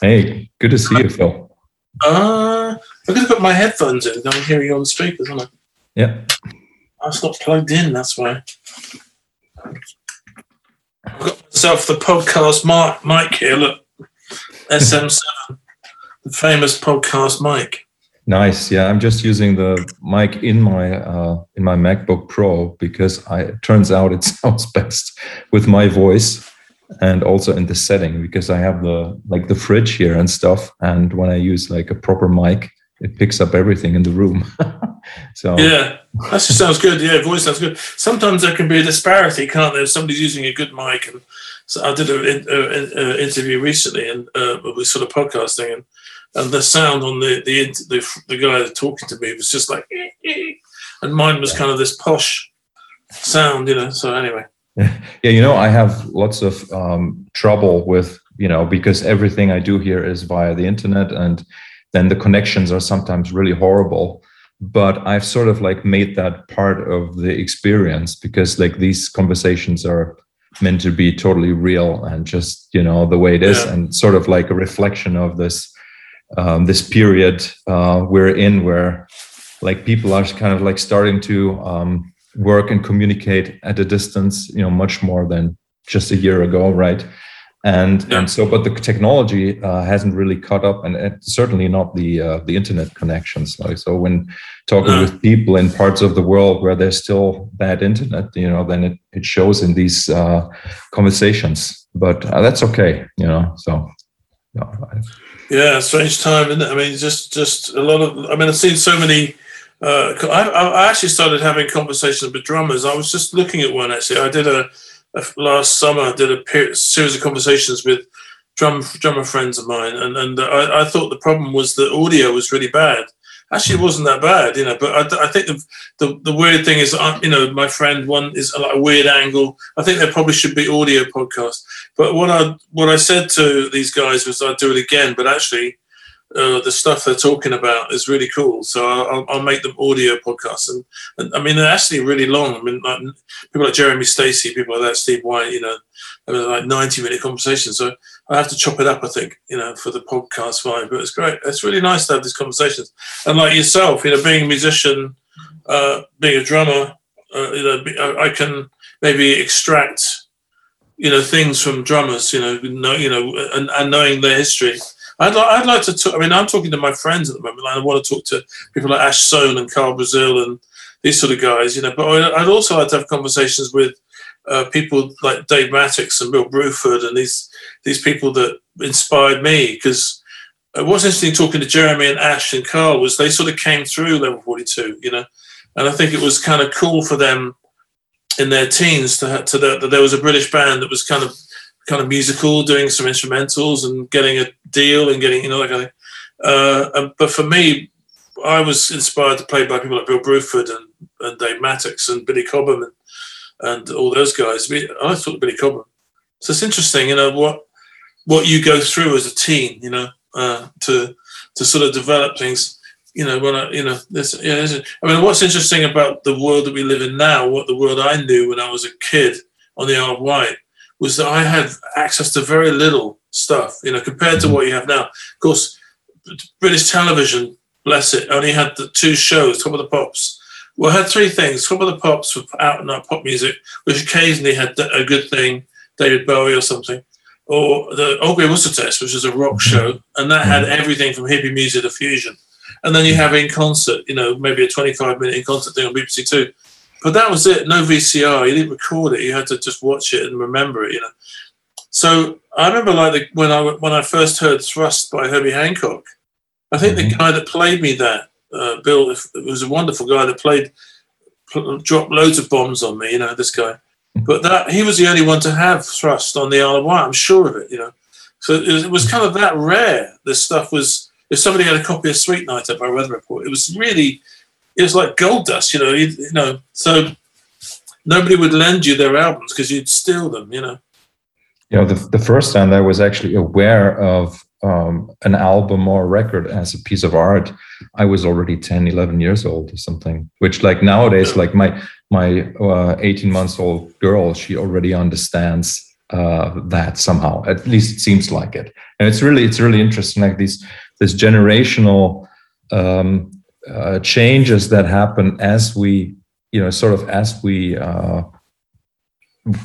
Hey, good to see you, Phil. Uh, I'm going to put my headphones in. I'm hearing you on the speakers, aren't I? Yeah. That's not plugged in, that's why. I've got myself the podcast mic, mic here, look. SM7, the famous podcast mic. Nice. Yeah, I'm just using the mic in my uh, in my MacBook Pro because I, it turns out it sounds best with my voice and also in the setting because I have the like the fridge here and stuff. And when I use like a proper mic, it picks up everything in the room. so yeah, that just sounds good. Yeah, voice sounds good. Sometimes there can be a disparity, can't there? If somebody's using a good mic, and so I did an interview recently, and uh, with sort of podcasting, and and the sound on the the the, the guy talking to me was just like, and mine was kind of this posh sound, you know. So anyway. Yeah, you know, I have lots of um, trouble with you know because everything I do here is via the internet, and then the connections are sometimes really horrible. But I've sort of like made that part of the experience because like these conversations are meant to be totally real and just you know the way it is, yeah. and sort of like a reflection of this um, this period uh, we're in where like people are kind of like starting to um, work and communicate at a distance you know much more than just a year ago right and yeah. and so but the technology uh, hasn't really caught up and, and certainly not the uh, the internet connections like so when talking yeah. with people in parts of the world where there's still bad internet you know then it, it shows in these uh, conversations but uh, that's okay you know so I, yeah, strange time, it? I mean, just just a lot of. I mean, I've seen so many. Uh, I, I actually started having conversations with drummers. I was just looking at one actually. I did a, a last summer. I did a series of conversations with drum drummer friends of mine, and and I, I thought the problem was the audio was really bad actually it wasn't that bad, you know. But I, I think the, the, the weird thing is, uh, you know, my friend one is like a weird angle. I think there probably should be audio podcasts. But what I what I said to these guys was I'd do it again. But actually, uh, the stuff they're talking about is really cool. So I'll, I'll make them audio podcasts, and, and, I mean they're actually really long. I mean, like, people like Jeremy Stacey, people like that, Steve White, you know, I mean, like ninety minute conversations. So I have to chop it up, I think, you know, for the podcast fine. But it's great. It's really nice to have these conversations. And like yourself, you know, being a musician, uh, being a drummer, uh, you know, I can maybe extract, you know, things from drummers, you know, know you know, and, and knowing their history. I'd, li- I'd like to talk. I mean, I'm talking to my friends at the moment. Like I want to talk to people like Ash Soan and Karl Brazil and these sort of guys, you know. But I'd also like to have conversations with uh, people like Dave Mattacks and Bill Bruford and these these people that inspired me because uh, what's interesting talking to Jeremy and Ash and Carl was they sort of came through level 42, you know, and I think it was kind of cool for them in their teens to to that there was a British band that was kind of kind of musical, doing some instrumentals and getting a deal and getting you know like I, uh, and, but for me, I was inspired to play by people like Bill Bruford and, and Dave Mattacks and Billy Cobham and, and all those guys. I thought Billy Cobham. So it's interesting, you know, what what you go through as a teen, you know, uh, to to sort of develop things. You know, when I, you know, this, yeah, this, I mean, what's interesting about the world that we live in now, what the world I knew when I was a kid on the Isle of Wight, was that I had access to very little stuff, you know, compared to what you have now. Of course, British television, bless it, only had the two shows, Top of the Pops. Well, had three things. Top of the Pops for out and out pop music, which occasionally had a good thing, David Bowie or something or the Whistle Test, which was a rock mm-hmm. show, and that had mm-hmm. everything from hippie music to fusion. And then you have in concert, you know, maybe a 25 minute in concert thing on BBC Two. But that was it. No VCR. You didn't record it. You had to just watch it and remember it. You know. So I remember like the, when I when I first heard Thrust by Herbie Hancock. I think mm-hmm. the guy that played me that uh, Bill it was a wonderful guy that played dropped loads of bombs on me. You know this guy. But that he was the only one to have thrust on the Isle of Wight. I'm sure of it. You know, so it was, it was kind of that rare. This stuff was. If somebody had a copy of Sweetnighter my Weather Report, it was really, it was like gold dust. You know, you, you know. So nobody would lend you their albums because you'd steal them. You know. You know, the, the first time I was actually aware of um, an album or a record as a piece of art, I was already 10, 11 years old or something, which like nowadays, like my, my uh, 18 months old girl, she already understands uh, that somehow. At least it seems like it, and it's really it's really interesting. Like these this generational um, uh, changes that happen as we you know sort of as we uh,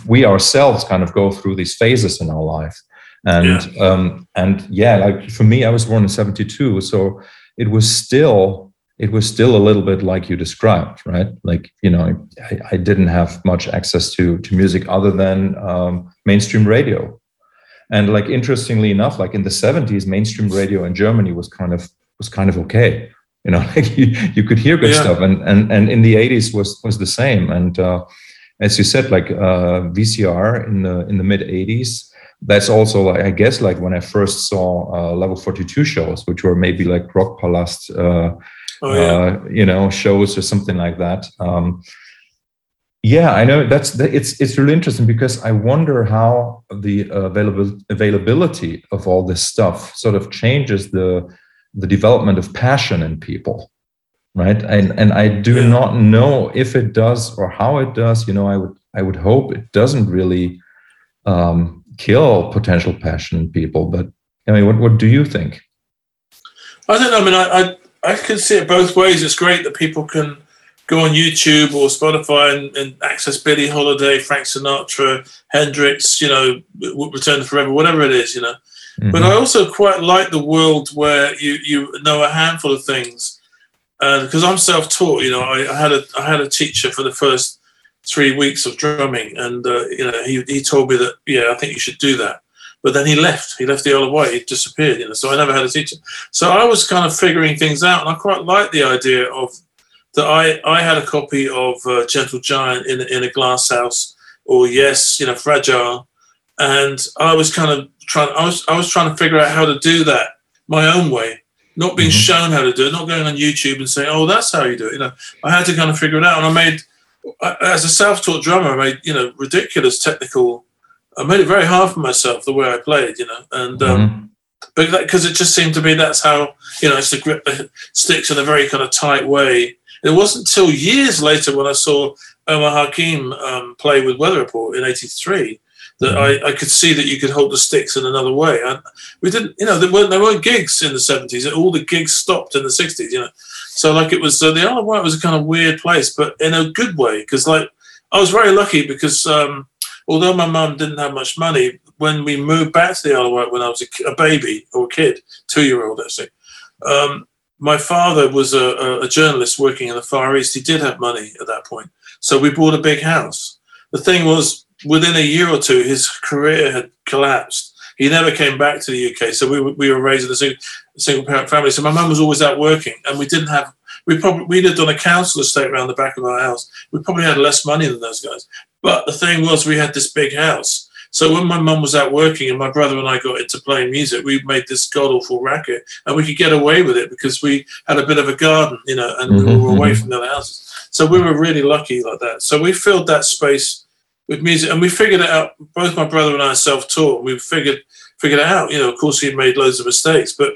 we ourselves kind of go through these phases in our life. And yeah. um and yeah like for me i was born in 72 so it was still it was still a little bit like you described right? Like you know i, I didn't have much access to to music other than um, mainstream radio. And like interestingly enough like in the 70s mainstream radio in germany was kind of was kind of okay you know like you, you could hear good yeah. stuff and and and in the 80s was was the same and uh as you said, like uh, VCR in the in the mid '80s. That's also, like, I guess, like when I first saw uh, Level 42 shows, which were maybe like Rockpalast, uh, oh, yeah. uh, you know, shows or something like that. Um, yeah, I know that's it's it's really interesting because I wonder how the available availability of all this stuff sort of changes the the development of passion in people right? And and i do not know if it does or how it does. You know i would i would hope it doesn't really um, kill potential passion in people but i mean what, what do you think? I don't know. I mean I, I i can see it both ways. It's great that people can go on youtube or spotify and, and access billie holiday frank sinatra hendrix you know return to forever whatever it is you know mm-hmm. but i also quite like the world where you you know a handful of things because I'm self-taught. You know, I, I, had a I had a teacher for the first three weeks of drumming, and uh, you know, he he told me that yeah, I think you should do that. But then he left. He left the Isle of Wight. He disappeared. You know, so I never had a teacher. So I was kind of figuring things out, and I quite liked the idea of that. I I had a copy of uh, Gentle Giant in in a glass house, or yes, you know, Fragile, and I was kind of trying. I was I was trying to figure out how to do that my own way not being mm-hmm. shown how to do it, not going on YouTube and saying, "Oh, that's how you do it." You know, I had to kind of figure it out, and I made, as a self-taught drummer, I made you know ridiculous technical. I made it very hard for myself the way I played, you know, and um, mm-hmm. but because it just seemed to me that's how you know it's to grip the sticks in a very kind of tight way. It wasn't until years later when I saw Omar Hakim um, play with Weather Report in '83 that mm-hmm. I, I could see that you could hold the sticks in another way. And we didn't, you know, there weren't, there weren't gigs in the 70s. All the gigs stopped in the 60s, you know. So, like, it was uh, the Isle of Wight was a kind of weird place, but in a good way, because, like, I was very lucky because um, although my mum didn't have much money, when we moved back to the Isle of Wight when I was a, a baby or a kid, two year old actually, um, my father was a, a, journalist working in the Far East. He did have money at that point. So we bought a big house. The thing was, within a year or two, his career had collapsed. He never came back to the UK. So we, we were raised in a single, single parent family. So my mum was always out working, and we didn't have. We probably we lived on a council estate around the back of our house. We probably had less money than those guys. But the thing was, we had this big house. So when my mum was out working and my brother and I got into playing music, we made this god awful racket, and we could get away with it because we had a bit of a garden, you know, and mm-hmm. we were away mm-hmm. from the other houses. So we were really lucky like that. So we filled that space with music, and we figured it out. Both my brother and I self-taught. We figured figured it out. You know, of course, he made loads of mistakes, but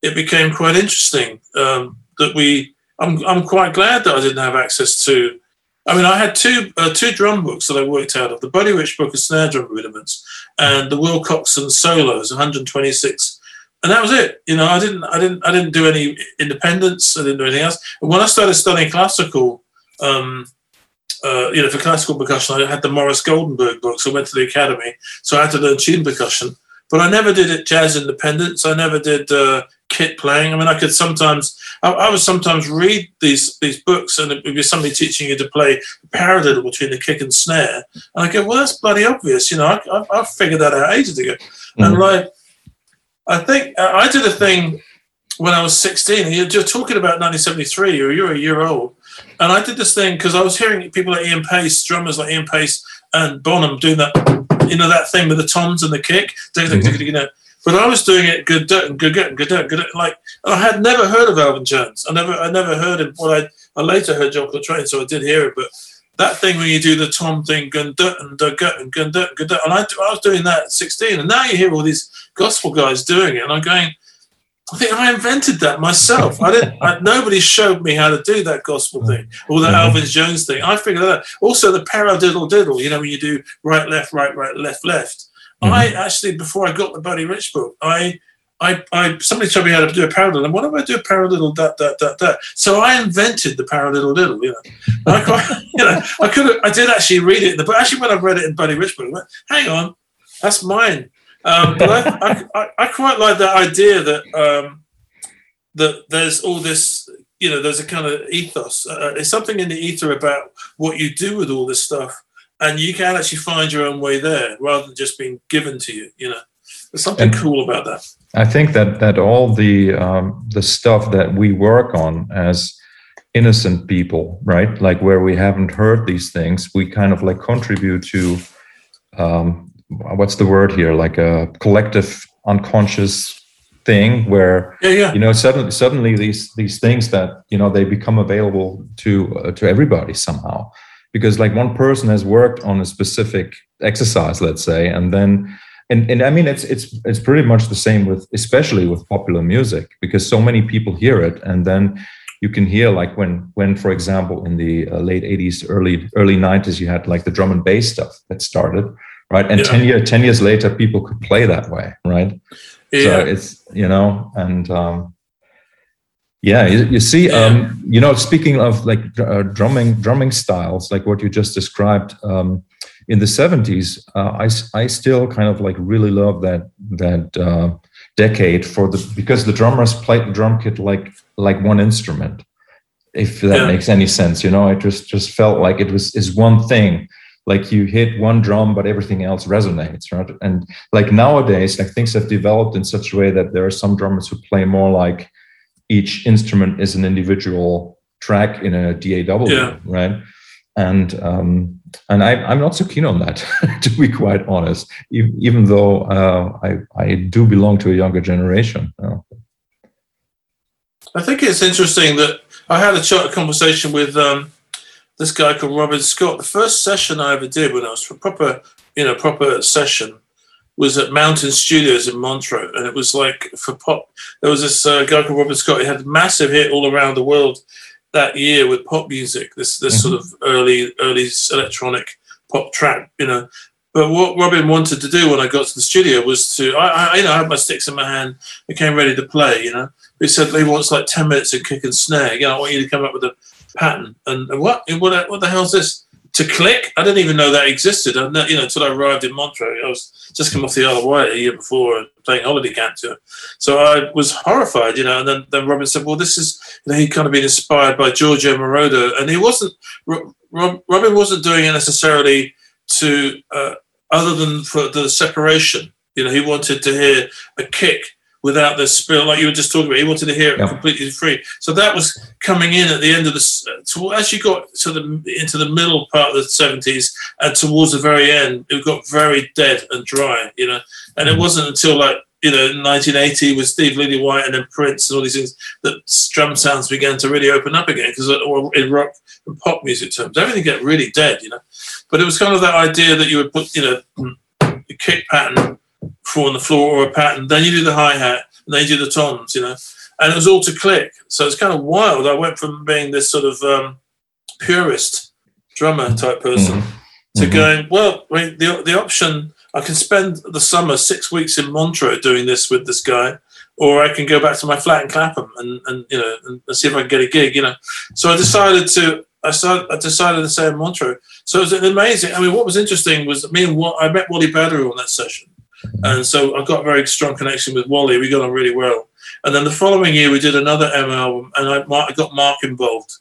it became quite interesting um, that we. I'm I'm quite glad that I didn't have access to. I mean, I had two uh, two drum books that I worked out of: the Buddy Rich book of snare drum rudiments and the Wilcoxon solos, 126 and that was it. You know, I didn't, I didn't, I didn't do any independence. I didn't do anything else. And when I started studying classical, um, uh, you know, for classical percussion, I had the Morris Goldenberg books. I went to the academy, so I had to learn tune percussion. But I never did it jazz independence. I never did uh, kit playing. I mean, I could sometimes, I, I, would sometimes read these these books, and it would be somebody teaching you to play paradiddle between the kick and snare. And I go, well, that's bloody obvious. You know, I, I, I figured that out ages ago. Mm-hmm. And like, I think I did a thing when I was 16. You're talking about 1973, or you're a year old. And I did this thing because I was hearing people like Ian Paice, drummers like Ian Paice and Bonham doing that, you know, that thing with the toms and the kick. Mm-hmm. But I was doing it good, dirt and good, good, good, good, good. Like I had never heard of Elvin Jones. I never, I never heard him. Well, I, I later heard John Coltrane, so I did hear it. But that thing when you do the tom thing, and and and good dirt, and I, I was doing that at 16, and now you hear all these gospel guys doing it, and I'm going I think I invented that myself. I didn't. I, nobody showed me how to do that gospel thing or the mm-hmm. Elvin Jones thing. I figured that. Out. Also, the paradiddle diddle. You know, when you do right, left, right, right, left, left. Mm-hmm. I actually, before I got the Buddy Rich book, I, I, I, somebody told me how to do a paradiddle. And what do I do a paradiddle? That, that, that, that. So I invented the paradiddle diddle. You know, I, quite, you know, I could. I did actually read it in the book. Actually, when I read it in Buddy Rich book, I went, "Hang on, that's mine." Um, but I, I, I, quite like that idea that um, that there's all this, you know, there's a kind of ethos. Uh, there's something in the ether about what you do with all this stuff, and you can actually find your own way there rather than just being given to you. You know, there's something and cool about that. I think that that all the um, the stuff that we work on as innocent people, right? Like where we haven't heard these things, we kind of like contribute to um, what's the word here? Like a collective unconscious thing where yeah, yeah. you know suddenly suddenly these these things that you know they become available to uh, to everybody somehow. Because like one person has worked on a specific exercise let's say and then and, and i mean it's it's it's pretty much the same with especially with popular music because so many people hear it and then you can hear like when when for example in the uh, late 80s early early 90s you had like the drum and bass stuff that started right? And yeah. 10, year, 10 years later, people could play that way, right? Yeah. So it's, you know, and um, yeah, you, you see, yeah. um, you know, speaking of like uh, drumming, drumming styles, like what you just described, um, in the 70s, uh, I, I still kind of like really love that, that, uh, decade for the because the drummers played the drum kit like like one instrument if that yeah. makes any sense you know it just just felt like it was is one thing like you hit one drum but everything else resonates right and like nowadays like things have developed in such a way that there are some drummers who play more like each instrument is an individual track in a DAW yeah. right and um, and I, I'm not so keen on that, to be quite honest. Even, even though uh, I I do belong to a younger generation. I think it's interesting that I had a chat, conversation with um, this guy called Robin Scott. The first session I ever did when I was for proper, you know, proper session was at Mountain Studios in Montreux, and it was like for pop. There was this uh, guy called Robin Scott. He had a massive hit all around the world that year with Pop Muzik. This this mm-hmm. sort of early early electronic pop track, you know. But what Robin wanted to do when I got to the studio was to, I, I you know, I had my sticks in my hand, I came ready to play, you know. He said he wants like 10 minutes of kick and snare. You know, I want you to come up with a pattern. And, what, what, what the hell's this? To click? I didn't even know that existed. You know, until I arrived in Montreux. I was just come off the Isle of Wight a year before playing holiday camp to So I was horrified, you know. And then, then Robin said, "Well, this is." You know, he kind of been inspired by Giorgio Moroder, and he wasn't. Robin wasn't doing it necessarily to uh, other than for the separation. You know, he wanted to hear a kick without the spill, like you were just talking about. He wanted to hear it completely free. So that was coming in at the end of the. So uh, as you got to the into the middle part of the seventies and towards the very end, it got very dead and dry. You know, and it mm. wasn't until like you know 1980 with Steve Lillywhite and then Prince and all these things that drum sounds began to really open up again because uh, in rock and pop music terms, everything get really dead. You know, but it was kind of that idea that you would put you know mm, a kick pattern four on the floor or a pattern. Then you do the hi hat, and then you do the toms, you know, and it was all to click. So it's kind of wild. I went from being this sort of um, purist drummer type person mm-hmm. to mm-hmm. going, well, I mean, the the option. I can spend the summer six weeks in Montreux doing this with this guy, or I can go back to my flat in Clapham and, and you know and, see if I can get a gig. You know, so I decided to I started I decided to stay in Montreux. So it was amazing. I mean, what was interesting was me and I met Wally Badarou on that session, and so I got a very strong connection with Wally. We got on really well. And then the following year, we did another M album, and I, I got Mark involved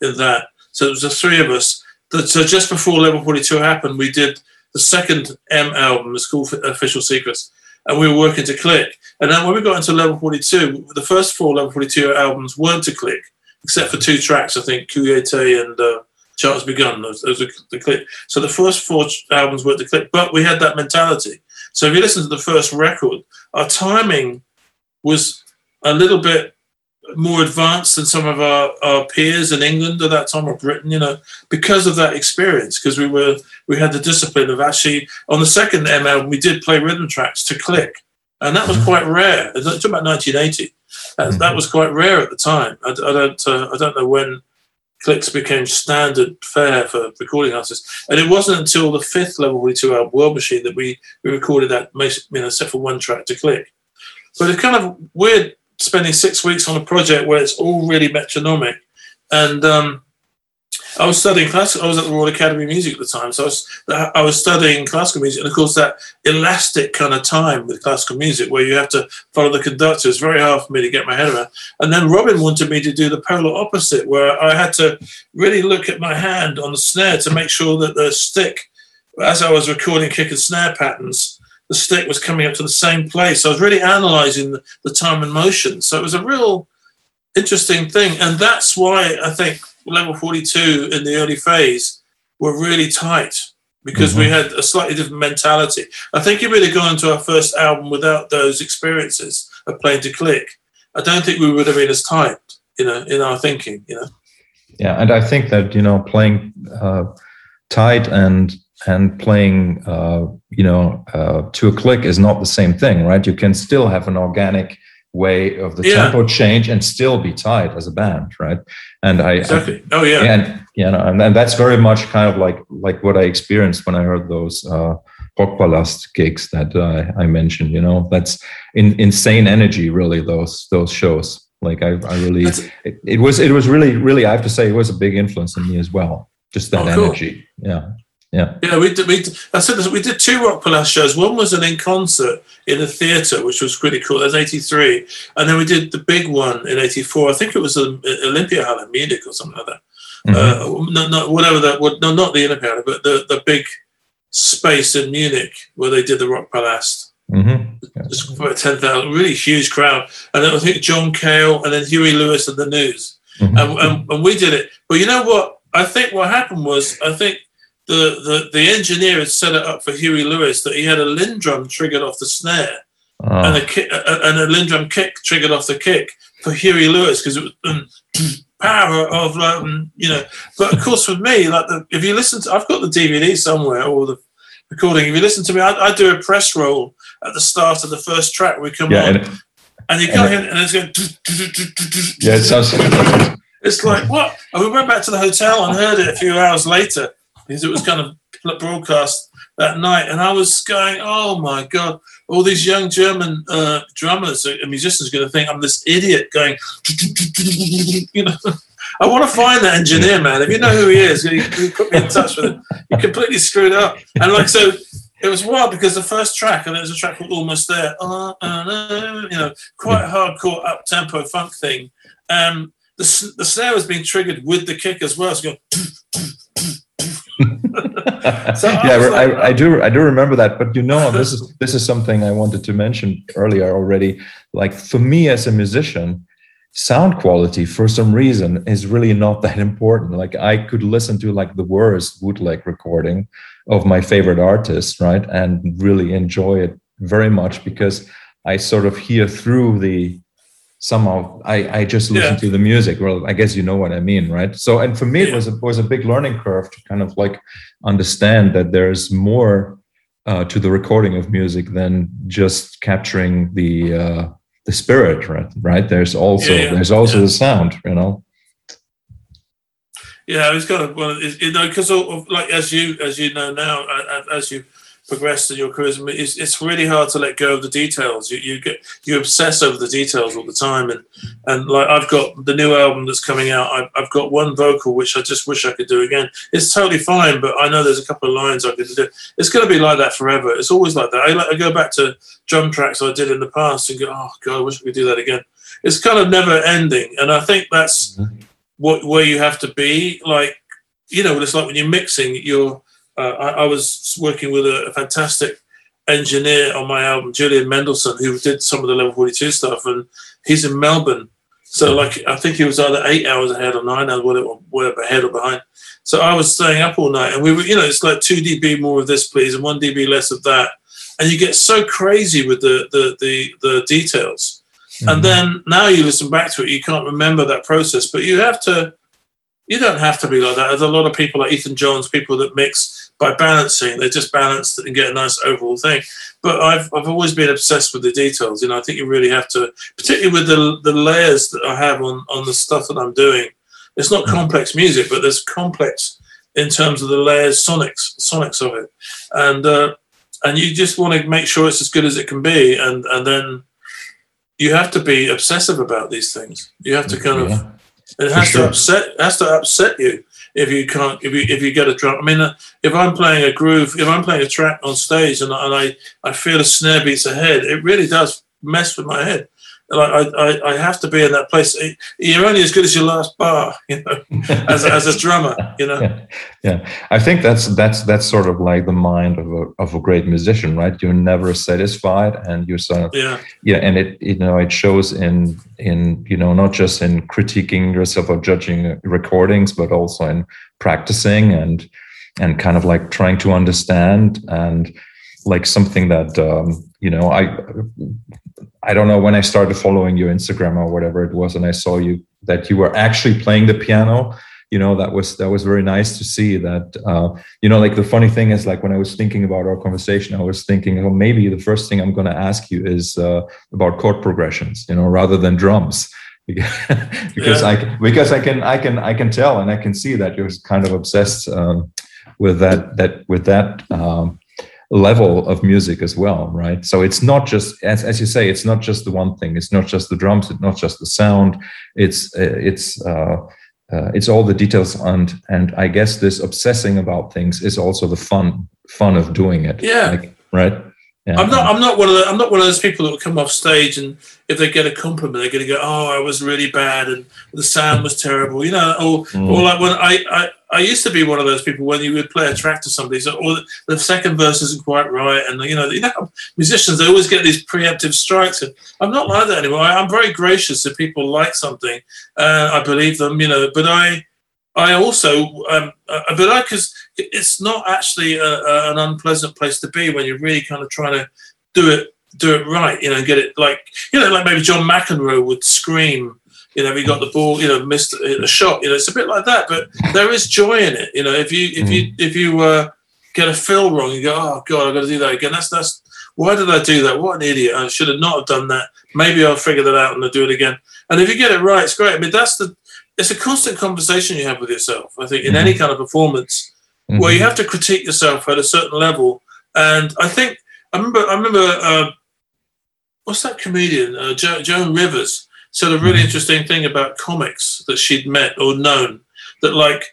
in that. So it was the three of us. So just before Level 42 happened, we did the second M album, it's called Official Secrets, and we were working to click. And then when we got into Level 42, the first four Level 42 albums weren't to click, except for two tracks, I think, Kouyate and uh, Charles Begun. Those, those were the click. So the first four albums weren't to click, but we had that mentality. So if you listen to the first record, our timing was a little bit more advanced than some of our, our peers in England at that time or Britain, you know, because of that experience, because we were we had the discipline of actually on the second M album we did play rhythm tracks to click. And that was mm-hmm. quite rare. It's about 1980. That, mm-hmm. that was quite rare at the time. I, I don't uh, I don't know when clicks became standard fare for recording artists. And it wasn't until the fifth level we 42 album, World Machine, that we, we recorded that, most, you know, except for one track to click. But it's kind of weird spending six weeks on a project where it's all really metronomic. And um, I was studying classical. I was at the Royal Academy of Music at the time, so I was I was studying classical music, and of course that elastic kind of time with classical music, where you have to follow the conductor, is very hard for me to get my head around. And then Robin wanted me to do the polar opposite, where I had to really look at my hand on the snare to make sure that the stick, as I was recording kick and snare patterns, the stick was coming up to the same place. So I was really analysing the, the time and motion. So it was a real interesting thing, and that's why I think level 42 in the early phase were really tight because mm-hmm. we had a slightly different mentality. I think if we'd have gone to our first album without those experiences of playing to click, I don't think we would have been as tight, you know, in our thinking, you know. Yeah, and I think that you know playing uh, tight and and playing uh, you know uh, to a click is not the same thing, right? You can still have an organic way of the yeah. tempo change and still be tight as a band, right? And I exactly. I, oh yeah, and you know, and, and that's very much kind of like like what I experienced when I heard those uh, Rockpalast gigs that uh, I mentioned. You know, that's in, insane energy, really. Those those shows. Like I, I really, it, it, was it was really really I have to say it was a big influence on me as well. Just that oh, cool. energy. Yeah. Yeah. Yeah, we did. We did, I said this, we did two Rockpalast shows. One was an in concert in a theatre, which was pretty cool. That's '83, and then we did the big one in '84. I think it was the Olympia Hall in Munich or something like that. Mm-hmm. Uh, no, no, whatever that. No, not the Olympia Hall, but the the big space in Munich where they did the Rockpalast. Mm-hmm. Just for ten thousand, really huge crowd, and then I think John Cale and then Huey Lewis and the News, mm-hmm. and, and, and we did it. But you know what? I think what happened was I think the, the, the engineer had set it up for Huey Lewis that he had a LinnDrum triggered off the snare oh. and, a kick, and a LinnDrum kick triggered off the kick for Huey Lewis because it was um, power of um, you know. But of course, for me, like the, if you listen to, I've got the DVD somewhere or the recording. If you listen to me, I, I do a press roll at the start of the first track. We come yeah, on. And, and you come in and it's going. Yeah, it sounds. It's like what? And we went back to the hotel and heard it a few hours later because it was kind of broadcast that night, and I was going, "Oh my god!" All these young German uh, drummers and musicians are going to think I'm this idiot going, you know. I want to find that engineer, man. If you know who he is, you, you put me in touch with him. You completely screwed up, and like so, it was wild because the first track, and it was a track called Almost There, uh, uh, you know, quite hardcore up tempo funk thing. Um, the, the snare was being triggered with the kick as well. So so yeah, I, I, I, do. I do remember that. But you know, this is this is something I wanted to mention earlier already. Like for me as a musician, sound quality for some reason is really not that important. Like I could listen to like the worst bootleg recording of my favorite artist, right, and really enjoy it very much because I sort of hear through the somehow I, I just listen yeah. to the music. Well, I guess you know what I mean, right? So, and for me, yeah. it was a, was a big learning curve to kind of like understand that there's more uh, to the recording of music than just capturing the uh, the spirit, right? Right? There's also yeah, there's also the sound, you know. Yeah, it's kind of well, you know, because like as you as you know now, as you progressed in your career, it's, it's really hard to let go of the details. You, you get you obsess over the details all the time, and and like I've got the new album that's coming out. I've, I've got one vocal which I just wish I could do again. It's totally fine, but I know there's a couple of lines I could do. It's going to be like that forever. It's always like that. I, I go back to drum tracks I did in the past and go, oh god, I wish I could do that again. It's kind of never ending, and I think that's mm-hmm. what where you have to be. Like you know, it's like when you're mixing, you're uh, I, I, was working with a, a, fantastic engineer on my album, Julian Mendelsohn, who did some of the level 42 stuff, and he's in Melbourne. So, like, I think he was either eight hours ahead or nine hours, whatever, whatever ahead or behind. So I was staying up all night, and we were, you know, it's like two dB more of this, please, and one dB less of that, and you get so crazy with the the the, the details. Mm-hmm. And then now you listen back to it, you can't remember that process, but you have to. You don't have to be like that. There's a lot of people like Ethan Johns, people that mix by balancing. They just balance and get a nice overall thing. But I've I've always been obsessed with the details. You know, I think you really have to, particularly with the the layers that I have on on the stuff that I'm doing. It's not complex music, but there's complex in terms of the layers, sonics, sonics of it, and uh, and you just want to make sure it's as good as it can be, and and then you have to be obsessive about these things. You have to kind of it has sure. to upset has to upset you if you can't if you if you get a drum. I mean, uh, if I'm playing a groove, if I'm playing a track on stage and, and I I feel a snare beats ahead, it really does mess with my head. Like I, I, I have to be in that place. You're only as good as your last bar, you know, as, as a drummer, you know. Yeah. yeah, I think that's that's that's sort of like the mind of a of a great musician, right? You're never satisfied, and you're sort of yeah, yeah, and it you know it shows in in you know not just in critiquing yourself or judging recordings, but also in practicing and and kind of like trying to understand and like something that um, you know i i don't know when i started following your instagram or whatever it was and i saw you that you were actually playing the piano you know that was that was very nice to see that uh, you know like the funny thing is like when i was thinking about our conversation i was thinking oh maybe the first thing i'm going to ask you is uh, about chord progressions you know rather than drums because yeah. i because i can i can i can tell and i can see that you're kind of obsessed um, with that that with that um, level of music as well right? So it's not just as, as you say it's not just the one thing it's not just the drums it's not just the sound it's uh, it's uh, uh, it's all the details and and i guess this obsessing about things is also the fun fun of doing it yeah. like, right yeah. I'm not. I'm not one of the. I'm not one of those people that will come off stage and if they get a compliment, they're going to go, "Oh, I was really bad and the sound was terrible," you know. Or, mm. or like when I, I, I used to be one of those people when you would play a track to somebody, so or the second verse isn't quite right, and you know, you know, musicians they always get these preemptive strikes, and I'm not like that anymore. I, am very gracious if people like something, uh, I believe them, you know, but I. I also, um, uh, but I, because it's not actually a, a, an unpleasant place to be when you're really kind of trying to do it, do it right, you know, get it like, you know, like maybe John McEnroe would scream, you know, he got the ball, you know, missed a shot, you know, it's a bit like that, but there is joy in it, you know, if you, if you, mm. if you uh, get a fill wrong, you go, oh God, I've got to do that again. That's, that's, why did I do that? What an idiot. I should have not have done that. Maybe I'll figure that out and I'll do it again. And if you get it right, it's great. I mean, that's the, it's a constant conversation you have with yourself. I think in mm-hmm. any kind of performance mm-hmm. where you have to critique yourself at a certain level. And I think I remember I remember uh, what's that comedian uh, jo- Joan Rivers said a really mm-hmm. interesting thing about comics that she'd met or known that like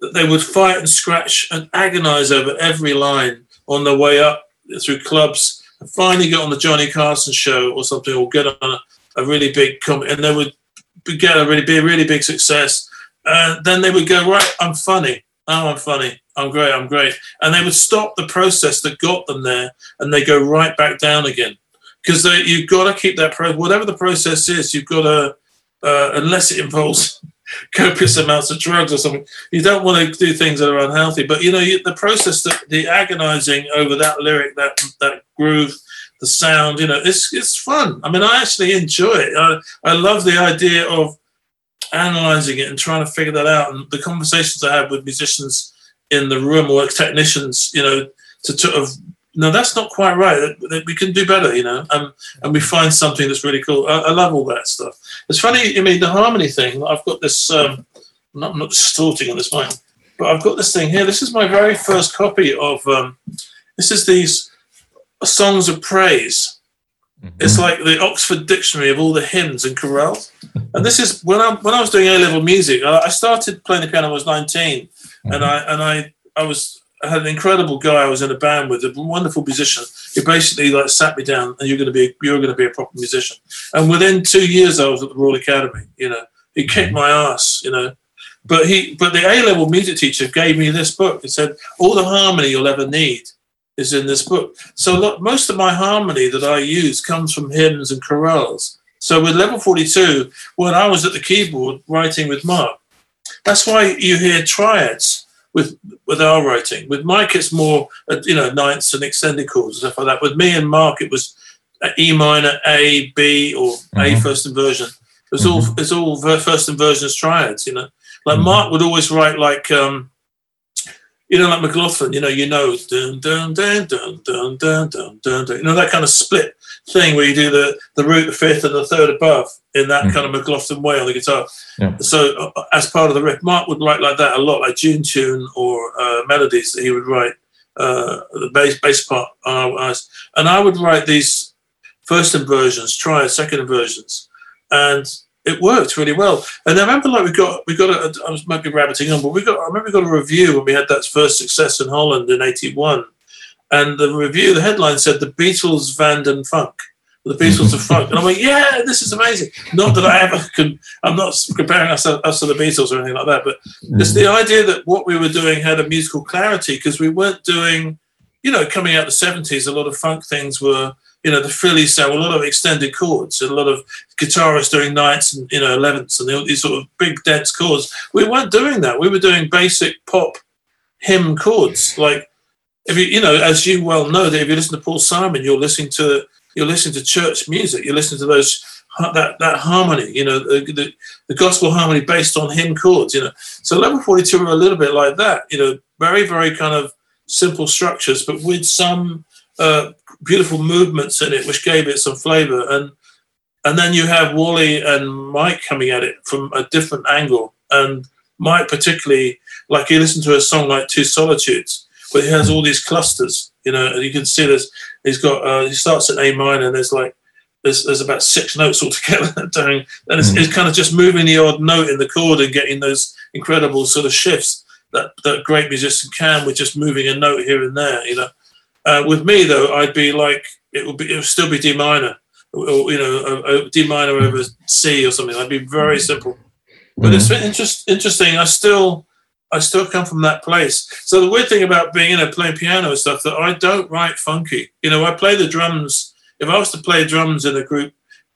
that they would fight and scratch and agonize over every line on their way up through clubs and finally get on the Johnny Carson show or something or get on a, a really big comic and they would get a really be a really big success. Uh, then they would go, right, I'm funny. Oh, I'm funny. I'm great. I'm great. And they would stop the process that got them there, and they go right back down again. Because you've got to keep that pro. Whatever the process is, you've got to, uh, unless it involves copious amounts of drugs or something. You don't want to do things that are unhealthy. But you know, you, the process, that the agonizing over that lyric, that that groove, the sound. You know, it's it's fun. I mean, I actually enjoy it. I, I love the idea of analyzing it and trying to figure that out. And the conversations I have with musicians in the room or technicians, you know, to sort of no, that's not quite right. We can do better, you know, and, and we find something that's really cool. I, I love all that stuff. It's funny, I mean, the harmony thing. I've got this. Um, I'm not, I'm not distorting on this mic, but I've got this thing here. This is my very first copy of. Um, this is these songs of praise. Mm-hmm. It's like the Oxford Dictionary of all the hymns and chorales. and this is when I when I was doing A level music. I started playing the piano. when I was 19, mm-hmm. and I and I I was I had an incredible guy I was in a band with, a wonderful musician. He basically like sat me down, and you're going to be you're going to be a proper musician. And within two years, I was at the Royal Academy. You know, he kicked mm-hmm. my ass. You know, but he but the A level music teacher gave me this book and said all the harmony you'll ever need is in this book. So look, most of my harmony that I use comes from hymns and chorales. So with level 42, when I was at the keyboard writing with Mark, that's why you hear triads with with our writing. With Mike, it's more uh, you know ninths and extended chords and stuff like that. With me and Mark, it was E minor, A, B, or mm-hmm. A first inversion. It's mm-hmm. all it's all first inversions triads. You know, like mm-hmm. Mark would always write like um, you know, like McLaughlin, you know, you know, dun dun dun dun dun dun dun dun, dun. you know, that kind of split thing where you do the the root, the fifth, and the third above in that mm. kind of McLaughlin way on the guitar. Yeah. So uh, as part of the riff, Mark would write like that a lot, like Dune Tune or uh, melodies that he would write uh, the bass bass part on our eyes, and I would write these first inversions, try second inversions, and it worked really well. And I remember like we got we got a, I was maybe rabbiting on, but we got I remember we got a review when we had that first success in Holland in '81, and the review the headline said the Beatles Vanden Funk. The Beatles of funk, and I'm like, yeah, this is amazing. Not that I ever can, I'm not comparing us, us to the Beatles or anything like that, but it's mm. the idea that what we were doing had a musical clarity because we weren't doing, you know, coming out the 70s, a lot of funk things were you know, the frilly sound, a lot of extended chords, a lot of guitarists doing ninths and you know elevenths and these sort of big dense chords. We weren't doing that. We were doing basic pop hymn chords. Like if you you know, as you well know, that if you listen to Paul Simon, you're listening to you're listening to church music. You're listening to those that that harmony. You know, the, the, the gospel harmony based on hymn chords. You know, so level forty two are a little bit like that. You know, very very kind of simple structures, but with some uh, beautiful movements in it, which gave it some flavour. And and then you have Wally and Mike coming at it from a different angle. And Mike, particularly, like you listen to a song like Two Solitudes, where he has all these clusters, you know, and you can see this. He's got uh, he starts at A minor, and there's like there's, there's about six notes altogether doing, and it's, mm. it's kind of just moving the odd note in the chord and getting those incredible sort of shifts that that great musician can with just moving a note here and there, you know. Uh, with me though, I'd be like it would be it would still be D minor, or you know, D minor over C or something. I'd be very simple. But mm-hmm. it's interest, interesting. I still I still come from that place. So the weird thing about being you know playing piano and stuff that I don't write funky. You know, I play the drums. If I was to play drums in a group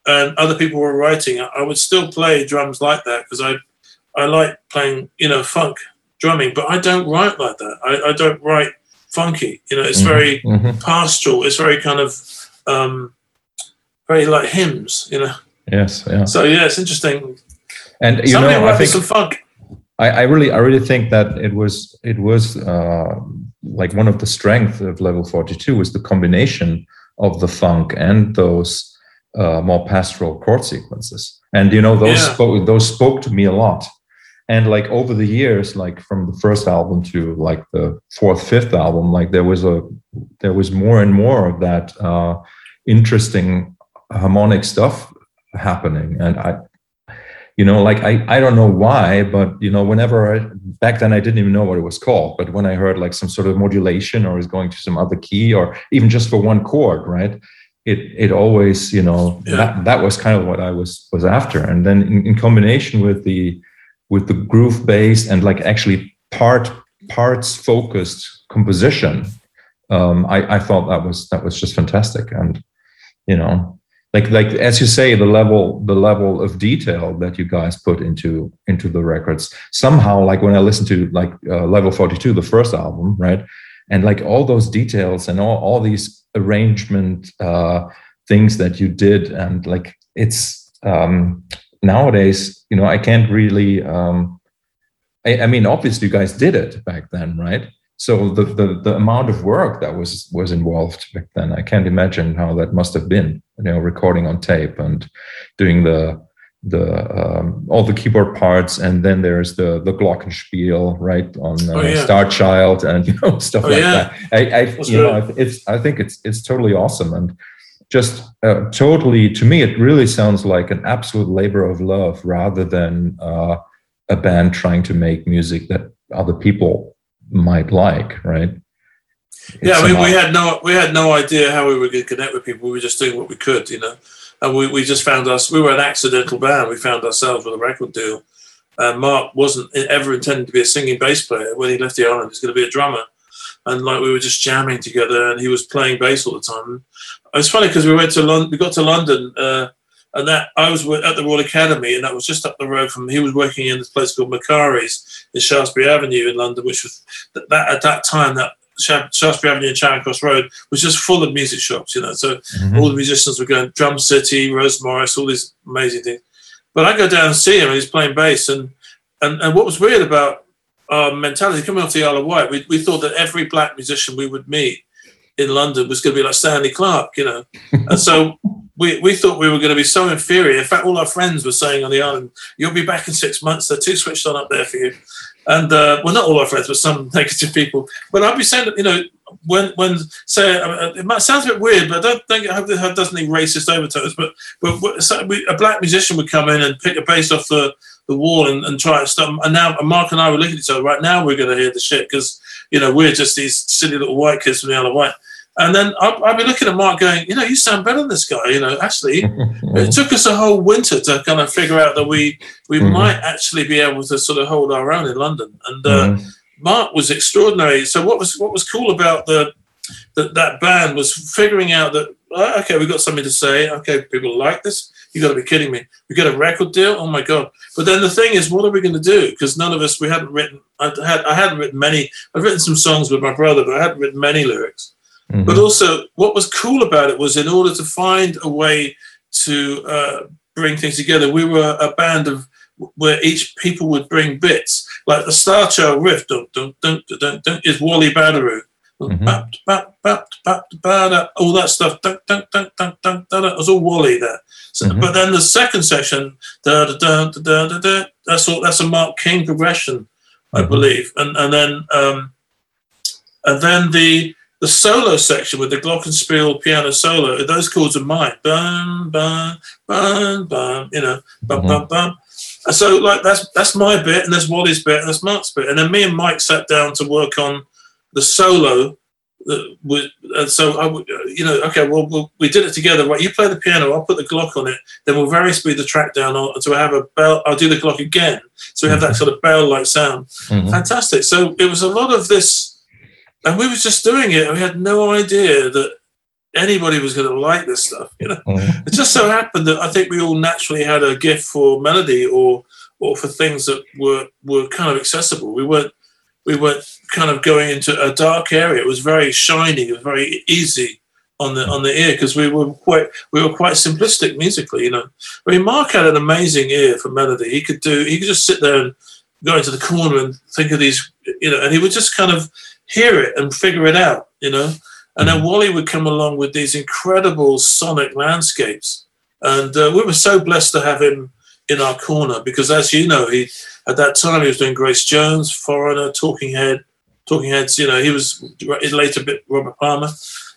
and other people were writing, I would still play drums like that because I I like playing you know funk drumming, but I don't write like that. I, I don't write funky. You know, it's mm-hmm. very mm-hmm. pastoral. It's very kind of um, very like hymns. You know. Yes. Yeah. So yeah, it's interesting. And you Somebody know, I think some funk. I, I, really, I really think that it was, it was uh, like one of the strengths of Level Forty Two was the combination of the funk and those uh, more pastoral chord sequences. And you know, those yeah. spoke, those spoke to me a lot and like over the years like from the first album to like the fourth fifth album like there was a there was more and more of that uh interesting harmonic stuff happening and i you know like i i don't know why but you know whenever I, back then i didn't even know what it was called but when i heard like some sort of modulation or is going to some other key or even just for one chord right it it always you know yeah. that that was kind of what i was was after and then in, in combination with the with the groove based and like actually part parts focused composition um, I, I thought that was that was just fantastic. And you know like like as you say the level the level of detail that you guys put into into the records somehow like when i listen to like uh, level 42 the first album right and like all those details and all, all these arrangement uh, things that you did and like it's um, nowadays, you know, I can't really. Um, I, I, mean, obviously, you guys did it back then, right? So the, the the amount of work that was was involved back then, I can't imagine how that must have been. You know, recording on tape and doing the the um, all the keyboard parts, and then there's the the glockenspiel, right, on uh, oh, yeah. Star Child, and you know stuff oh, like yeah. that. I, I you know, it's I think it's it's totally awesome, and just uh, totally to me it really sounds like an absolute labor of love rather than uh, a band trying to make music that other people might like right? It's yeah I mean, we had no we had no idea how we were going to connect with people. We were just doing what we could you know? And we, we just found us we were an accidental band. We found ourselves with a record deal. And mark wasn't ever intending to be a singing bass player. When he left the island he was going to be a drummer. And like we were just jamming together and he was playing bass all the time it's funny because we went to London. We got to London, uh, and that I was at the Royal Academy, and that was just up the road from. He was working in this place called Macari's in Shaftesbury Avenue in London, which was that, that at that time that Shaftesbury Avenue and Charing Cross Road was just full of music shops, you know. So mm-hmm. all the musicians were going Drum City, Rose Morris, all these amazing things. But I go down and see him, and he's playing bass, and and and what was weird about our mentality coming off the Isle of Wight, we, we thought that every black musician we would meet in London was going to be like Stanley Clarke, you know. and so we, we thought we were going to be so inferior. In fact, all our friends were saying on the island, "You'll be back in six months. They're too switched on up there for you." And uh, well, not all our friends, but some negative people. But I'd be saying you know when when say it might sounds a bit weird, but I don't think I hope it doesn't need racist overtones. But but so we, a black musician would come in and pick a bass off the the wall and, and try to stop. And now Mark and I were looking at each other. Right now, we're going to hear the shit because you know we're just these silly little white kids from the Isle of Wight. And then I'll, I'll, be looking at Mark going, you know, you sound better than this guy. You know, actually, it took us a whole winter to kind of figure out that we we mm-hmm. might actually be able to sort of hold our own in London. And uh, mm-hmm. Mark was extraordinary. So what was what was cool about the that that band was figuring out that oh, okay, we've got something to say. Okay, people like this. You got to be kidding me. We got a record deal. Oh my god! But then the thing is, what are we going to do? Because none of us we hadn't written. I had I hadn't written many. I've written some songs with my brother, but I hadn't written many lyrics. Mm-hmm. But also, what was cool about it was in order to find a way to uh, bring things together, we were a band of where each people would bring bits, like the Star Child riff, dun, dun, dun, dun, dun, is Wally Badarou. Mm-hmm. all that stuff. Dun, dun, dun, dun, dun, dun, it was all Wally there. So, mm-hmm. But then the second section, da, da, da, da, da, da, that's all. That's a Mark King progression, I mm-hmm. believe. And and then um, and then the the solo section with the glockenspiel piano solo, those chords are mine. Bum, bum, bum, bum, you know, bum, mm-hmm. bum, bum. And so, like, that's that's my bit, and that's Wally's bit, and that's Mark's bit. And then me and Mike sat down to work on the solo. That was, and so, I, you know, okay, well, well, we did it together. Right, you play the piano, I'll put the Glock on it. Then we'll very speed the track down, so I have a bell. I'll do the Glock again, so we have that mm-hmm. sort of bell-like sound. Mm-hmm. Fantastic. So it was a lot of this and we were just doing it. we had no idea that anybody was going to like this stuff. You know, mm. it just so happened that I think we all naturally had a gift for melody or or for things that were were kind of accessible. We weren't we weren't kind of going into a dark area. It was very shiny. It was very easy on the on the ear because we were quite we were quite simplistic musically. You know, I mean, Mark had an amazing ear for melody. He could do. He could just sit there and go into the corner and think of these. You know, and he would just kind of hear it and figure it out, you know. And then mm. Wally would come along with these incredible sonic landscapes, and uh, we were so blessed to have him in our corner because, as you know, he at that time he was doing Grace Jones, Foreigner, Talking Head, Talking Heads. You know, he was his later bit Robert Palmer.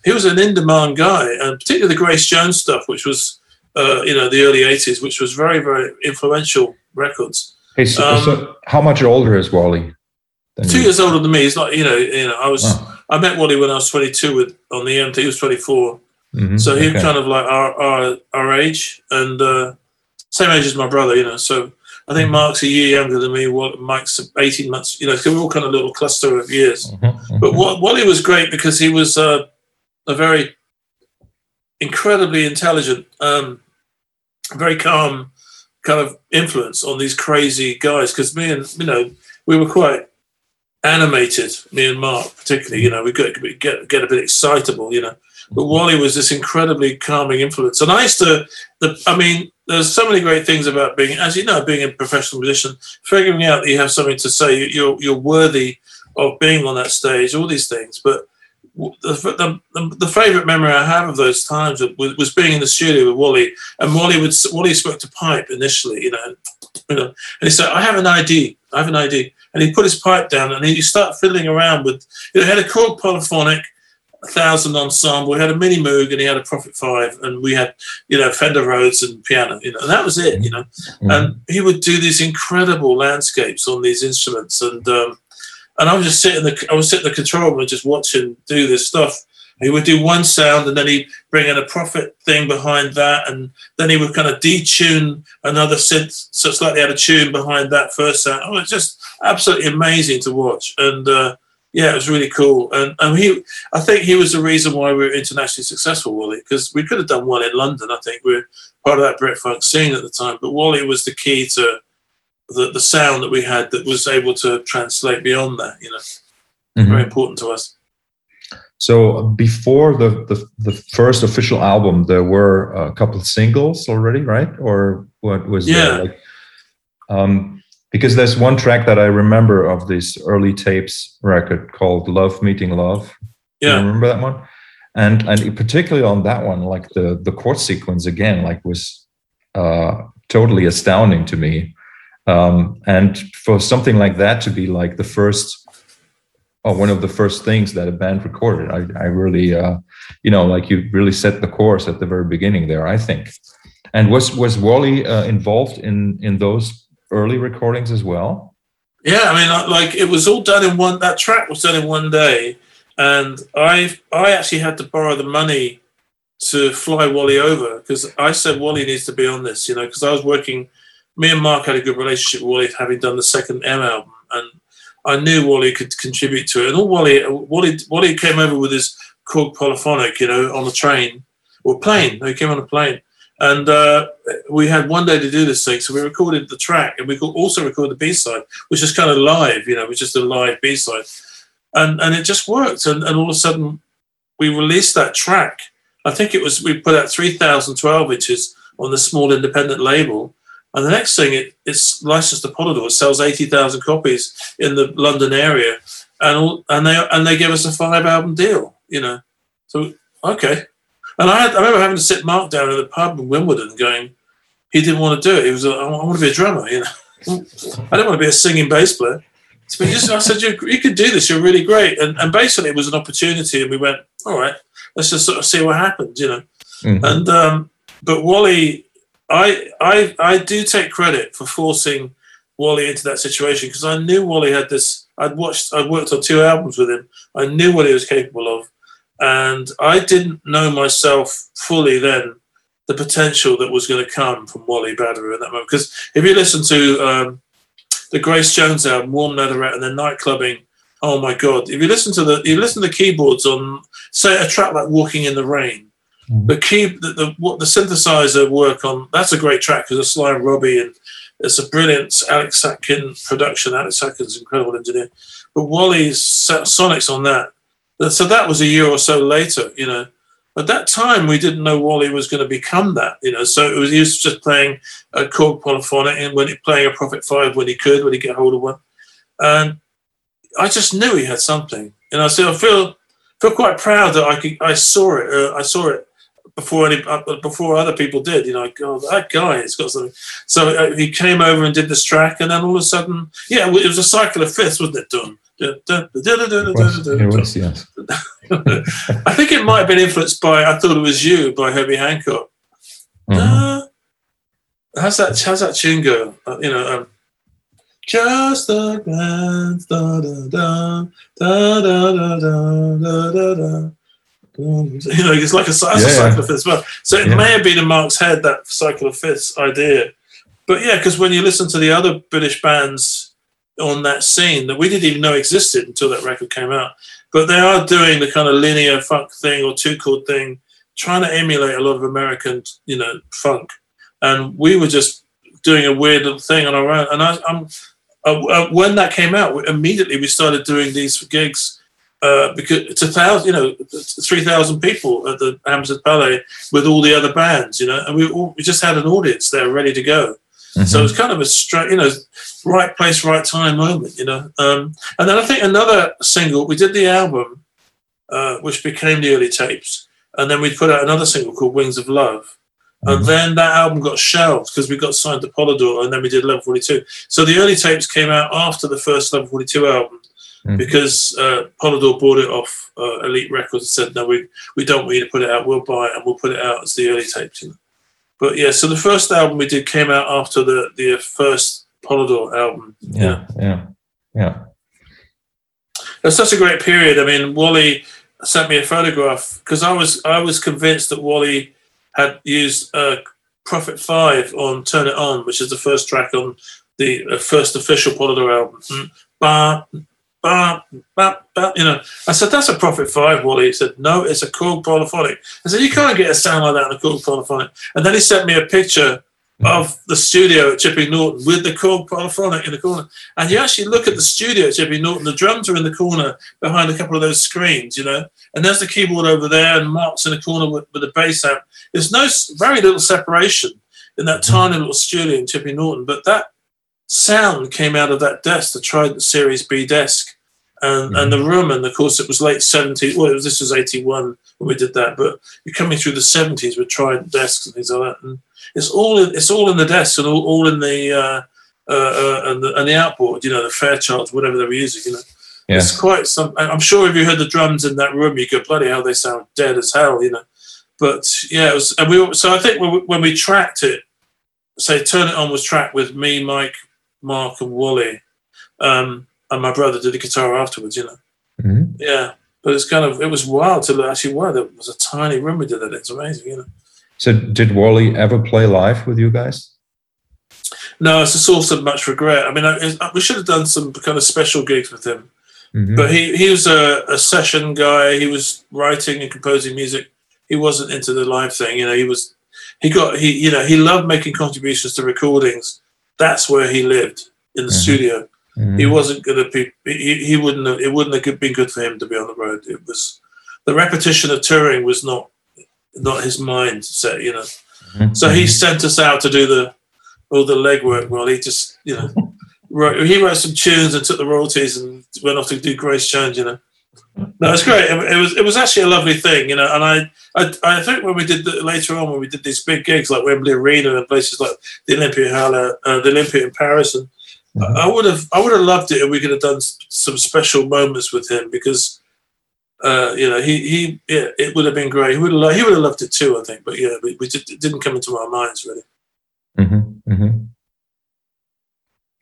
He was an in-demand guy, and particularly the Grace Jones stuff, which was uh, you know the early '80s, which was very very influential records. Hey, so, um, so how much older is Wally? two years older than me. He's like, you know, you know, I was, oh. I met Wally when I was 22 with on the MT. He was 24, mm-hmm. so he okay. was kind of like our our, our age and uh, same age as my brother. You know, so I think mm-hmm. Mark's a year younger than me. What Mike's 18 months. You know, so we're all kind of little cluster of years. Mm-hmm. mm-hmm. But Wally was great because he was uh, a very incredibly intelligent, um, very calm kind of influence on these crazy guys. Because me and you know, we were quite animated, me and Mark particularly, you know, we get, get, get a bit excitable, you know. But Wally was this incredibly calming influence. And I used to, the, I mean, there's so many great things about being, as you know, being a professional musician, figuring out that you have something to say, you're, you're worthy of being on that stage, all these things. But the, the, the favorite memory I have of those times was, was being in the studio with Wally. And Wally would, Wally spoke to pipe initially, you know, you know, and he said, I have an idea. I have an idea and he put his pipe down and he started fiddling around with, you know, he had a Korg polyphonic, a thousand ensemble, We had a mini Moog and he had a Prophet 5 and we had, you know, Fender Rhodes and piano, you know, and that was it, you know. Mm-hmm. And he would do these incredible landscapes on these instruments and, um, and I was just sitting the I was sitting in the control room and just watching do this stuff he would do one sound and then he'd bring in a Prophet thing behind that, and then he would kind of detune another synth, so slightly out of tune behind that first sound. Oh, it's just absolutely amazing to watch, and uh, yeah, it was really cool. And, and he, I think he was the reason why we were internationally successful, Wally, because we could have done one in London. I think we are part of that Brit Funk scene at the time, but Wally was the key to the, the sound that we had that was able to translate beyond that. You know, mm-hmm. very important to us. So before the, the, the first official album, there were a couple of singles already, right? Or what was yeah. There? Like, um, because there's one track that I remember of this early tapes record called "Love Meeting Love." Yeah, you remember that one? And and particularly on that one, like the the chord sequence again, like was uh, totally astounding to me. Um, and for something like that to be like the first or one of the first things that a band recorded, I, I really, uh, you know, like you really set the course at the very beginning there, I think. And was was Wally uh, involved in in those early recordings as well? Yeah, I mean, like it was all done in one. That track was done in one day, and I I actually had to borrow the money to fly Wally over because I said Wally needs to be on this, you know, because I was working. Me and Mark had a good relationship with Wally, having done the second M album, and I knew Wally could contribute to it. And all Wally, Wally, Wally came over with his Korg polyphonic, you know, on the train or plane. he came on a plane, and uh, we had one day to do this thing. So we recorded the track, and we could also record the B side, which is kind of live, you know, which is a live B side, and and it just worked. And, and all of a sudden, we released that track I think it was we put out 3,012 inches on the small independent label. And the next thing, it, it's licensed to Polydor. It sells 80,000 copies in the London area. And, all, and they and they give us a five album deal, you know. So, okay. And I, had, I remember having to sit Mark down in the pub in Wimbledon going, he didn't want to do it. He was, I want to be a drummer, you know. I don't want to be a singing bass player. So just, I said, you, you could do this. You're really great. And, and basically, it was an opportunity. And we went, all right, let's just sort of see what happens, you know. Mm-hmm. And um, but Wally, I I I do take credit for forcing Wally into that situation because I knew Wally had this. I'd watched, I'd worked on two albums with him. I knew what he was capable of, and I didn't know myself fully then the potential that was going to come from Wally Badarou at that moment. Because if you listen to um, the Grace Jones album, Warm Leatherette, and then Nightclubbing oh my god! If you listen to the you listen to the keyboards on say a track like Walking in the Rain, mm-hmm. the key the, the what the synthesizer work on that's a great track because it's Sly and Robbie and it's a brilliant Alex Sadkin production. Alex Sadkin's an incredible engineer, but Wally's sonics on that. So that was a year or so later, you know. At that time, we didn't know Wally was going to become that, you know. So it was he was just playing a Korg polyphonic and when he playing a Prophet Five when he could, when he get hold of one, and I just knew he had something, and I said I feel feel quite proud that I could, I saw it. Uh, I saw it before any uh, before other people did. You know, God, that guy has got something. So uh, he came over and did this track, and then all of a sudden, yeah, it was a cycle of fifths, wasn't it? Done. I think it might have been influenced by "I Thought It Was You" by Herbie Hancock. Mm-hmm. Uh, how's that? How's that tune go? Uh, you know. Um, just a glance, da da da da da da da da da. You know, it's like a, yeah, a cycle of fifths. Well, so it yeah. may have been in Mark's head that cycle of fifths idea, but yeah, because when you listen to the other British bands on that scene that we didn't even know existed until that record came out, but they are doing the kind of linear funk thing or two chord thing, trying to emulate a lot of American, you know, funk, and we were just doing a weird little thing on our own. And I, am uh, uh, when that came out, immediately we started doing these gigs uh, because it's a thousand, you know, three thousand people at the Hammersmith Palais with all the other bands, you know, and we all, we just had an audience there ready to go. Mm-hmm. So it's kind of a straight, you know, right place, right time moment, you know. Um, and then I think another single, we did the album, uh, which became the early tapes, and then we put out another single called Wings of Love. And mm-hmm. then that album got shelved because we got signed to Polydor and then we did Level 42. So the early tapes came out after the first Level 42 album mm-hmm. because uh, Polydor bought it off uh, Elite Records and said, no, we, we don't want you to put it out. We'll buy it and we'll put it out as the early tapes. You know? But yeah, so the first album we did came out after the, the first Polydor album. Yeah, yeah, yeah. It's such a great period. I mean, Wally sent me a photograph because I was I was convinced that Wally had used uh, Prophet 5 on Turn It On, which is the first track on the uh, first official Polydor album. Mm, bah, bah, bah, you know, I said, that's a Prophet 5, Wally. He said, no, it's a Korg polyphonic. I said, you can't get a sound like that in a Korg polyphonic. And then he sent me a picture of the studio at Chipping Norton with the Korg polyphonic in the corner. And you actually look at the studio at Chipping Norton, the drums are in the corner behind a couple of those screens, you know, and there's the keyboard over there, and Mark's in the corner with, with the bass amp. There's no very little separation in that mm-hmm. tiny little studio in Chipping Norton, but that sound came out of that desk, the Trident Series B desk, and, mm-hmm. and the room. And of course, it was late 70s. Well, was, this was 81 when we did that, but you're coming through the 70s with Trident desks and things like that. And it's all in, it's all in the desk and all, all in the, uh, uh, uh, and the and the outboard, you know, the Fairchild, whatever they were using, you know. Yeah. It's quite some. I'm sure if you heard the drums in that room, you go bloody hell, they sound dead as hell, you know. But yeah, it was, and we. So I think when we, when we tracked it, say Turn It On was tracked with me, Mike, Mark, and Wally, um, and my brother did the guitar afterwards, you know. Mm-hmm. Yeah, but it's kind of it was wild to actually. Wow, there was a tiny room we did it. It's amazing, you know. So did Wally ever play live with you guys? No, it's a source of much regret. I mean, I, we should have done some kind of special gigs with him. Mm-hmm. But he, he was a, a, session guy. He was writing and composing music. He wasn't into the live thing. You know, he was he got he you know he loved making contributions to recordings. That's where he lived in the mm-hmm. studio. Mm-hmm. He wasn't going to be. He, he wouldn't. Have, it wouldn't have been good for him to be on the road. It was the repetition of touring was not not his mindset. You know, mm-hmm. so he sent us out to do the all the legwork while he just you know wrote, he wrote some tunes and took the royalties and went off to do Grace Jones. You know. No, it's great. It, it, was it was actually a lovely thing, you know. And I I, I think when we did the, later on when we did these big gigs like Wembley Arena and places like the Olympia Halle, uh, the Olympia in Paris, and mm-hmm. I would have I would have loved it if we could have done some special moments with him because uh, you know he he yeah it would have been great. He would have he would have loved it too, I think. But yeah, we, we did, it didn't come into our minds really. Mm-hmm. Mm-hmm.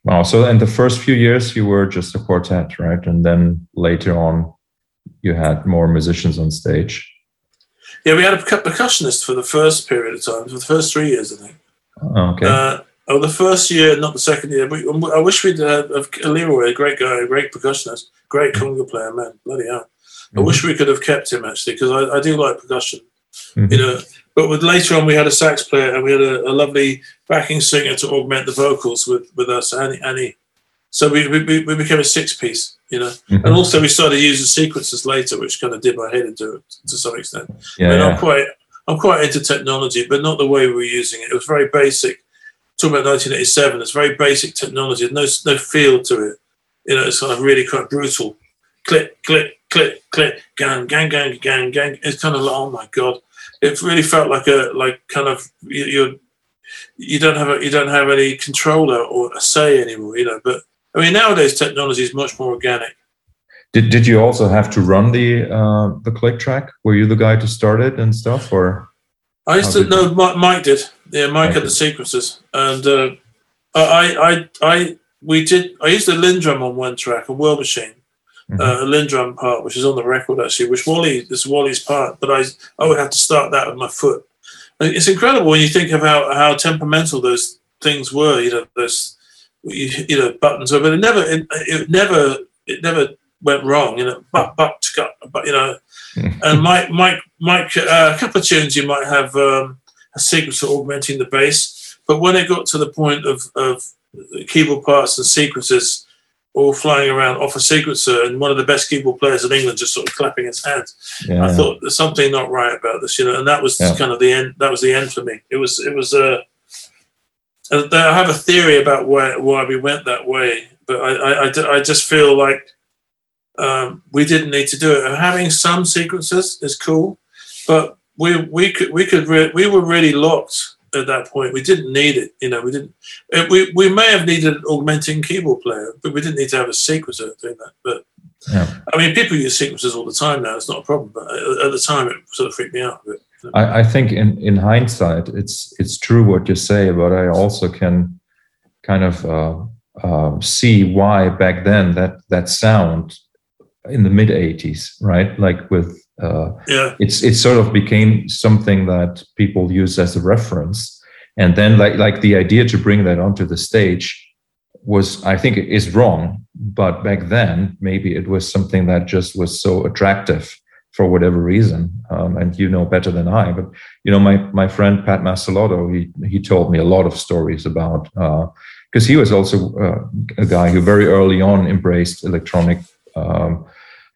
Wow. So in the first few years, you were just a quartet, right? And then later on, you had more musicians on stage. Yeah, we had a percussionist for the first period of time, for the first three years, I think. Oh, okay. Uh, oh, the first year, not the second year. But I wish we'd had uh, Leroy, a great guy, a great percussionist, great conga player, man, bloody hell. Mm-hmm. I wish we could have kept him actually because I, I, do like percussion. Mm-hmm. You know, but with later on we had a sax player and we had a, a lovely backing singer to augment the vocals with with us, Annie. Annie. So we, we, we became a six piece you know. Mm-hmm. And also we started using sequences later, which kind of did my head into it to some extent. Yeah, yeah. I'm quite I'm quite into technology, but not the way we were using it. It was very basic. Talking about 1987, it's very basic technology. No no feel to it. You know, it's kind of really quite brutal. Click, click, click, click, gang, gang, gang, gang, gang. It's kind of like, oh my god, it really felt like a like kind of you, you're you don't have a, you don't have any controller or a say anymore, you know. But I mean, nowadays technology is much more organic. Did Did you also have to run the uh, the click track? Were you the guy to start it and stuff, or? I used to know Mike did. Yeah, Mike, Mike had the sequences, and uh, I, I, I, we did. I used a LinnDrum on one track, a World Machine, mm-hmm. uh, a LinnDrum part, which is on the record actually, which Wally this is Wally's part, but I, I would have to start that with my foot. And it's incredible when you think of how, how temperamental those things were. You know, those you, know buttons over. it never it, it, never it never went wrong you know but but but you know and mike mike mike uh, a couple of tunes you might have um, a sequence for augmenting the bass but when it got to the point of of keyboard parts and sequences all flying around off a sequencer and one of the best keyboard players in England just sort of clapping his hands. Yeah, I thought there's something not right about this, you know, and that was yeah. kind of the end. That was the end for me. It was, it was, uh, Uh, I have a theory about why why we went that way, but I I, I just feel like um, we didn't need to do it. Having some sequences is cool, but we we could we could re- we were really locked at that point. We didn't need it. You know, we didn't. It, we we may have needed an augmenting keyboard player, but we didn't need to have a sequencer doing that. But yeah. I mean, people use sequences all the time now. It's not a problem, but uh, at the time, it sort of freaked me out a bit. I, I think in, in hindsight, it's it's true what you say, but I also can kind of uh, uh, see why back then that that sound in the mid 80s, right? Like with uh, yeah, it's it sort of became something that people use as a reference, and then like like the idea to bring that onto the stage was I think is wrong, but back then maybe it was something that just was so attractive for whatever reason. Um, and you know better than I. But you know, my my friend Pat Mastelotto, he he told me a lot of stories about because uh, he was also uh, a guy who very early on embraced electronic. Um,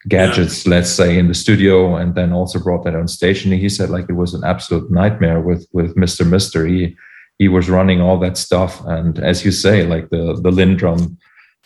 gadgets let's say in the studio and then also brought that on station he said like it was an absolute nightmare with with mr mister he he was running all that stuff. And as you say, like the the LinnDrum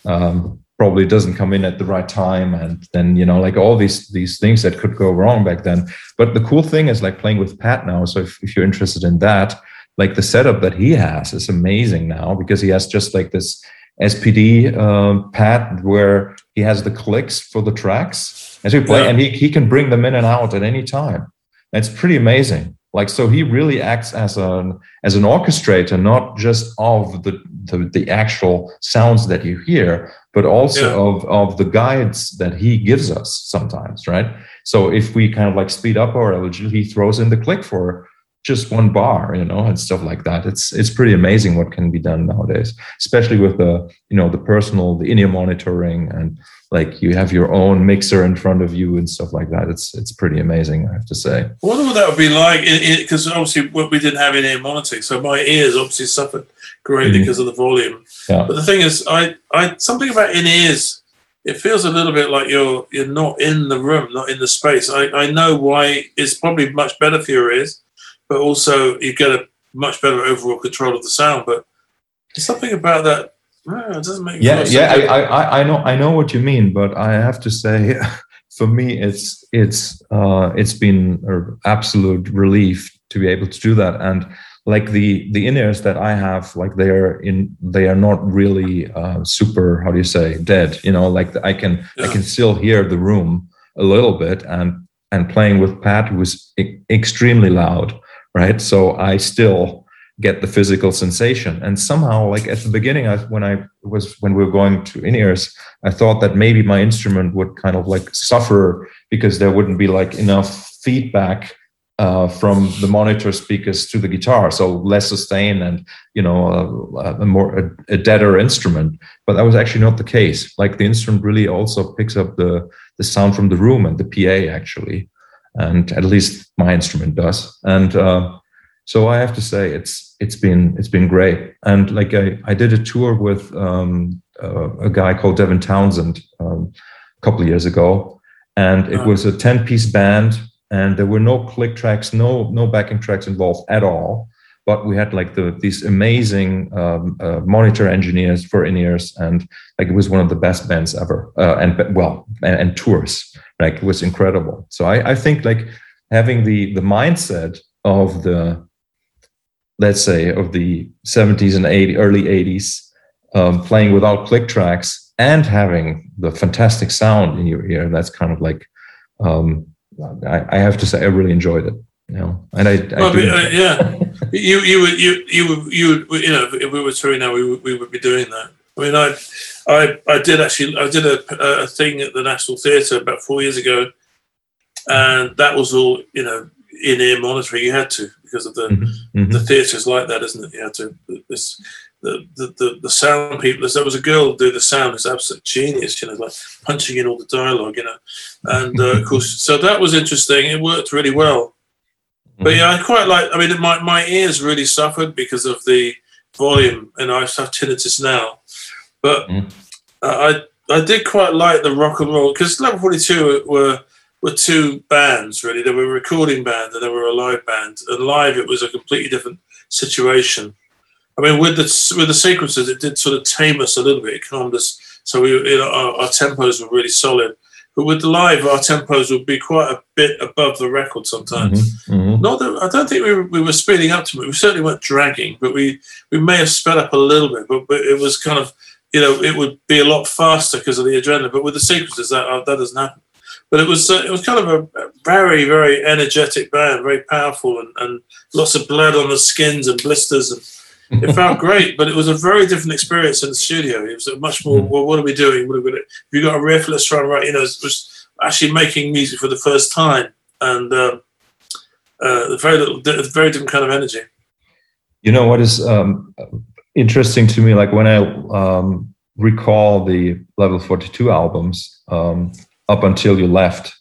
um, probably doesn't come in at the right time, and then you know like all these these things that could go wrong back then. But the cool thing is like playing with Pat now. So if, if you're interested in that, like the setup that he has is amazing now because he has just like this SPD um, pad where he has the clicks for the tracks as we play, yeah. and he, he can bring them in and out at any time. It's pretty amazing. Like so, he really acts as an as an orchestrator, not just of the the, the actual sounds that you hear, but also yeah. of of the guides that he gives us sometimes, right? So if we kind of like speed up our eligibility, he throws in the click for just one bar, you know, and stuff like that. It's it's pretty amazing what can be done nowadays, especially with the you know the personal, the in-ear monitoring, and like you have your own mixer in front of you and stuff like that. It's it's pretty amazing, I have to say. What would that would be like? Because obviously we didn't have in-ear monitoring, so my ears obviously suffered greatly mm because of the volume. Yeah. But the thing is, I I something about in ears. It feels a little bit like you're you're not in the room, not in the space. I, I know why it's probably much better for your ears but also you get a much better overall control of the sound. But there's something about that. it doesn't make yeah, yeah. I, I, I know, I know what you mean, but I have to say, for me, it's it's uh, it's been an absolute relief to be able to do that. And like the the in-ears that I have, like they are in, they are not really uh, super. How do you say dead? You know, like I can yeah. I can still hear the room a little bit, and and playing with Pat was e- extremely loud right? So I still get the physical sensation. And somehow, like at the beginning, I, when I was when we were going to in ears, I thought that maybe my instrument would kind of like suffer because there wouldn't be like enough feedback uh, from the monitor speakers to the guitar, so less sustain and you know a, a more a, a, deader instrument. But that was actually not the case. Like the instrument really also picks up the the sound from the room and the PA actually and at least my instrument does. And uh, so I have to say it's it's been it's been great. And like I, I did a tour with um, uh, a guy called Devin Townsend um, a couple of years ago, and it was a ten piece band, and there were no click tracks, no no backing tracks involved at all. But we had like the these amazing um, uh, monitor engineers for in ears, and like it was one of the best bands ever, uh, and well, and, and tours like it was incredible so I, I think like having the the mindset of the let's say of the 70s and 80 early 80s um, playing without click tracks and having the fantastic sound in your ear that's kind of like um, I, I, have to say i really enjoyed it you know and i, I well, uh, yeah you you would you you would you would you know if we were touring now we would, we would be doing that i mean i I, I did actually I did a, a thing at the National Theatre about four years ago, and that was all you know in ear monitoring. You had to because of the mm-hmm. mm-hmm. the theatre is like that, isn't it? You had to this the the the, the sound people. There was a girl do the sound who's absolute genius. You know, like punching in all the dialogue. You know, and uh, of course, so that was interesting. It worked really well. But mm-hmm. yeah, I quite like. I mean, my my ears really suffered because of the volume, and I have tinnitus now. But mm. I I did quite like the rock and roll because Level Forty Two were were two bands really. They were a recording band and they were a live band. And live, it was a completely different situation. I mean, with the with the sequences, it did sort of tame us a little bit. It calmed us, so we you know, our, our tempos were really solid. But with the live, our tempos would be quite a bit above the record sometimes. Mm-hmm, mm-hmm. Not that I don't think we were, we were speeding up to it. We certainly weren't dragging, but we we may have sped up a little bit. But, but it was kind of you know, it would be a lot faster because of the adrenaline. But with the sequences, that uh, that doesn't happen. But it was uh, it was kind of a very very energetic band, very powerful, and, and lots of blood on the skins and blisters, and it felt great. But it was a very different experience in the studio. It was much more. Mm. Well, what are we doing? What are we doing? If you got a riff, let's try and write. You know, it was actually making music for the first time, and um, uh, very little, very different kind of energy. You know what is um, interesting to me like when i um, recall the level 42 albums um, up until you left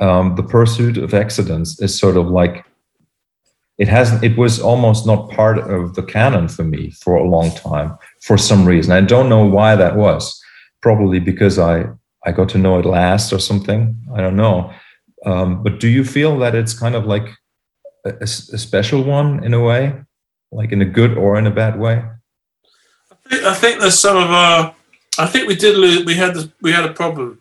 um, the pursuit of accidents is sort of like it hasn't it was almost not part of the canon for me for a long time for some reason i don't know why that was probably because i i got to know it last or something i don't know um, but do you feel that it's kind of like a, a special one in a way like in a good or in a bad way? I think, I think there's some of our. I think we did lose. We had the, we had a problem,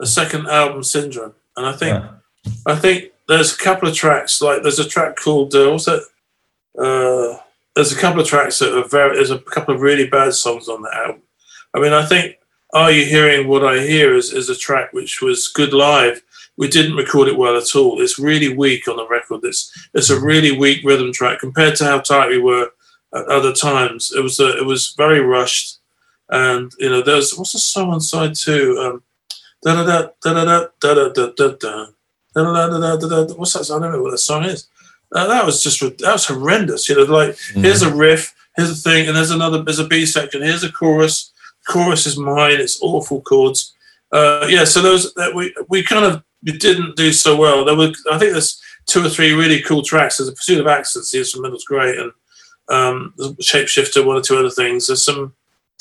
a second album syndrome, and I think yeah. I think there's a couple of tracks like there's a track called uh, what's that? Uh, there's a couple of tracks that are very. There's a couple of really bad songs on the album. I mean, I think "Are You Hearing What I Hear" is, is a track which was good live. We didn't record it well at all. It's really weak on the record. It's it's a really weak rhythm track compared to how tight we were at other times. It was a, it was very rushed, and you know there's what's the song on side two? Um, da da da da da da da da da. What's that? I don't know what that song is. Uh, that was just that was horrendous. You know, like mm. here's a riff, here's a thing, and there's another. There's a B section. Here's a chorus. Chorus is mine. It's awful chords. Uh, yeah, so those that we we kind of didn't do so well. There were I think there's two or three really cool tracks. There's a Pursuit of Accidents instrumental's great, and um, Shapeshifter, one or two other things. There's some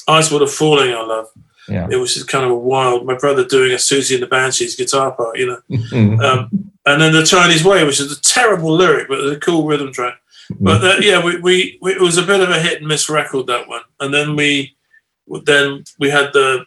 Eyes Waterfalling I love. Yeah. It was just kind of a wild. My brother doing a Siouxsie and the Banshees guitar part, you know. um, and then the Chinese Way, which is a terrible lyric, but a cool rhythm track. But uh, yeah, we, we, we, it was a bit of a hit and miss record that one. And then we then we had the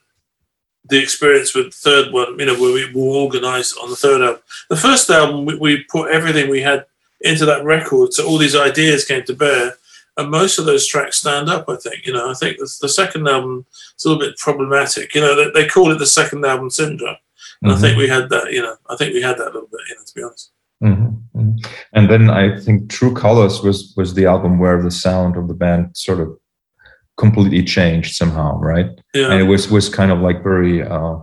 the experience with the third one, you know, where we were organised on the third album. The first album, we, we put everything we had into that record, so all these ideas came to bear and most of those tracks stand up. I think you know. I think the, the second album is a little bit problematic. You know, they, they call it the second album syndrome, and mm-hmm. I think we had that. You know, I think we had that a little bit. You know, to be honest. Mm-hmm. mm-hmm. And then I think True Colors was was the album where the sound of the band sort of completely changed somehow, right? Yeah. And it was was kind of like very. Uh,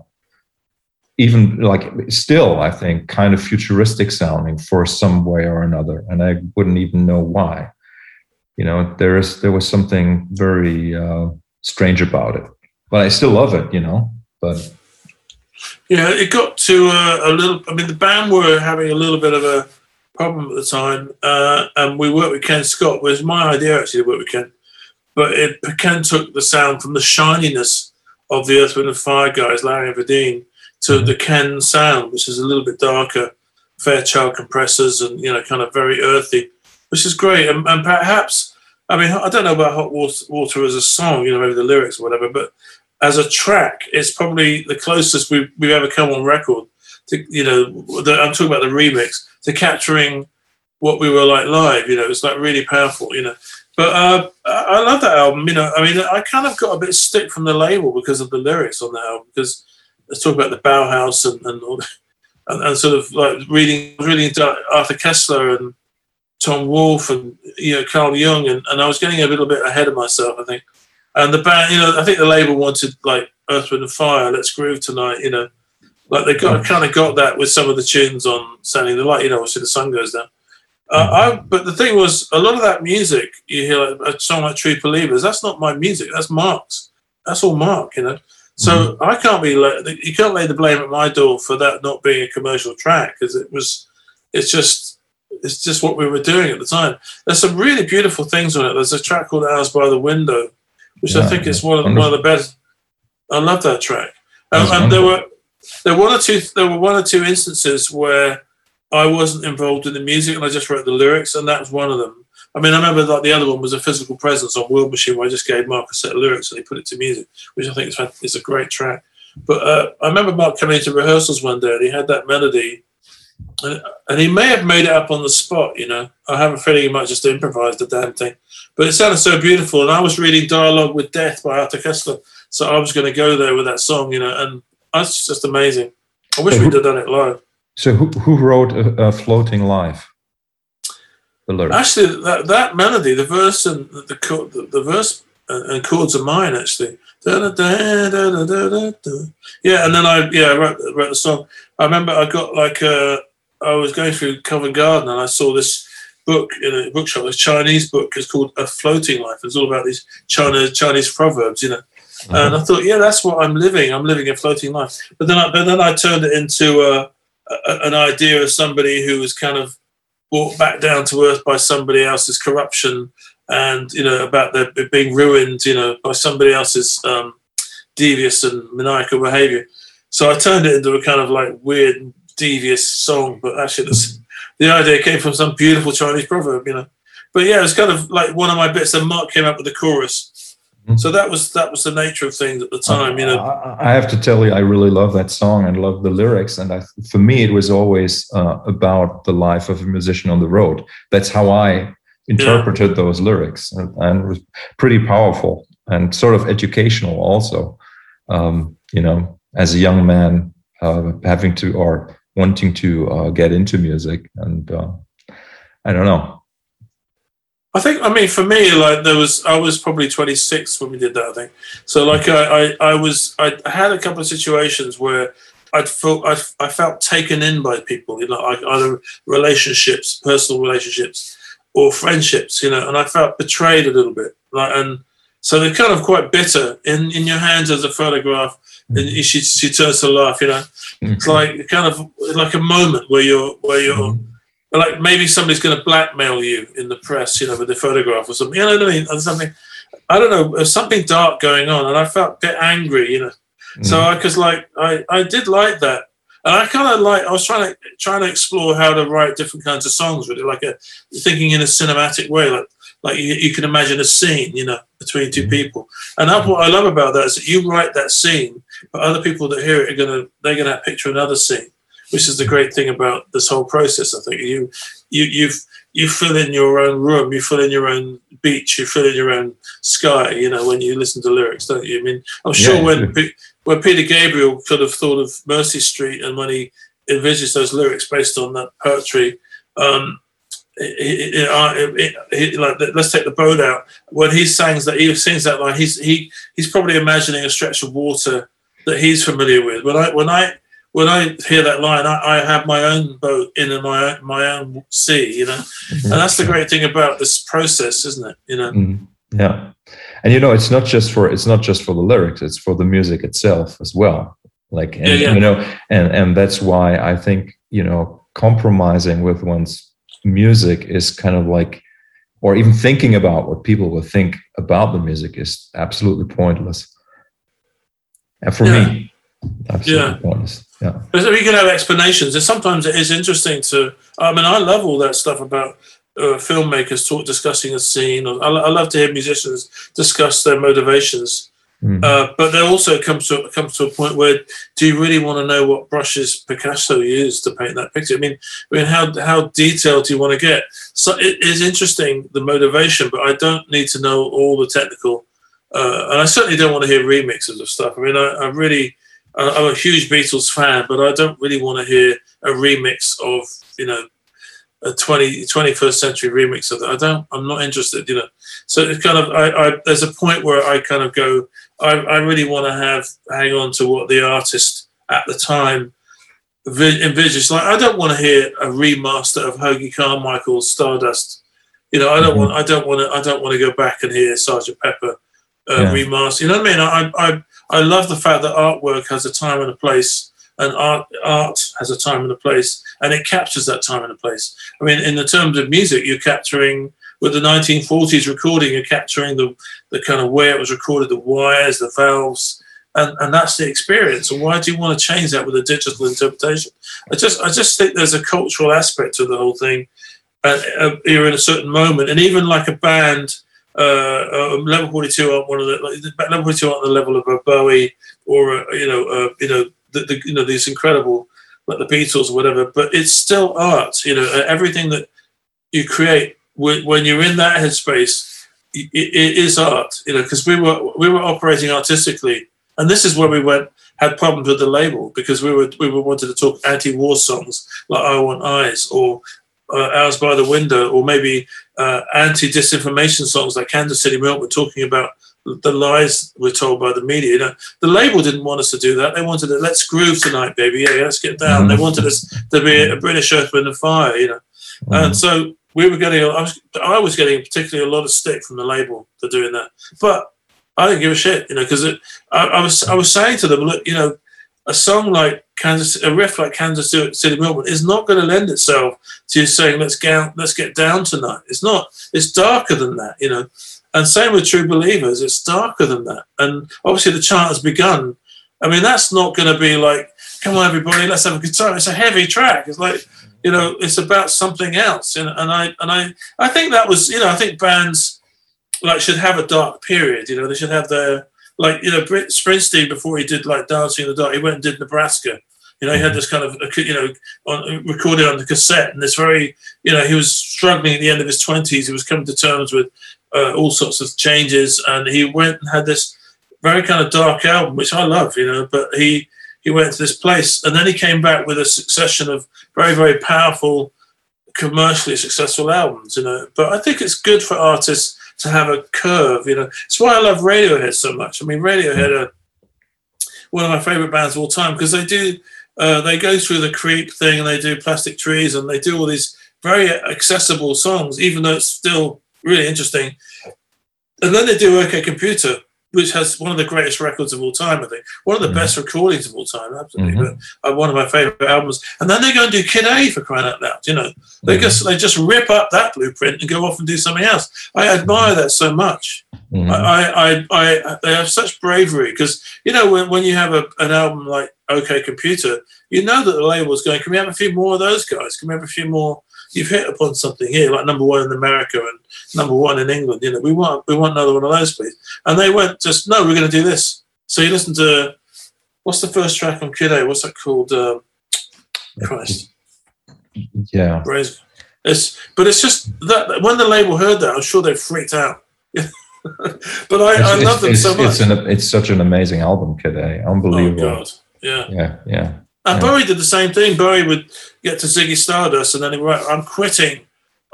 even like still i think kind of futuristic sounding for some way or another and i wouldn't even know why you know there is there was something very uh, strange about it. But i still love it you know but yeah it got to uh, a little i mean the band were having a little bit of a problem at the time uh, and we worked with ken scott. It was my idea actually to work with ken. But it ken took the sound from the shininess of the earth wind and fire guys larry and to mm-hmm. the ken sound which is a little bit darker fairchild compressors and you know kind of very earthy which is great. And, and, perhaps, I mean, I don't know about Hot Water as a song, you know, maybe the lyrics or whatever, but as a track, it's probably the closest we've, we've ever come on record to, you know, the, I'm talking about the remix, to capturing what we were like live, you know, it's like really powerful, you know. But uh, I love that album, you know. I mean, I kind of got a bit stick from the label because of the lyrics on the album, because let's talk about the Bauhaus and, and, and, and sort of like reading, reading Arthur Koestler and Tom Wolfe and you know Carl Jung, and, and I was getting a little bit ahead of myself, I think. And the band, you know, I think the label wanted like Earth, Wind and Fire, Let's Groove Tonight, you know, like they got kind of got that with some of the tunes on Standing the Light, you know, obviously the sun goes down. Uh, I, but the thing was, a lot of that music you hear, like a song like True Believers, that's not my music. That's Mark's. That's all Mark, you know. So mm-hmm. I can't be like you can't lay the blame at my door for that not being a commercial track because it was. It's just it's just what we were doing at the time. There's some really beautiful things on it. There's a track called "Hours by the Window," which yeah, I think is one of, one of the best. I love that track. Um, and there were there were one or two there were one or two instances where I wasn't involved in the music and I just wrote the lyrics, and that was one of them. I mean, I remember that the other one was a physical presence on World Machine, where I just gave Mark a set of lyrics and he put it to music, which I think is, is a great track. But uh, I remember Mark coming into rehearsals one day and he had that melody and he may have made it up on the spot. You know, I have a feeling he might just improvise the damn thing. But it sounded so beautiful, and I was reading "Dialogue with Death" by Arthur Koestler, so I was going to go there with that song. You know, and that's just amazing. I wish so we'd have done it live. So, who, who wrote "Floating Life"? The lyrics. Actually, that, that melody, the verse and the the, the verse and chords are mine actually. Da, da, da, yeah, and then I yeah wrote, wrote the song. I remember I got like a I was going through Covent Garden and I saw this book in a bookshop, this Chinese book. It's called A Floating Life. It's all about these China Chinese proverbs, you know. Mm-hmm. And I thought, yeah, that's what I'm living. I'm living a floating life. But then, I, but then I turned it into a, a, an idea of somebody who was kind of brought back down to earth by somebody else's corruption, and you know about their being ruined, you know, by somebody else's um, devious and maniacal behavior. So I turned it into a kind of like weird devious song, but actually the idea came from some beautiful Chinese proverb, you know. but yeah, it's kind of like one of my bits. And Mark came up with the chorus. Mm-hmm. So that was that was the nature of things at the time, you know. I, I have to tell you, I really love that song and love the lyrics. And I, for me, it was always uh, about the life of a musician on the road. That's how I interpreted yeah. those lyrics, and, and, it was pretty powerful and sort of educational also. Um, you know, as a young man, uh, having to or wanting to uh, get into music, and uh, I don't know. I think, I mean, for me, like there was, I was probably 26 when we did that. I think so. Like I, I, I was, I had a couple of situations where I'd felt, I, I felt taken in by people, you know, like either relationships, personal relationships, or friendships, you know, and I felt betrayed a little bit. Like, and so they're kind of quite bitter. In in your hands as a photograph, and mm-hmm. she she turns to laugh. You know, it's mm-hmm. like kind of like a moment where you're where you're. Mm-hmm like maybe somebody's going to blackmail you in the press, you know, with the photograph or something. You know what I mean? Or something. I don't know. There's something dark going on, and I felt a bit angry, you know. Mm. So I because like I I did like that, and I kind of like I was trying to trying to explore how to write different kinds of songs with it, like a thinking in a cinematic way, like like you, you can imagine a scene, you know, between two mm. people. And that's what I love about that is that you write that scene, but other people that hear it are gonna they're gonna picture another scene which is the great thing about this whole process. I think you you you you fill in your own room, you fill in your own beach, you fill in your own sky. You know when you listen to lyrics, don't you? I mean, I'm sure yeah, when when Peter Gabriel could have thought of Mercy Street and when he envisaged those lyrics based on that poetry. Um, it, it, it, like let's take the boat out. When he sings that, he sings that line. He's he he's probably imagining a stretch of water that he's familiar with. When I when I when I hear that line, I, I have my own boat in my my own sea, you know, mm-hmm. and that's the great thing about this process, isn't it? You know. Mm, yeah, and you know, it's not just for it's not just for the lyrics; it's for the music itself as well. Like, and, yeah, yeah. you know, and and that's why I think you know compromising with one's music is kind of like or even thinking about what people will think about the music is absolutely pointless. And for yeah. me, absolutely yeah. pointless. Yeah. We can have explanations. And sometimes it is interesting to, I mean, I love all that stuff about uh, filmmakers talk, discussing a scene. I, I, love to hear musicians discuss their motivations. Mm. Uh, but there also comes to comes to a point where do you really want to know what brushes Picasso used to paint that picture? I mean, I mean, how how detailed do you want to get? So it is interesting the motivation, but I don't need to know all the technical. Uh, and I certainly don't want to hear remixes of stuff. I mean, I, I really I'm a huge Beatles fan, but I don't really want to hear a remix of you know a 20, 21st century remix of that. I don't. I'm not interested. You know. So it's kind of I, I there's a point where I kind of go. I, I really want to have hang on to what the artist at the time envisaged. Like I don't want to hear a remaster of Hoagy Carmichael's Stardust. You know, I don't mm-hmm. want. I don't want to. I don't want to go back and hear Sergeant Pepper uh, yeah. remaster. You know what I mean? I, I I love the fact that artwork has a time and a place, and art art has a time and a place, and it captures that time and a place. I mean, in the terms of music, you're capturing with the 1940s recording, you're capturing the the kind of where it was recorded, the wires, the valves, and, and that's the experience. And why do you want to change that with a digital interpretation? I just I just think there's a cultural aspect to the whole thing. Uh, uh, you're in a certain moment, and even like a band uh, uh, level 42 aren't one of the like, level 42 aren't the level of a Bowie or a, you know uh, you know the, the, you know these incredible like the Beatles or whatever but it's still art you know uh, everything that you create when you're in that headspace it, is art you know because we were we were operating artistically and this is where we went had problems with the label because we were we were wanted to talk anti-war songs like I Want Eyes or uh, Hours by the Window, or maybe uh, anti disinformation songs like Kansas City Milkman talking about the lies we're told by the media. You know, the label didn't want us to do that. They wanted to let's groove tonight, baby. Yeah, let's get down. Mm-hmm. They wanted us to be a British Earth, Wind and Fire. You know, mm-hmm. and so we were getting. I was, I was getting particularly a lot of stick from the label for doing that, but I didn't give a shit. You know, because I, I was I was saying to them, look, you know, a song like Kansas, a riff like Kansas City Milkman is not going to lend itself to you saying let's get let's get down tonight. It's not. It's darker than that, you know. And same with True Believers. It's darker than that. And obviously the chant has begun. I mean, that's not going to be like, come on everybody, let's have a good time. It's a heavy track. It's like you know, it's about something else. And, and I and I I think that was, you know, I think bands like should have a dark period. You know, they should have their like you know Springsteen before he did like Dancing in the Dark. He went and did Nebraska. You know, he had this kind of you know on, recorded on the cassette, and this very you know he was struggling at the end of his twenties. He was coming to terms with uh, all sorts of changes, and he went and had this very kind of dark album, which I love. You know, but he he went to this place, and then he came back with a succession of very very powerful, commercially successful albums. You know, but I think it's good for artists to have a curve. You know, it's why I love Radiohead so much. I mean, Radiohead are one of my favorite bands of all time because they do uh, they go through the creep thing and they do plastic trees and they do all these very accessible songs, even though it's still really interesting. And then they do OK Computer, which has one of the greatest records of all time, I think. One of the mm-hmm. best recordings of all time, absolutely. Mm-hmm. But uh, one of my favorite albums. And then they go and do Kid A for crying out loud. You know, they mm-hmm. just they just rip up that blueprint and go off and do something else. I admire that so much. Mm-hmm. I, I, I, they have such bravery because you know when, when you have a, an album like OK Computer, you know that the label's going. Can we have a few more of those guys? Can we have a few more? You've hit upon something here, like number one in America and number one in England. You know, we want we want another one of those, please. And they went just no, we're going to do this. So you listen to what's the first track on Kid A? What's that called? Um, Christ. Yeah. It's but it's just that when the label heard that, I'm sure they freaked out. but I, I love them so much. It's, an, it's such an amazing album, Kid A. Unbelievable. Oh. Yeah. Yeah. Yeah. And yeah. Bowie did the same thing. Bowie would get to Ziggy Stardust and then he'd write, I'm quitting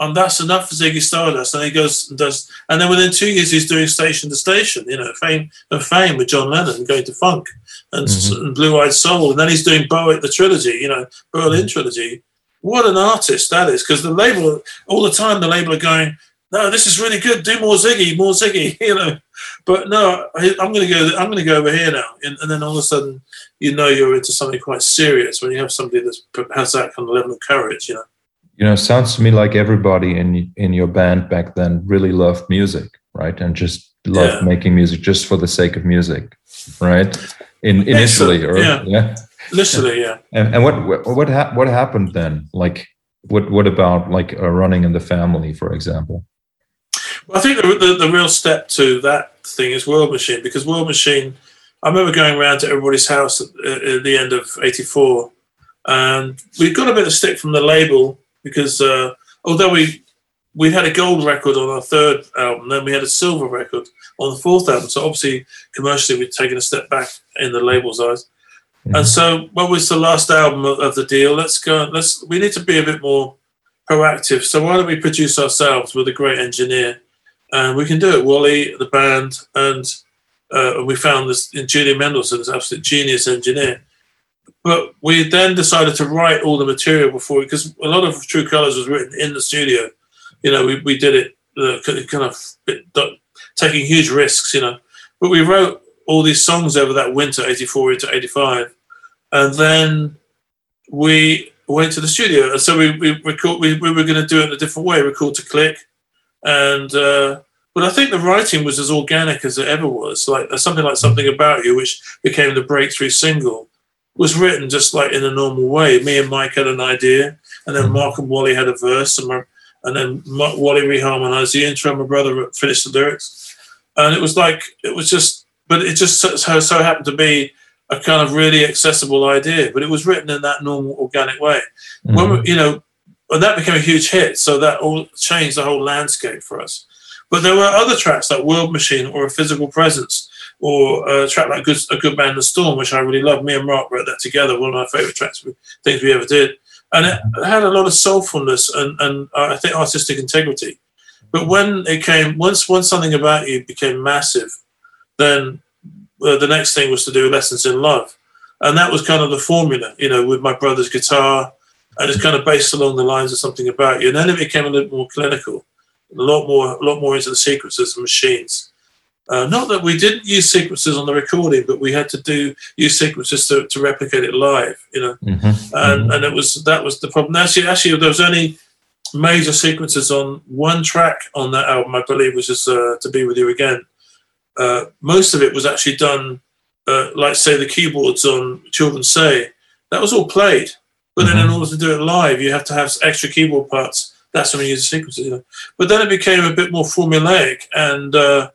and that's enough for Ziggy Stardust. And he goes and does, and then within two years he's doing Station to Station, you know, Fame of Fame with John Lennon, going to funk and, mm-hmm. and Blue Eyed Soul, and then he's doing Bowie the trilogy, you know, Berlin mm-hmm. trilogy. What an artist that is! Because the label, all the time, the label are going, no, this is really good. Do more Ziggy, more Ziggy, you know. But no, I, am going to go. I'm going to go over here now, and, and, then all of a sudden, you know, you're into something quite serious when you have somebody that has that kind of level of courage, you know you know, sounds to me like everybody in in your band back then really loved music, right? And just loved yeah. making music just for the sake of music, right? In initially, or yeah, yeah. Literally, yeah. And, and what what ha- what happened then? Like, what what about like uh, running in the family, for example? Well, I think the, the, the real step to that thing is World Machine because World Machine. I remember going around to everybody's house at, at the end of '84, and we got a bit of stick from the label because uh, although we we had a gold record on our third album, then we had a silver record on the fourth album. So obviously, commercially, we'd taken a step back in the label's eyes. Mm-hmm. And so, what was the last album of, of, the deal? Let's go. Let's. We need to be a bit more proactive. So why don't we produce ourselves with a great engineer, and we can do it. Wally, the band, and uh, we found this in Julian Mendelsohn, this absolute genius engineer. But we then decided to write all the material before because a lot of True Colors was written in the studio. You know, we, we did it uh, kind of bit, taking huge risks, you know. But we wrote all these songs over that winter, 84 into 85. And then we went to the studio. And so we, we, record, we, we were going to do it in a different way, record to click. And, uh, but I think the writing was as organic as it ever was, like something like Something About You, which became the breakthrough single was written just like in a normal way. Me and Mike had an idea, and then mm-hmm. Mark and Wally had a verse, and, my, and then Wally reharmonized the intro. My brother finished the lyrics, and it was like it was just, but it just so, so happened to be a kind of really accessible idea. But it was written in that normal, organic way. Mm-hmm. When we, you know, and that became a huge hit. So that all changed the whole landscape for us. But there were other tracks like World Machine or A Physical Presence or a track like Good, A Good Man in the Storm, which I really love. Me and Mark wrote that together, one of my favourite tracks, things we ever did. And it had a lot of soulfulness and, and uh, I think artistic integrity. But when it came, once, once something about you became massive, then uh, the next thing was to do Lessons in Love. And that was kind of the formula, you know, with my brother's guitar. And it's kind of based along the lines of something about you. And then it became a little more clinical, a lot more, a lot more into the sequences and machines. Uh, not that we didn't use sequences on the recording, but we had to do use sequences to, to replicate it live, you know. Mm-hmm. And mm-hmm. and it was that was the problem. Actually, actually, there was only major sequences on one track on that album, I believe, was just uh, "To Be With You Again." Uh, most of it was actually done, uh, like say the keyboards on "Children Say." That was all played. But mm-hmm. then, in order to do it live, you have to have extra keyboard parts. That's when you use the sequencer. You know? But then it became a bit more formulaic, and uh,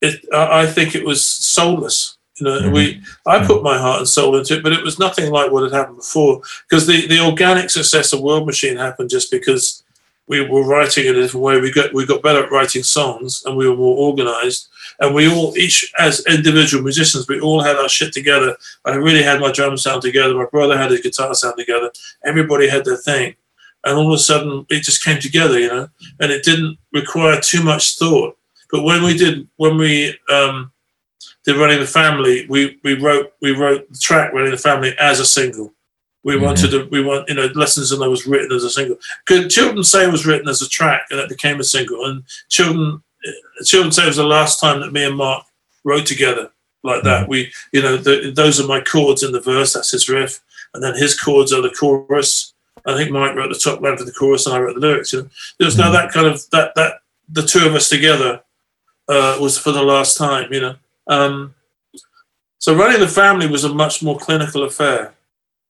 it, I think it was soulless. You know, mm-hmm. we I put mm-hmm. my heart and soul into it, but it was nothing like what had happened before. Because the, the organic success of World Machine happened just because we were writing in a different way. We got we got better at writing songs, and we were more organized. And we all, each as individual musicians, we all had our shit together. I really had my drum sound together. My brother had his guitar sound together. Everybody had their thing, and all of a sudden, it just came together. You know, and it didn't require too much thought. But when we did, when we um, did running the family, we we wrote we wrote the track running the family as a single. We mm-hmm. wanted to, we want, you know, Lessons in Love was written as a single. Because Children Say was written as a track and it became a single. And Children, Children Say was the last time that me and Mark wrote together like that. Mm-hmm. We, you know, the, those are my chords in the verse, that's his riff. And then his chords are the chorus. I think Mike wrote the top line for the chorus and I wrote the lyrics. You know? There was mm-hmm. now that kind of, that, that, the two of us together uh, was for the last time, you know. Um, so running the family was a much more clinical affair.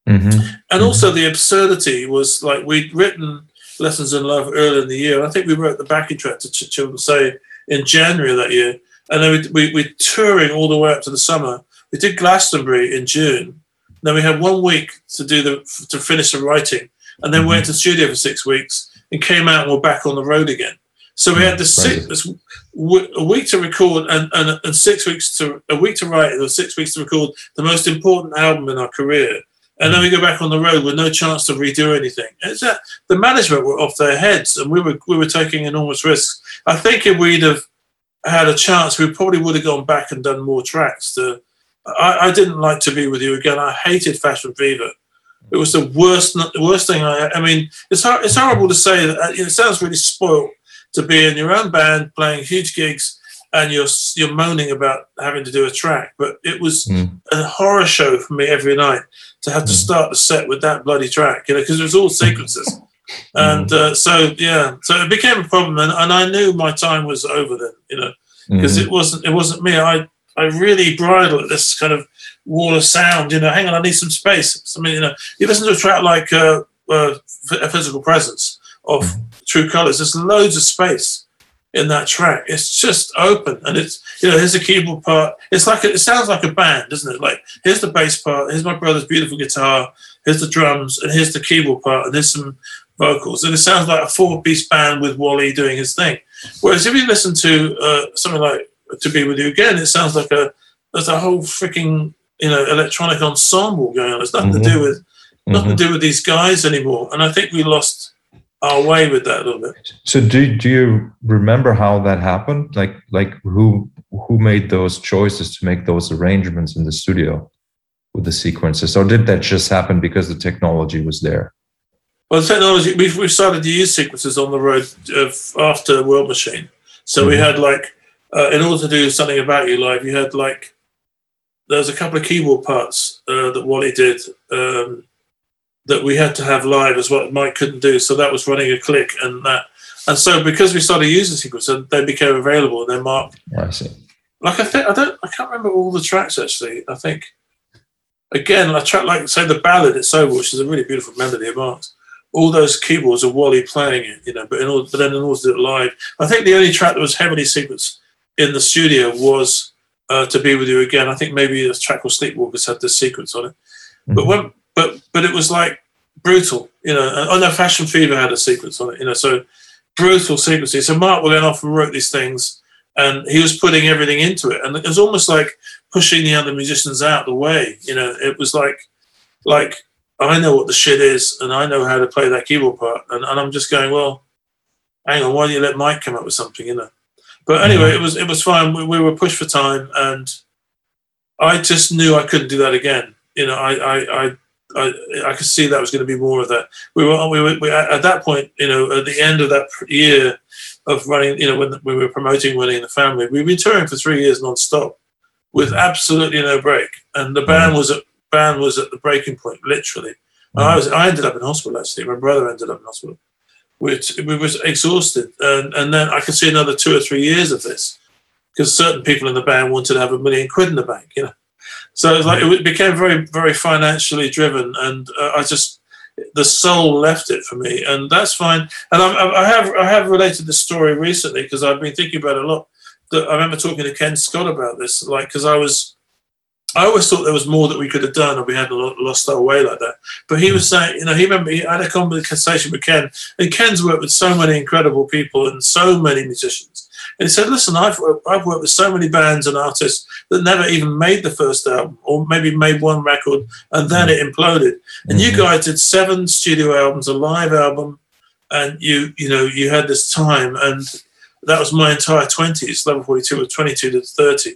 Mm-hmm. And mm-hmm. also the absurdity was like we'd written Lessons in Love earlier in the year. I think we wrote the backing track to Ch- Children Say in January of that year. And then we, we, we're touring all the way up to the summer. We did Glastonbury in June. Then we had one week to do the to finish the writing, and then mm-hmm. went to the studio for six weeks and came out and we're back on the road again. So we had the six, a week to record and, and, and six weeks to a week to write and six weeks to record the most important album in our career and then we go back on the road with no chance to redo anything. It's that the management were off their heads, and we were we were taking enormous risks. I think if we'd have had a chance, we probably would have gone back and done more tracks. To I, I didn't like to be with you again. I hated Fashion Fever. It was the worst worst thing. I I mean, it's it's horrible to say that. It sounds really spoiled to be in your own band playing huge gigs and you're you're moaning about having to do a track. But it was mm. a horror show for me every night to have to hmm. start the set with that bloody track, you know, because it was all sequences. and hmm. uh, so yeah, so it became a problem, and, and I knew my time was over then, you know, because mm. it wasn't it wasn't me. I I really bridled at this kind of wall of sound. You know, hang on, I need some space. I mean, you know, you listen to a track like uh, uh, a physical presence of mm. True Colors. There's loads of space in that track. It's just open, and it's you know here's the keyboard part. It's like a, it sounds like a band, doesn't it? Like here's the bass part, here's my brother's beautiful guitar, here's the drums, and here's the keyboard part, and there's some vocals, and it sounds like a four-piece band with Wally doing his thing. Whereas if you listen to uh, something like "To Be With You Again," it sounds like a there's a whole freaking you know electronic ensemble going on. It's nothing mm-hmm. to do with nothing mm-hmm. to do with these guys anymore, and I think we lost our way with that a little bit. So do do you remember how that happened? Like like who who made those choices to make those arrangements in the studio with the sequences, or did that just happen because the technology was there? Well, the technology we we started to use sequences on the road after World Machine, so mm-hmm. we had like uh, in order to do something about you live, you had like there's a couple of keyboard parts uh, that Wally did. Um, that we had to have live as what Mike couldn't do. So that was running a click and that. And so because we started using sequences, they became available. And then Mark. Like I think I don't I can't remember all the tracks actually. I think again a track like say the ballad it's over, which is a really beautiful melody of Mark's. All those keyboards are Wally playing it, you know, but in order, but then in order to do it live, I think the only track that was heavily sequenced in the studio was uh, "To Be With You Again." I think maybe the track called "Sleepwalkers" had this sequence on it. Mm-hmm. But when but but it was like brutal, you know. Oh no, Fashion Fever had a sequence on it, you know. So brutal sequences. So Mark went off and wrote these things, and he was putting everything into it, and it was almost like pushing the other musicians out the way. You know, it was like like I know what the shit is, and I know how to play that keyboard part, and, and I'm just going, well, hang on, why don't you let Mike come up with something, you know? But anyway, mm-hmm. it was it was fine. We, we were pushed for time, and I just knew I couldn't do that again. You know, I I, I I, I could see that was going to be more of that. We were, we were we, at that point, you know, at the end of that year of running, you know, when we were promoting Running in the Family, we've been touring for three years non-stop with mm-hmm. absolutely no break. And the band mm-hmm. was at band was at the breaking point, literally. And I mm-hmm. was I ended up in hospital actually. My brother ended up in hospital. We, we was exhausted, and and then I could see another two or three years of this because certain people in the band wanted to have a million quid in the bank, you know. So it was like it became very, very financially driven, and uh, I just the soul left it for me, and that's fine. And I, I have I have related the story recently because I've been thinking about it a lot. That I remember talking to Ken Scott about this, like because I was. I always thought there was more that we could have done, or we hadn't lost our way like that. But he was saying, you know, he remember he had a conversation with Ken, and Ken's worked with so many incredible people and so many musicians. And he said, "Listen, I've I've worked with so many bands and artists that never even made the first album, or maybe made one record and then it imploded. And mm-hmm. you guys did seven studio albums, a live album, and you you know you had this time, and that was my entire twenties. Level forty two was twenty two to thirty.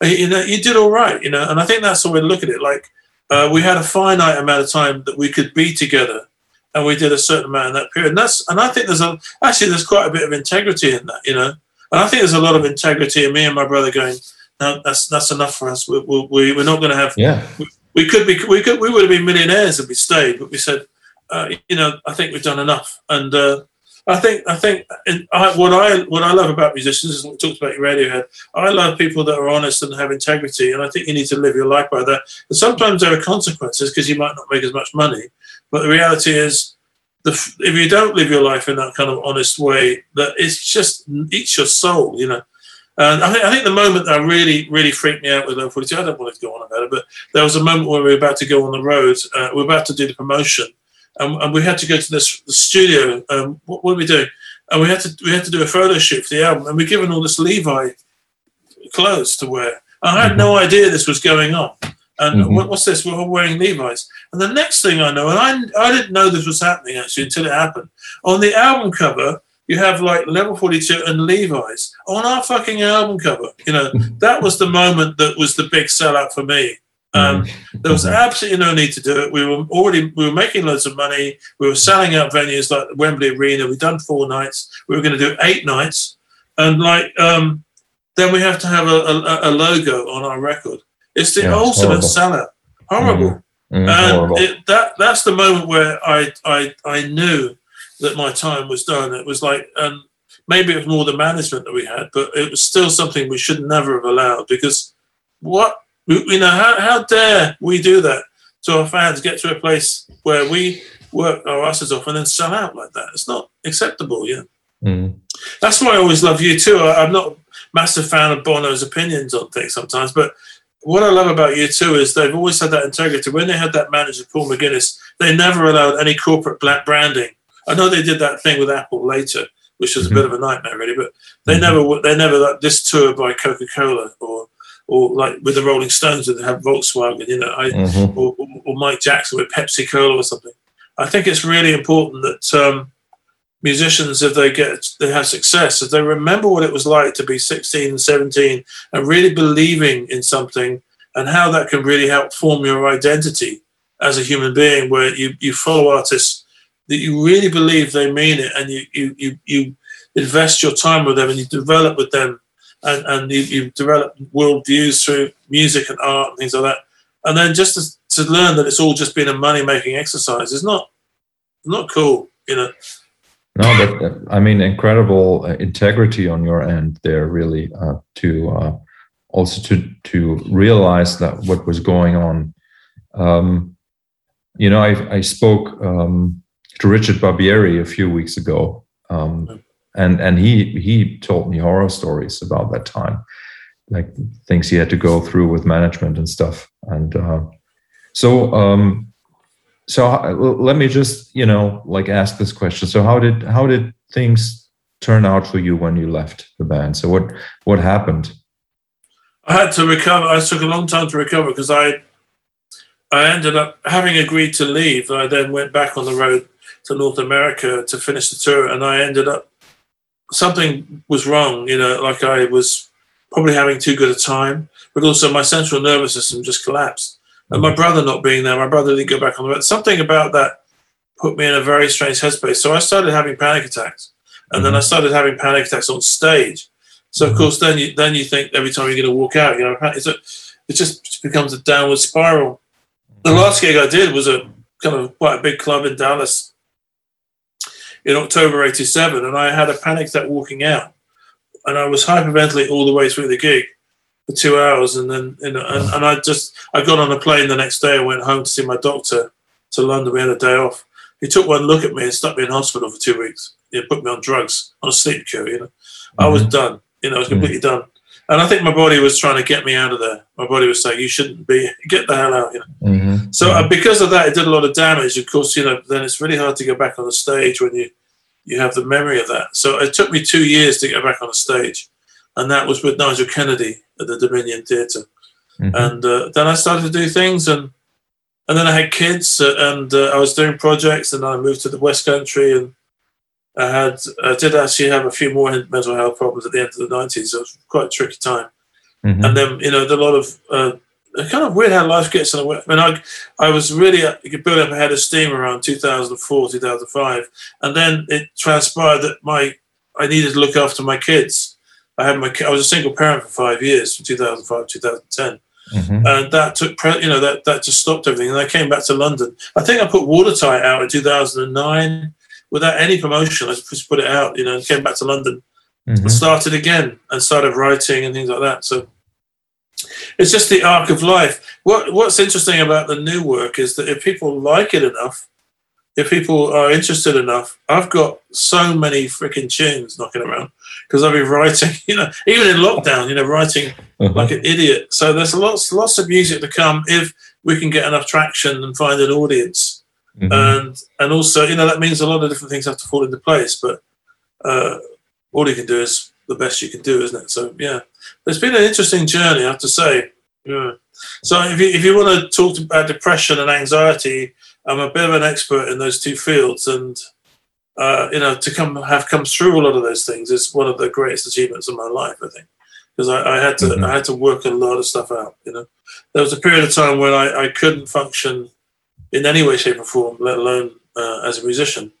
And, you know, you did all right, you know, and I think that's the way to look at it. Like uh, we had a finite amount of time that we could be together and we did a certain amount in that period. And that's and I think there's a actually there's quite a bit of integrity in that, you know. And I think there's a lot of integrity in me and my brother going, no, that's that's enough for us. We, we, we're not going to have. Yeah. We, we, could be. We could. We would have been millionaires if we stayed, but we said, uh, you know, I think we've done enough. And uh, I think I think I, what I what I love about musicians is what we talked about your Radiohead. I love people that are honest and have integrity, and I think you need to live your life by that. And sometimes there are consequences because you might not make as much money, but the reality is the, if you don't live your life in that kind of honest way, that it's just eats your soul, you know. And I think, I think the moment that really, really freaked me out with Level 42, I don't want to go on about it, but there was a moment where we were about to go on the road. Uh, we were about to do the promotion, and, and we had to go to this the studio. Um, what, what were we doing? And we had to we had to do a photo shoot for the album, and we are given all this Levi clothes to wear. I had no idea this was going on. And mm-hmm. what's this? We're all wearing Levi's. And the next thing I know, and I, I didn't know this was happening actually until it happened. On the album cover, you have like level 42 and Levi's on our fucking album cover. You know, that was the moment that was the big sellout for me. Um, mm-hmm. there was absolutely no need to do it. We were already we were making loads of money. We were selling out venues like Wembley Arena. We'd done four nights. We were going to do eight nights, and like um, then we have to have a, a, a logo on our record. It's the yeah, ultimate horrible. sellout. Horrible. Mm, mm, and horrible. It, that that's the moment where I, I I knew that my time was done. It was like, and maybe it was more the management that we had, but it was still something we should never have allowed because what you know how, how dare we do that to our fans get to a place where we work our asses off and then sell out like that it's not acceptable yeah mm. that's why i always love you too I, i'm not a massive fan of bono's opinions on things sometimes but what I love about U2 is they've always had that integrity. When they had that manager, Paul McGuinness, they never allowed any corporate black branding. I know they did that thing with Apple later, which was mm-hmm. a bit of a nightmare, really. But they mm-hmm. never, they never like this tour by Coca Cola or, or like with the Rolling Stones that they have Volkswagen, you know, I, mm-hmm. or, or, Mike Jackson with Pepsi Cola or something. I think it's really important that um, musicians, if they get they have success, if they remember what it was like to be 16 and 17 and really believing in something and how that can really help form your identity as a human being, where you, you follow artists that you really believe they mean it and you, you, you, you invest your time with them and you develop with them and, and you, you develop worldviews through music and art and things like that. And then just to, to learn that it's all just been a money making exercise is not not cool, you know. No, but uh, I mean, incredible uh, integrity on your end there, really, uh, to uh, also to to realize that what was going on. Um, you know, I, I spoke um, to Richard Barbieri a few weeks ago, um, and and he he told me horror stories about that time, like things he had to go through with management and stuff. And uh, so um, so let me just you know like ask this question. So how did how did things turn out for you when you left the band? So what what happened? I had to recover i took a long time to recover because i i ended up having agreed to leave. I then went back on the road to north america to finish the tour and i ended up something was wrong you know like i was probably having too good a time but also my central nervous system just collapsed and my brother not being there, my brother didn't go back on the road. Something about that put me in a very strange headspace. So I started having panic attacks, and mm-hmm. then I mm-hmm. started having panic attacks on stage. So of mm-hmm. course, then you then you think every time you're going to walk out, you know, it's a, it just becomes a downward spiral. The mm-hmm. last gig I did was a kind of quite a big club in Dallas in October '87, and I had a panic attack walking out, and I was hyperventilating all the way through the gig for two hours, and then you know, and, and I just I got on a plane the next day. I went home to see my doctor to London. We had a day off, he took one look at me and stuck me in hospital for two weeks. He put me on drugs, on a sleep cure. You know, mm-hmm. I was mm-hmm. done. You know, I was completely mm-hmm. done. And I think my body was trying to get me out of there. My body was saying, "You shouldn't be. Get the hell out." You know. Mm-hmm. So uh, because of that, it did a lot of damage. Of course, you know, then it's really hard to go back on the stage when you you have the memory of that. So it took me two years to get back on the stage, and that was with Nigel Kennedy at the Dominion Theatre. Mm-hmm. And uh, then I started to do things, and and then I had kids, uh, and uh, I was doing projects, and I moved to the West Country, and I had I did actually have a few more mental health problems at the end of the nineties. It was quite a tricky time. Mm-hmm. And then you know, a lot of uh, kind of weird how life gets in the way. I mean, I I was really uh, building up a head of steam around 2004, 2005, and then it transpired that my I needed to look after my kids. I had my I was a single parent for five years from 2005 2010. Mm-hmm. And that took, you know, that, that just stopped everything. And I came back to London. I think I put Watertight out in 2009 without any promotion. I just put it out, you know, and came back to London mm-hmm. and started again and started writing and things like that. So it's just the arc of life. What What's interesting about the new work is that if people like it enough, if people are interested enough, I've got so many freaking tunes knocking around because I've been writing, you know, even in lockdown, you know, writing uh-huh. like an idiot. So there's lots lots of music to come if we can get enough traction and find an audience. Mm-hmm. And and also, you know, that means a lot of different things have to fall into place. But uh, all you can do is the best you can do, isn't it? So yeah, it's been an interesting journey, I have to say. Yeah. So if you if you want to talk about depression and anxiety, I'm a bit of an expert in those two fields, and uh, you know, to come have come through a lot of those things is one of the greatest achievements of my life, I think, because I, I, had to mm-hmm. I had to work a lot of stuff out. You know, there was a period of time when I, I couldn't function in any way, shape, or form, let alone uh, as a musician.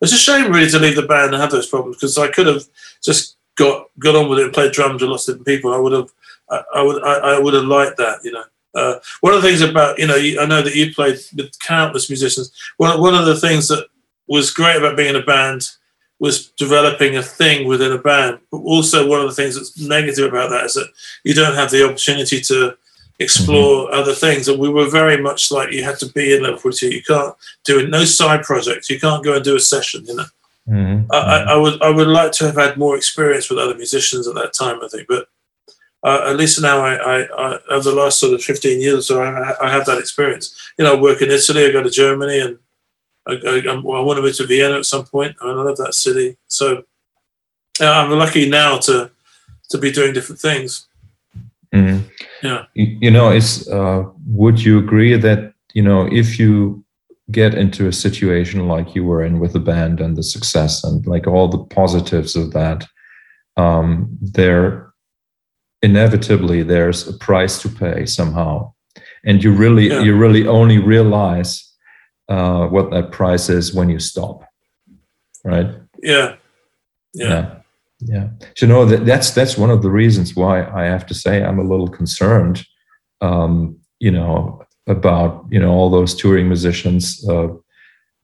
It's a shame, really, to leave the band and have those problems because I could have just got got on with it and played drums with lots of different people. I would have, I, I would, I, I, would have liked that, you know. Uh, one of the things about, you know, I know that you played with countless musicians. One, one of the things that was great about being in a band was developing a thing within a band. But also, one of the things that's negative about that is that you don't have the opportunity to explore mm-hmm. other things. And we were very much like you had to be in level 42. You can't do it, no side projects. You can't go and do a session, you know. Mm-hmm. I, I, would I would like to have had more experience with other musicians at that time, I think. But uh, at least now, I, I, I, over the last sort of 15 years or so, I, I have that experience. You know, I work in Italy, I go to Germany, and I, I, I want to move to Vienna at some point. I love that city. So I'm lucky now to to be doing different things. Mm-hmm. Yeah. You, you, know, it's. Uh, would you agree that you know if you get into a situation like you were in with the band and the success and like all the positives of that, um, there inevitably there's a price to pay somehow, and you really yeah. you really only realize uh, what that price is when you stop, right? Yeah. Yeah. yeah. Yeah. So, you know, that, that's that's one of the reasons why I have to say I'm a little concerned, um, you know, about you know all those touring musicians uh,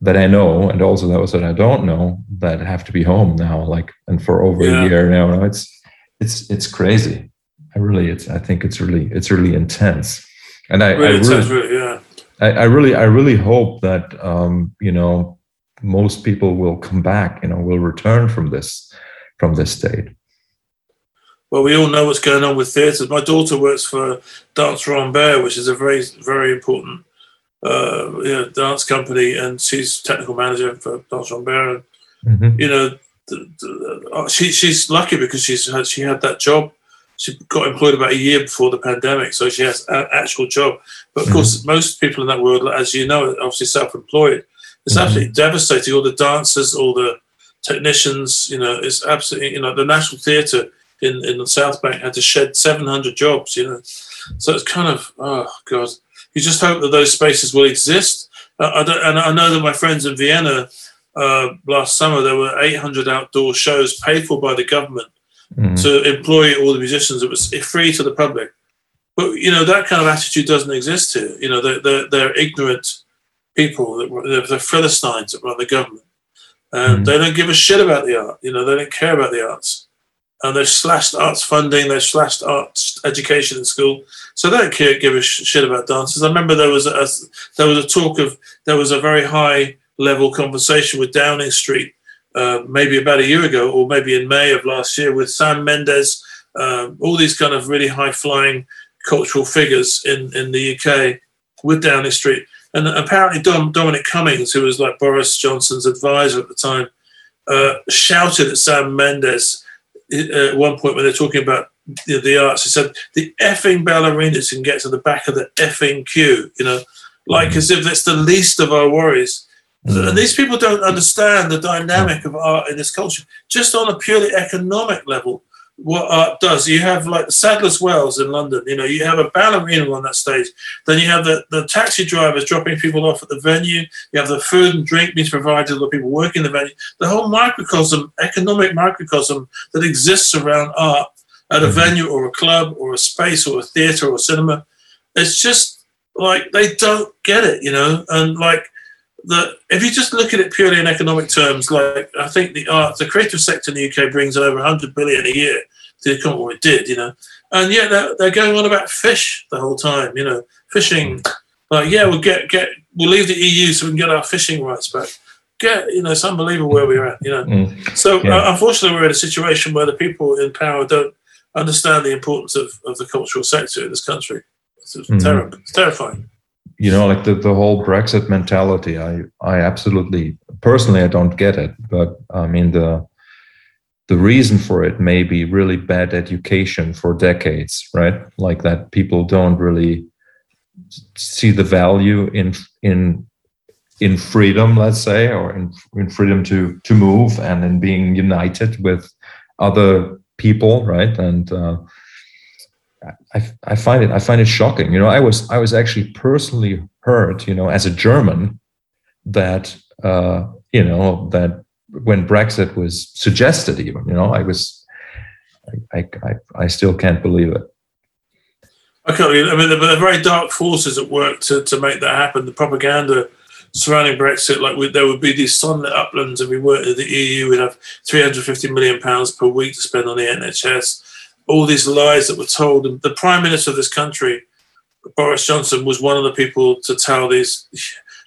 that I know, and also those that I don't know that have to be home now, like and for over yeah. a year now. It's it's it's crazy. I really, it's I think it's really it's really intense, and I, really, I really, really yeah. I, I, really I really hope that um, you know most people will come back, you know, will return from this from this state? Well, we all know what's going on with theatres. My daughter works for Dance Rambert, which is a very, very important uh, you know, dance company, and she's technical manager for Dance Rambert. Mm-hmm. You know, the, the, uh, she she's lucky because she's had, she had that job. She got employed about a year before the pandemic, so she has an actual job. But of mm-hmm. course, most people in that world, as you know, are obviously self-employed. It's mm-hmm. absolutely devastating. All the dancers, all the technicians. You know, it's absolutely you know the National Theatre in in the South Bank had to shed 700 jobs. You know, so it's kind of oh god. You just hope that those spaces will exist. Uh, I and I know that my friends in Vienna uh, last summer there were 800 outdoor shows paid for by the government mm. to employ all the musicians. It was free to the public. But you know that kind of attitude doesn't exist here. You know they're, they're, they're ignorant people. They're, they're Philistines that run the government. And mm. they don't give a shit about the art. You know, they don't care about the arts. And they've slashed arts funding, they've slashed arts education in school. So they don't care, give a shit about dancers. I remember there was a, there was a talk of there was a very high level conversation with Downing Street, uh, maybe about a year ago, or maybe in May of last year, with Sam Mendes, um, all these kind of really high flying cultural figures in, in the UK with Downing Street. And apparently, Dom, Dominic Cummings, who was like Boris Johnson's advisor at the time, uh, shouted at Sam Mendes uh, at one point when they're talking about the, the, arts. He said, "The effing ballerinas can get to the back of the effing queue," you know, like mm. as if it's the least of our worries. Mm. And these people don't understand the dynamic of art in this culture, just on a purely economic level what art does. You have like the Sadler's Wells in London, you know, you have a ballerina on that stage. Then you have the, the taxi drivers dropping people off at the venue. You have the food and drink being provided to the people working the venue. The whole microcosm, economic microcosm that exists around art at a mm-hmm. venue or a club or a space or a theatre or a cinema. It's just like they don't get it, you know, and like the if you just look at it purely in economic terms, like I think the art, the creative sector in the UK brings in over 100 billion a year to the economy. It did, you know, and yet they're, they're going on about fish the whole time, you know, fishing. Like, yeah, we'll get get we'll leave the EU so we can get our fishing rights back. Get, you know, it's unbelievable where we're at, you know. Mm. So yeah. uh, unfortunately, we're in a situation where the people in power don't understand the importance of, of the cultural sector in this country. It's mm. terrible. It's terrifying you know like the, the whole brexit mentality i i absolutely personally i don't get it but i mean the the reason for it may be really bad education for decades right? Like that people don't really see the value in in in freedom let's say or in, in freedom to to move and in being united with other people right? And uh, I, I find it I find it shocking. You know, I was I was actually personally hurt. You know, as a German, that uh, you know that when Brexit was suggested, even you know, I was I I, I still can't believe it. Okay, I mean, there are very dark forces at work to, to make that happen. The propaganda surrounding Brexit, like we, there would be these sunlit uplands, and we worked in the EU, we'd have 350 million pounds per week to spend on the NHS all these lies that were told. And the prime minister of this country, Boris Johnson, was one of the people to tell these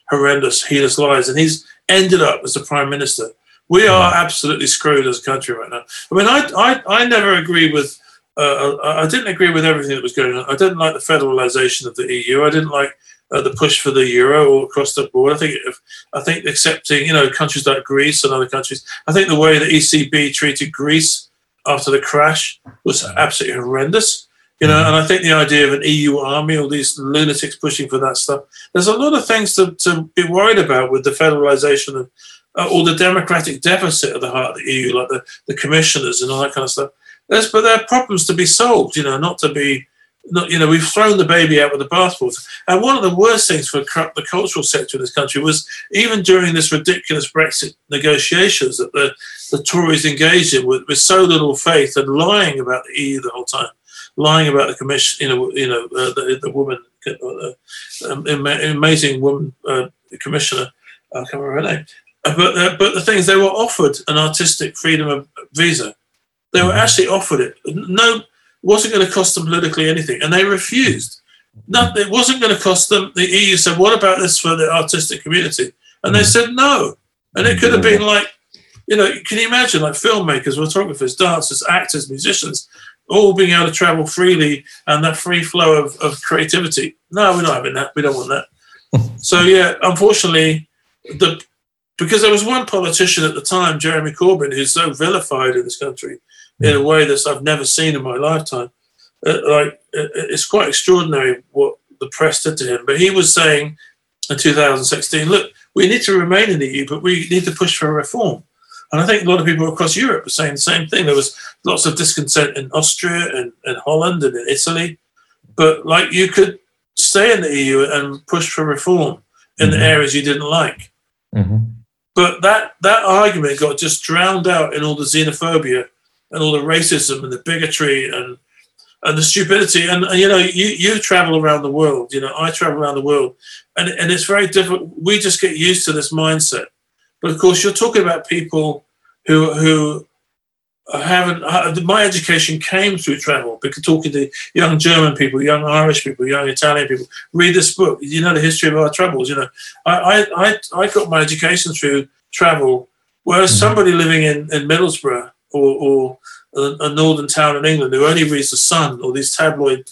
horrendous, heinous lies, and he's ended up as the prime minister. We are absolutely screwed as a country right now. I mean, I I, I never agree with. Uh, I didn't agree with everything that was going on. I didn't like the federalisation of the EU. I didn't like uh, the push for the euro or across the board. I think if, I think accepting you know countries like Greece and other countries. I think the way the ECB treated Greece after the crash was absolutely horrendous. You know, mm-hmm. and I think the idea of an EU army, all these lunatics pushing for that stuff, there's a lot of things to, to be worried about with the federalization of uh, all the democratic deficit at the heart of the EU, like the, the commissioners and all that kind of stuff. There's, but there are problems to be solved, you know, not to be, you know, we've thrown the baby out with the bathwater. And one of the worst things for the cultural sector in this country was even during this ridiculous Brexit negotiations that the the Tories engaged in with, with so little faith and lying about the EU the whole time, lying about the commission, you know, you know, uh, the, the woman, uh, um, amazing woman uh, commissioner, I can't remember her name. Uh, but uh, but the thing is, they were offered an artistic freedom of visa. They were actually offered it. No, wasn't going to cost them politically anything, and they refused. No, it wasn't going to cost them. The EU said, "What about this for the artistic community?" And they mm. said no. And it could have been like you know, can you imagine like filmmakers, photographers, dancers, actors, musicians, all being able to travel freely and that free flow of, of creativity? No, we're not having that. We don't want that. so yeah, unfortunately, the because there was one politician at the time, Jeremy Corbyn, who's so vilified in this country in a way that I've never seen in my lifetime. Uh, like it's quite extraordinary what the press did to him. But he was saying in 2016, look, we need to remain in the EU, but we need to push for reform. And I think a lot of people across Europe were saying the same thing. There was lots of discontent in Austria and, and Holland and in Italy. But like you could stay in the EU and push for reform in mm-hmm. the areas you didn't like. Mm-hmm. But that, that argument got just drowned out in all the xenophobia and all the racism and the bigotry and and the stupidity. And, and, you know, you you travel around the world. You know, I travel around the world, and and it's very different. We just get used to this mindset. But of course, you're talking about people who who haven't. I, my education came through travel because talking to young German people, young Irish people, young Italian people. Read this book. You know the history of our troubles. You know, I I I, got my education through travel, whereas mm-hmm. somebody living in in Middlesbrough or or a, a, northern town in England who only reads the Sun or these tabloid,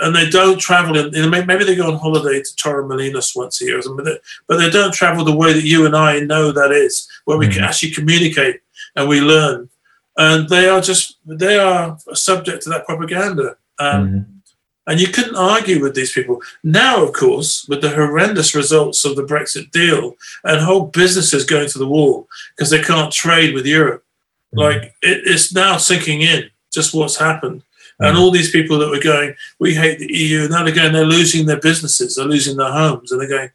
and they don't travel in. You know, maybe they go on holiday to Torremolinos once a year or something, but they don't travel the way that you and I know that is, where we mm-hmm. can actually communicate and we learn and they are just they are subject to that propaganda. Um, mm-hmm. And you couldn't argue with these people. Now, of course, with the horrendous results of the Brexit deal and whole businesses going to the wall because they can't trade with Europe. Like it, it's now sinking in just what's happened. And all these people that were going, we hate the EU, now they're going, they're losing their businesses, they're losing their homes, and they're going,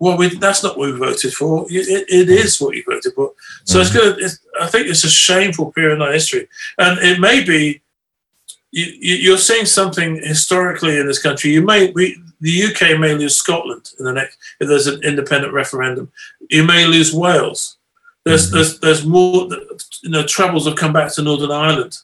well, we, that's not what we voted for. It, it is what you voted for. So mm. it's good. It's, I think it's a shameful period in our history, and it may be you, are seeing something historically in this country. You may we, the UK may lose Scotland in the next if there's an independent referendum. You may lose Wales. There's mm. there's there's more. You know, troubles have come back to Northern Ireland,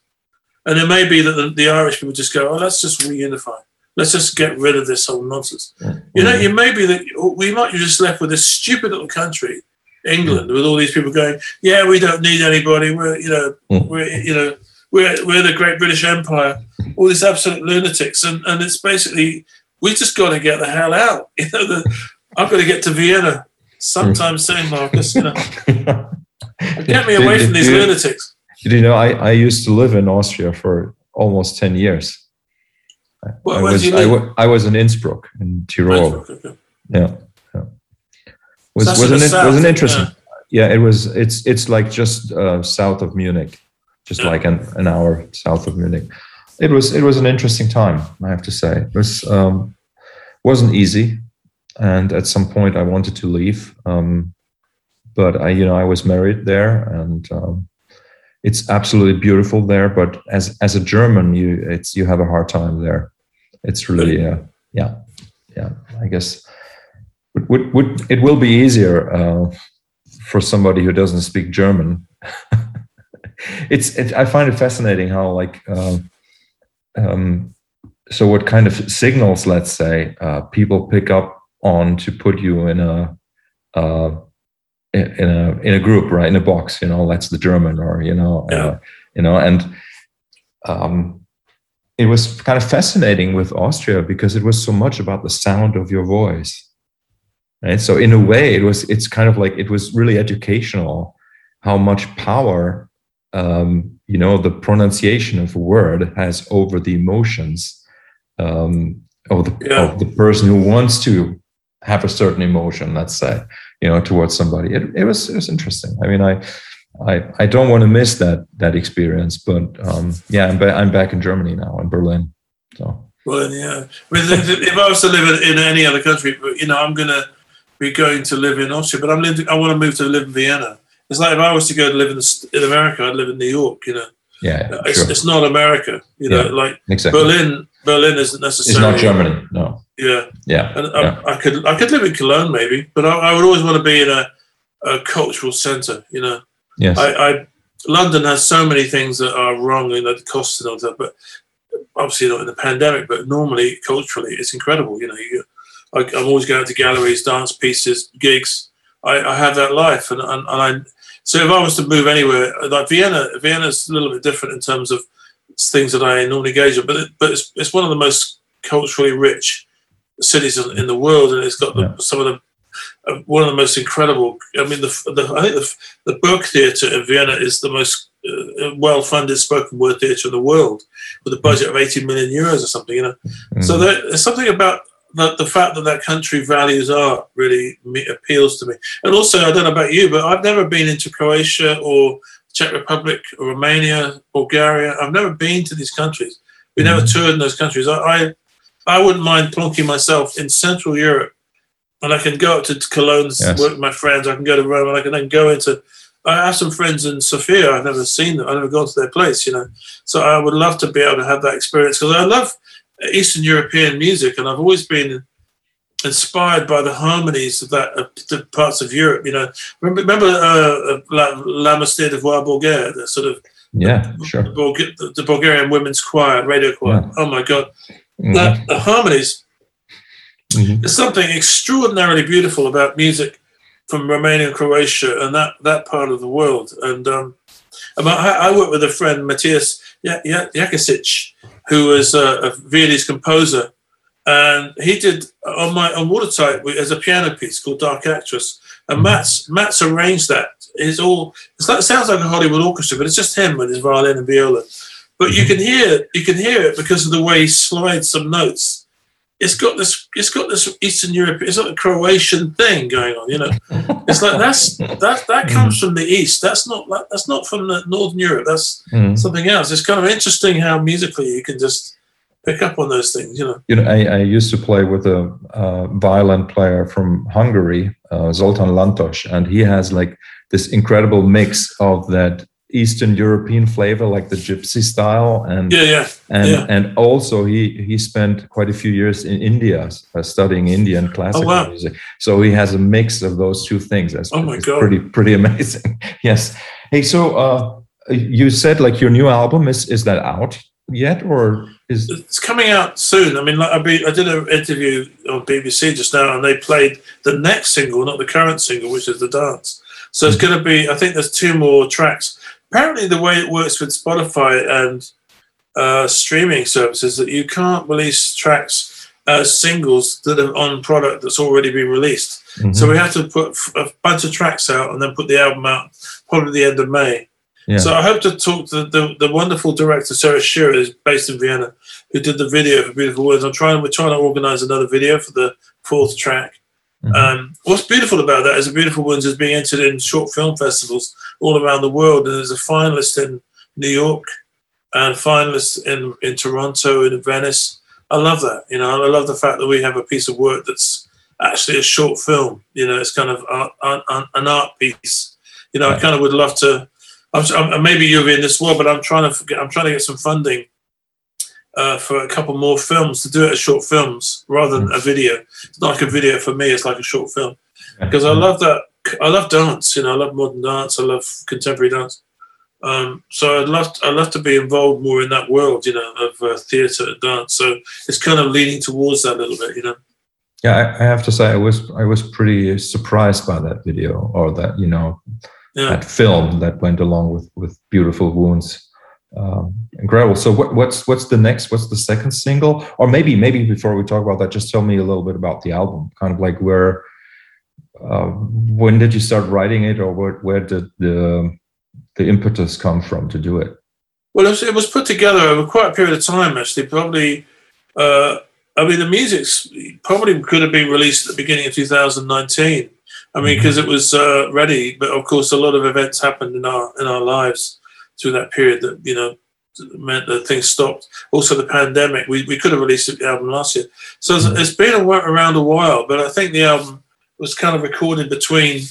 and it may be that the, the Irish people just go, "Oh, let's just reunify." Let's just get rid of this whole nonsense. You know, you may be that we might be just left with this stupid little country, England, with all these people going, "Yeah, we don't need anybody. We're, you know, mm. we're, you know, we're we're the Great British Empire." All these absolute lunatics, and and it's basically we just got to get the hell out. You know, the, I've got to get to Vienna sometime soon, Marcus. You know, get me away from these lunatics. You know, I I used to live in Austria for almost ten years I, was, I, I, was in Innsbruck in Tyrol. Okay. Yeah, yeah. Was was an south, was an interesting. Yeah. yeah. it was. It's it's like just uh, south of Munich, just yeah. like an, an hour south of Munich. It was it was an interesting time. I have to say, it was um, wasn't easy, and at some point I wanted to leave. Um, but I, you know, I was married there, and um, it's absolutely beautiful there. But as as a German, you it's you have a hard time there it's really uh, yeah yeah i guess would, would, would it will be easier uh, for somebody who doesn't speak german it's it, i find it fascinating how like uh, um, so what kind of signals let's say uh, people pick up on to put you in a uh, in a in a group right in a box you know that's the german or you know uh, you know and um, it was kind of fascinating with Austria because it was so much about the sound of your voice. Right. So in a way, it was it's kind of like it was really educational how much power um, you know the pronunciation of a word has over the emotions um, of the yeah. of the person who wants to have a certain emotion. Let's say you know towards somebody. It, it was it was interesting. I mean, I I, I don't want to miss that that experience. But um, yeah, I'm, ba- I'm back in Germany now in Berlin. So well, yeah. I mean, if I was to live in, in any other country, you know, I'm gonna be going to live in Austria, but I'm living, I want to move to live in Vienna. It's like if I was to go to live in, in America, I'd live in New York. You know. Yeah, it's, sure. it's not America. You know, yeah, like exactly. Berlin. Berlin isn't necessarily. It's not Germany. No. Yeah. Yeah. And yeah. I, I could I could live in Cologne maybe, but I, I would always want to be in a, a cultural center. You know. Yes. I, I, London has so many things that are wrong in the costs and all that, but obviously not in the pandemic. But normally, culturally, it's incredible. You know, you, I, am always going to galleries, dance pieces, gigs. I, I have that life, and, and, and I. So if I was to move anywhere, like Vienna, Vienna's a little bit different in terms of things that I normally engage with, but it, but it's, it's one of the most culturally rich cities in the world, and it's got the, yeah. some of the uh, one of the most incredible. I mean, the, the I think the, the Burg Theatre in Vienna is the most uh, well-funded spoken word theatre in the world, with a budget of 80 million euros or something. You know, mm-hmm. so there's something about the, the fact that that country values art really appeals to me. And also, I don't know about you, but I've never been into Croatia or Czech Republic Romania, Bulgaria. I've never been to these countries. We mm-hmm. never toured in those countries. I, I I wouldn't mind plonking myself in Central Europe and I can go up to Cologne, yes. work with my friends. I can go to Rome, and I can then go into. I have some friends in Sofia. I've never seen them. I've never gone to their place. You know, so I would love to be able to have that experience because I love Eastern European music, and I've always been inspired by the harmonies of that of the parts of Europe. You know, remember, remember uh, La, La de Voir Bulgaire, the sort of Yeah, sure. The, the, Bulgarian women's choir, radio choir. Yeah. Oh my God, mm-hmm. the harmonies. Mm-hmm. There's something extraordinarily beautiful about music from Romania and Croatia and that that part of the world. And um, I, I worked with a friend, Matthias Jakisic, who was a, a Viennese composer, and he did on my on Watertight as a piano piece called Dark Actress. And mm-hmm. Matt's Matt's arranged that. It's all it's like, it sounds like a Hollywood orchestra, but it's just him with his violin and viola. But you mm-hmm. can hear you can hear it because of the way he slides some notes it's got this it's got this Eastern Europe it's like a Croatian thing going on, you know. It's like that's that that comes from the East. That's not that's not from the Northern Europe. That's mm. something else. It's kind of interesting how musically you can just pick up on those things, you know. You know, I, I used to play with a uh, violin player from Hungary, uh, Zoltan Lantos, and he has like this incredible mix of that Eastern European flavor, like the gypsy style, and yeah, yeah, and yeah. and also he he spent quite a few years in India uh, studying Indian classical oh, wow. music. So he has a mix of those two things. That's oh my god, pretty pretty amazing. yes. Hey, so uh, you said like your new album is is that out yet or is it's coming out soon? I mean, like I, be, I did an interview on BBC just now, and they played the next single, not the current single, which is the dance. So it's mm-hmm. going to be. I think there's two more tracks apparently the way it works with Spotify and uh, streaming services that you can't release tracks as singles that are on product that's already been released. Mm-hmm. So we have to put a bunch of tracks out and then put the album out probably the end of May. Yeah. So I hope to talk to the, the wonderful director Sarah Shearer, who's based in Vienna, who did the video for Beautiful Words. I'm trying. We're trying to organise another video for the fourth track. Mm-hmm. Um, what's beautiful about that is the Beautiful Words is being entered in short film festivals all around the world, and there's a finalist in New York and finalists in in Toronto and in Venice. I love that. You know, I love the fact that we have a piece of work that's actually a short film. You know, it's kind of art, art, an art piece. You know, I kind of would love to. I'm, I'm, maybe you're in this world, but I'm trying to. I'm trying to get some funding uh, for a couple more films to do it as short films rather than a video. It's not like a video for me; it's like a short film because I love that. I love dance. You know, I love modern dance. I love contemporary dance. Um, so I'd love to, I'd love to be involved more in that world, you know, of uh, theatre and dance. So it's kind of leaning towards that a little bit, you know. Yeah, I, I have to say I was I was pretty surprised by that video or that you know yeah. that film that went along with with Beautiful Words um, incredible. So what, what's what's the next? What's the second single? Or maybe maybe before we talk about that, just tell me a little bit about the album. Kind of like where, uh, when did you start writing it, or where where did the the impetus come from to do it? Well, it was, it was put together over quite a period of time. Actually, probably. Uh, I mean, the music's probably could have been released at the beginning of 2019. I mean, because mm-hmm. it was uh, ready, but of course, a lot of events happened in our in our lives through that period that you know meant that things stopped. Also, the pandemic. We, we could have released the album last year, so it's, it's been a, around a while. But I think the album was kind of recorded between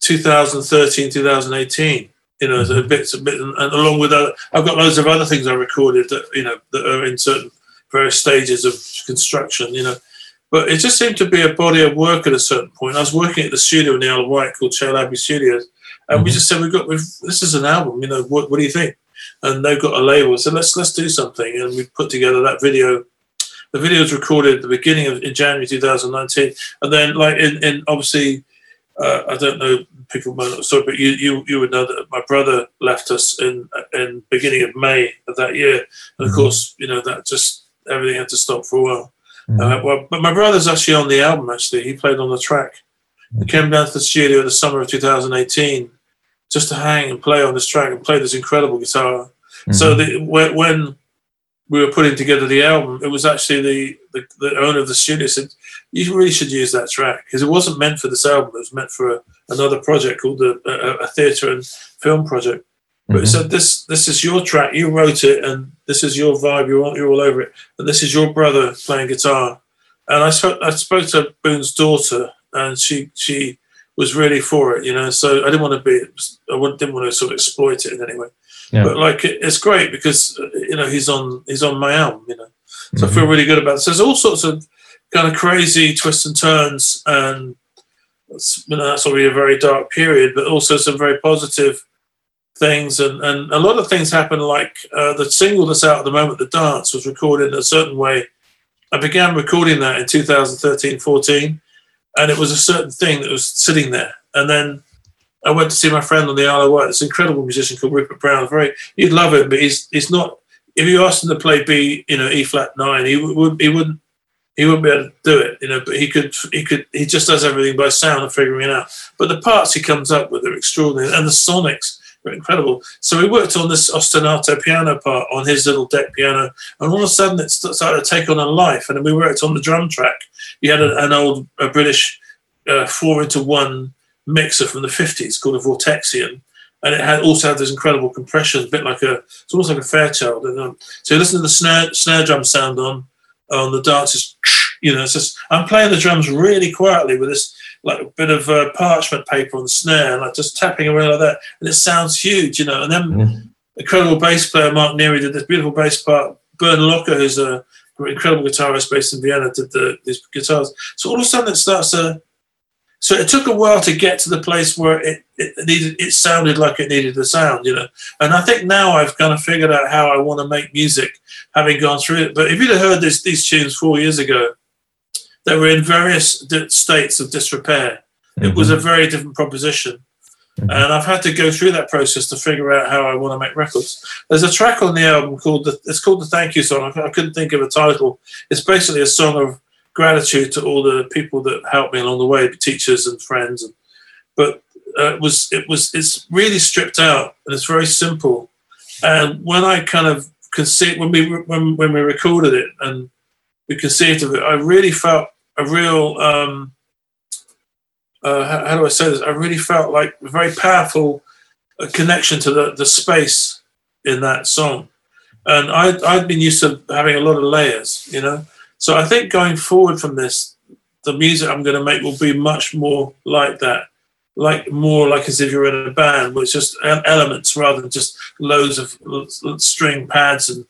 2013 2018. You know, a bit, a bit, and along with other, I've got loads of other things I recorded that you know that are in certain various stages of construction. You know, but it just seemed to be a body of work at a certain point. I was working at the studio in the Isle of Wight called Chale Abbey Studios, and mm-hmm. we just said we've got we've, this is an album. You know, what, what do you think? And they've got a label, so let's let's do something. And we put together that video. The video was recorded at the beginning of in January 2019, and then like in, in obviously, uh, I don't know people might not sorry, but you, you you would know that my brother left us in in beginning of May of that year, and of mm-hmm. course you know that just everything had to stop for a while. Mm-hmm. Uh, well, but my brother's actually on the album. Actually, he played on the track. He came down to the studio in the summer of 2018 just to hang and play on this track and play this incredible guitar. Mm-hmm. So the, when, when, we were putting together the album, it was actually the, the, the owner of the studio said, "You really should use that track because it wasn't meant for this album. It was meant for a, another project called a, a, a theatre and film project." But mm-hmm. said, "This this is your track. You wrote it, and this is your vibe. You're all, you're all over it. And this is your brother playing guitar." And I spoke I spoke to Boon's daughter, and she she was really for it, you know. So I didn't want to be, I didn't want to sort of exploit it in any way. Yeah. But like, it's great because you know he's on he's on my album, you know. So mm-hmm. I feel really good about it. So there's all sorts of kind of crazy twists and turns, and you know that's already a very dark period, but also some very positive things, and, and a lot of things happen. Like uh, the single that's out at the moment, "The Dance," was recorded in a certain way. I began recording that in 2013, 14, and it was a certain thing that was sitting there. And then I went to see my friend on the Isle of Wight. This incredible musician called Rupert Brown. Very, you'd love him, but he's he's not. If you asked him to play B, you know, E flat nine, he would he wouldn't he wouldn't be able to do it, you know. But he could he could he just does everything by sound and figuring it out. But the parts he comes up with are extraordinary, and the sonics incredible. So we worked on this ostinato piano part on his little deck piano, and all of a sudden it started to take on a life. And then we worked on the drum track. He had a, an old British uh, four into one mixer from the 50s called a Vortexion. And it had also had this incredible compression, a bit like a, it's almost like a Fairchild. And, um, so you listen to the snare, snare drum sound on, on the dances, you know, it's just, I'm playing the drums really quietly with this like a bit of uh, parchment paper on the snare and like just tapping around like that. And it sounds huge, you know. And then mm. incredible bass player Mark Neary did this beautiful bass part. Bern Locker, who's a incredible guitarist based in Vienna, did the, these guitars. So all of a sudden it starts to so it took a while to get to the place where it, it needed, it sounded like it needed the sound, you know. And I think now I've kind of figured out how I want to make music, having gone through it. But if you'd have heard this, these tunes four years ago, they were in various states of disrepair. Mm-hmm. It was a mm-hmm. very different proposition. Mm-hmm. And I've had to go through that process to figure out how I want to make records. There's a track on the album called the, it's called the Thank You song. I couldn't think of a title. It's basically a song of gratitude to all the people that helped me along the way, the teachers and friends. And, but uh, it was it was it's really stripped out and it's very simple. And when I kind of conceived when we when when we recorded it and we conceived of it, I really felt a real um, uh, how, how, do I say this? I really felt like a very powerful uh, connection to the the space in that song. And I I'd been used to having a lot of layers, you know. So I think going forward from this, the music I'm going to make will be much more like that, like more like as if you're in a band, with just elements rather than just loads of string pads. And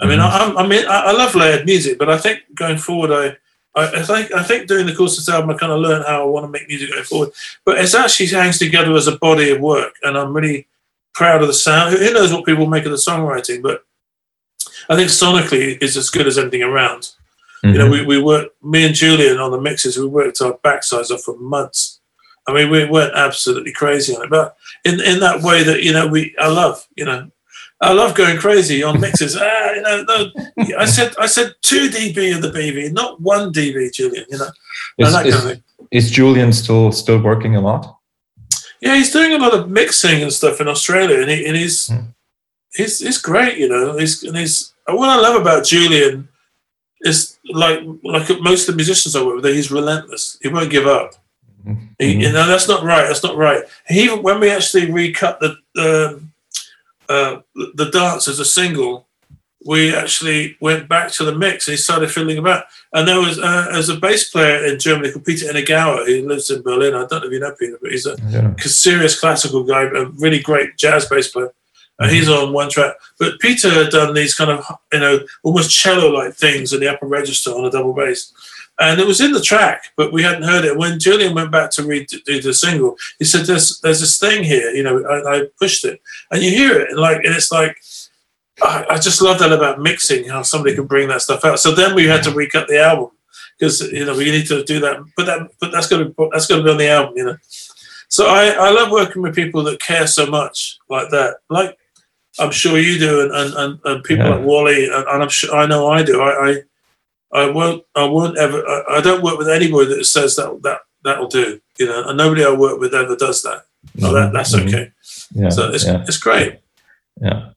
I mean, mm-hmm. I, I, mean, I love layered music, but I think going forward, I. I, think I think during the course of this album, I kind of learned how I want to make music going forward. But it actually hangs together as a body of work, and I'm really proud of the sound. Who knows what people make of the songwriting? But I think sonically is as good as anything around. Mm-hmm. You know, mm-hmm. we, we worked, me and Julian on the mixes, we worked our backsides off for months. I mean, we weren't absolutely crazy on it, but in, in that way that, you know, we, I love, you know, I love going crazy on mixes. ah, you know, no, I said, I said two dB of the BV, not one dB, Julian, you know, is, is, kind of is Julian still, still working a lot? Yeah, he's doing a lot of mixing and stuff in Australia, and, he, and he's, mm. he's, he's great, you know, he's, and he's, what I love about Julian is like like most of the musicians I work with, he's relentless. He won't give up. Mm-hmm. He, you know, that's not right. That's not right. He when we actually recut the the, uh, the dance as a single, we actually went back to the mix and he started fiddling about. And there was uh, as a bass player in Germany called Peter Inagauer, who lives in Berlin. I don't know if you know Peter, but he's a yeah. serious classical guy, a really great jazz bass player. Uh, he's on one track. But Peter had done these kind of, you know, almost cello-like things in the upper register on a double bass. And it was in the track, but we hadn't heard it. When Julian went back to read the single, he said, "There's there's this thing here, you know." I, I pushed it, and you hear it, and like, and it's like, I, I, just love that about mixing, how somebody can bring that stuff out. So then we had to recut the album because you know we need to do that. But that, but that's going to that's to be on the album, you know. So I, I love working with people that care so much like that. Like I'm sure you do, and and, and, and people yeah. like Wally, and, and, I'm sure I know I do. I, I I won't I won't ever I, I, don't work with anybody that says that that that'll do. You know, and nobody I work with ever does that. Mm-hmm. Oh, that that's mm-hmm. okay. Yeah. So it's yeah. it's great. Yeah,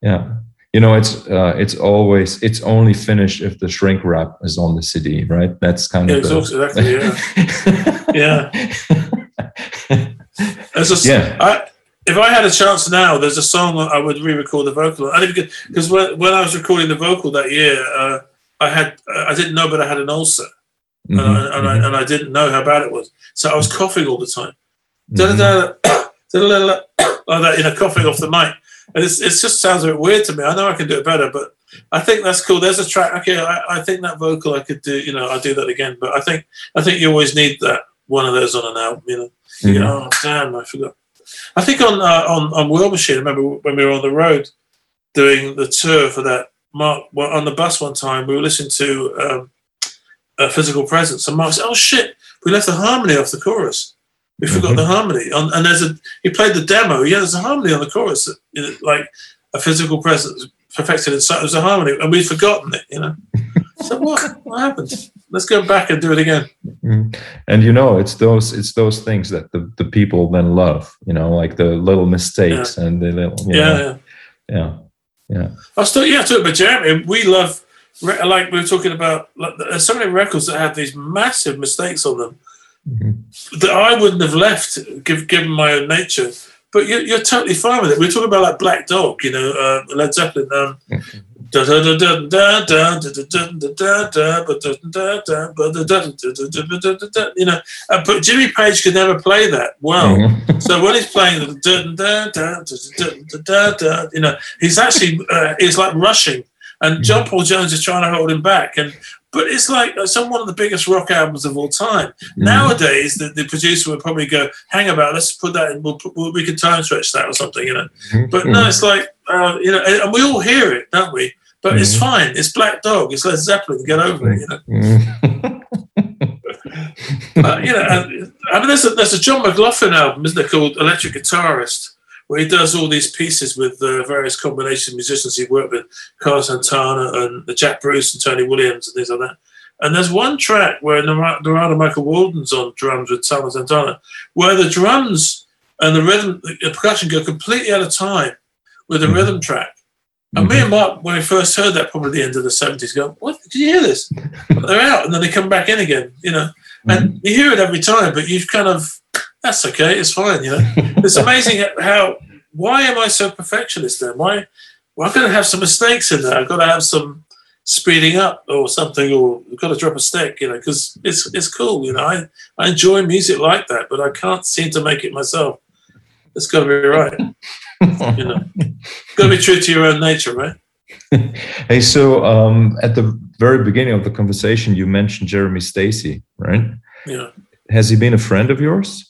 yeah. You know, it's uh, it's always it's only finished if the shrink wrap is on the CD, right? That's kind yeah, of exactly. Yeah, yeah. As a, yeah. I, if I had a chance now, there's a song I would re-record the vocal. And because when, when I was recording the vocal that year, uh, I had I didn't know, but I had an ulcer, mm-hmm, and, I, and, mm-hmm. I, and, I, didn't know how bad it was. So I was coughing all the time, mm-hmm. like that, you know, coughing off the mic. And it's, it just sounds a bit weird to me. I know I can do it better, but I think that's cool. There's a track. Okay, I, I think that vocal I could do. You know, I'll do that again. But I think I think you always need that one of those on an album. You know, mm-hmm. you go, oh damn, I forgot I think on uh, on on World Machine. I remember when we were on the road doing the tour for that. Mark well, on the bus one time, we were listening to um, a physical presence, and Mark said, "Oh shit, we left the harmony off the chorus. We forgot mm-hmm. the harmony." On, and there's a he played the demo. Yeah, there's a harmony on the chorus, like a physical presence perfected inside. There's a harmony, and we'd forgotten it. You know. so what? What happened? Let's go back and do it again. Mm-hmm. And you know, it's those it's those things that the, the people then love. You know, like the little mistakes yeah. and the little yeah, yeah, yeah, yeah. I still yeah, talk about Jeremy. We love like we were talking about. Like, there's so many records that have these massive mistakes on them mm-hmm. that I wouldn't have left, given my own nature. But you're, you're totally fine with it. We are talking about like Black Dog, you know, uh, Led Zeppelin. Um, you know, but Jimmy Page could never play that well. So when he's playing the, you know, he's actually uh, he's like rushing, and John Paul Jones is trying to hold him back, and but it's like some one of the biggest rock albums of all time. Mm-hmm. Nowadays, the, the producer would probably go, "Hang about, let's put that in. We'll, we'll, we can time stretch that or something," you know. Mm-hmm. But no, it's like uh, you know, and we all hear it, don't we? But mm-hmm. it's fine. It's Black Dog. It's Led Zeppelin. Get over it, you know. uh, you know, I mean, there's a, there's a John McLaughlin album, isn't there, called Electric Guitarist, where he does all these pieces with uh, various combination musicians he worked with, Carlos Santana and the Jack Bruce and Tony Williams and things like that. And there's one track where Narada Michael Walden's on drums with Carlos Santana, where the drums and the rhythm, the percussion go completely out of time with the mm-hmm. rhythm track. And mm-hmm. me and Mark, when we first heard that, probably the end of the 70s, go, What? Did you hear this? they're out and then they come back in again, you know. And mm-hmm. you hear it every time, but you've kind of, that's okay, it's fine, you know. it's amazing how, why am I so perfectionist then? Why, well, I've got to have some mistakes in there. I've got to have some speeding up or something, or I've got to drop a stick, you know, because it's, it's cool, you know. I, I enjoy music like that, but I can't seem to make it myself. It's got to be right. you know, got to be true to your own nature, right? hey, so um, at the very beginning of the conversation, you mentioned Jeremy Stacey, right? Yeah. Has he been a friend of yours?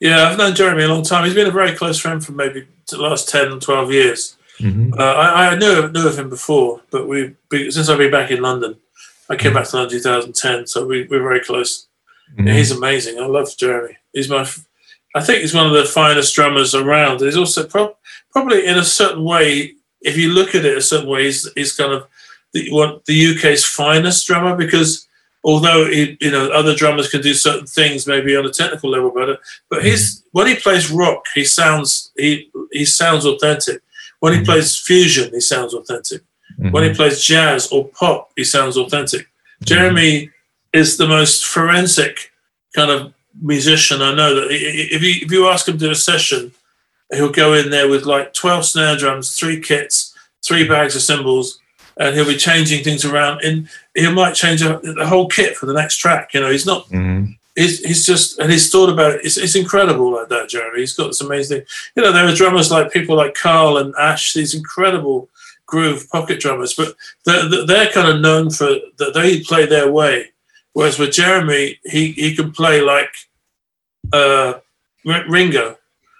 Yeah, I've known Jeremy a long time. He's been a very close friend for maybe the last 10, 12 years. Mm-hmm. Uh, I, I, knew knew of him before, but we since I've been back in London, I came back to London 2010, so we, we're very close. Mm-hmm. Yeah, he's amazing. I love Jeremy. He's my I think he's one of the finest drummers around. He's also pro- probably in a certain way, if you look at it a certain way, he's, he's kind of the, what the UK's finest drummer because although he, you know other drummers can do certain things maybe on a technical level better, but he's when he plays rock, he sounds he he sounds authentic. When he mm-hmm. plays fusion, he sounds authentic. Mm-hmm. When he plays jazz or pop, he sounds authentic. Mm-hmm. Jeremy is the most forensic kind of musician, I know that if you if you ask him to do a session, he'll go in there with like twelve snare drums, three kits, three bags of cymbals, and he'll be changing things around. And he might change the whole kit for the next track. You know, he's not. Mm-hmm. He's, he's just and he's thought about it. It's, it's incredible like that, Jeremy. He's got this amazing. You know, there are drummers like people like Carl and Ash. These incredible groove pocket drummers, but they're, they're kind of known for that they play their way. Whereas with Jeremy, he, he can play like uh, Ringo,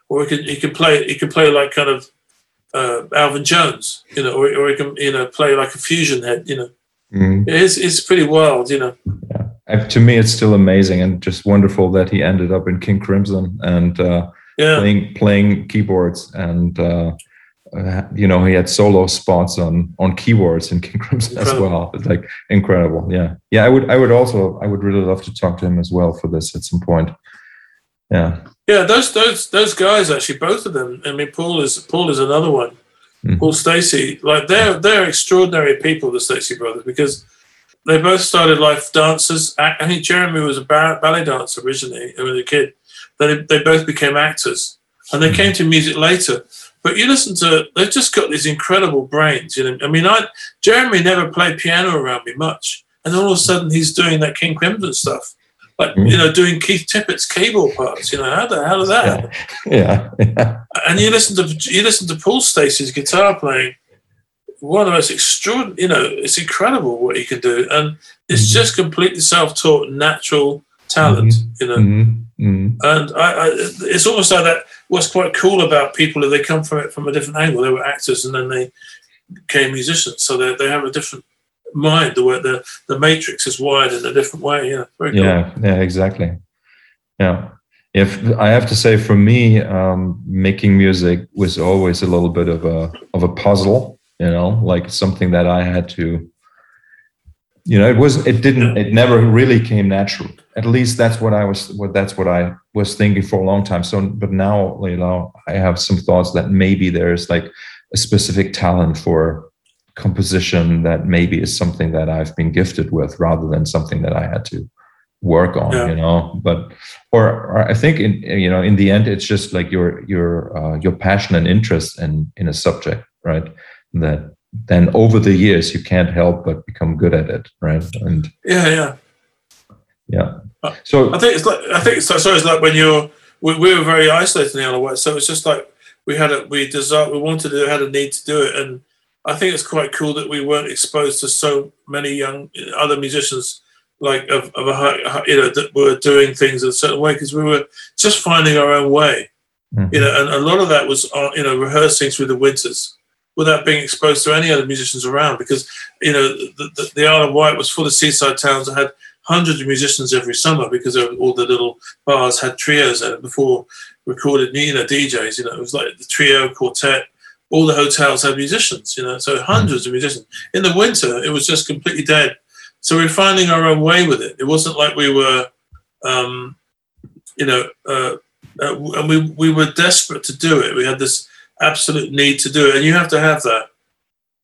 or he can he can play he can play like kind of uh, Elvin Jones, you know, or, or he can you know play like a fusion head, you know. Mm. It's it's pretty wild, you know. Yeah. To me, it's still amazing and just wonderful that he ended up in King Crimson and uh, yeah. playing playing keyboards and uh, uh, you know he had solo spots on on keyboards in King Crimson incredible. as well. It's like incredible. Yeah, yeah. I would I would also I would really love to talk to him as well for this at some point. Yeah. Yeah, those those those guys actually, both of them. I mean, Paul is Paul is another one. Mm-hmm. Paul Stacey, like they're they're extraordinary people, the Stacey brothers, because they both started life dancers. I think Jeremy was a ballet dancer originally when he was a kid. Then they both became actors, and they mm-hmm. came to music later. But you listen to, they've just got these incredible brains. You know, I mean, I Jeremy never played piano around me much, and all of a sudden he's doing that King Crimson stuff like mm. you know doing Keith Tippett's keyboard parts. You know how the hell is that? Yeah. yeah. And you listen to you listen to Paul Stacey's guitar playing. One of the most extraordinary, you know, it's incredible what he can do, and it's mm-hmm. just completely self-taught, natural talent. Mm-hmm. You know, mm-hmm. Mm. And I, I, it's almost like that. What's quite cool about people is they come from it from a different angle. They were actors and then they became musicians, so they they have a different mind. The way the the matrix is wired in a different way. Yeah, very cool. Yeah, yeah, exactly. Yeah. If I have to say, for me, um, making music was always a little bit of a of a puzzle. You know, like something that I had to you know it was it didn't it never really came natural at least that's what i was what that's what i was thinking for a long time so but now you know i have some thoughts that maybe there's like a specific talent for composition that maybe is something that i've been gifted with rather than something that i had to work on yeah. you know? But or, or, i think in you know in the end it's just like your your uh, your passion and interest in in a subject right? That then over the years you can't help but become good at it right? And yeah yeah. Yeah. Uh, so i think it's like i think like, so it's like when you're we, we were very isolated in the isle of so it's just like we had a we desired we wanted to had a need to do it and i think it's quite cool that we weren't exposed to so many young other musicians like of, of a you know that were doing things in a certain way because we were just finding our own way mm-hmm. you know and a lot of that was uh, you know rehearsing through the winters without being exposed to any other musicians around because you know the, the, the Isle of Wight was full of seaside towns that had hundreds of musicians every summer because all the little bars had trios in it before recorded you know DJs you know it was like the trio quartet all the hotels had musicians you know so hundreds of musicians in the winter it was just completely dead so we are finding our own way with it it wasn't like we were um, you know uh, uh, and we we were desperate to do it we had this absolute need to do it, and you have to have that,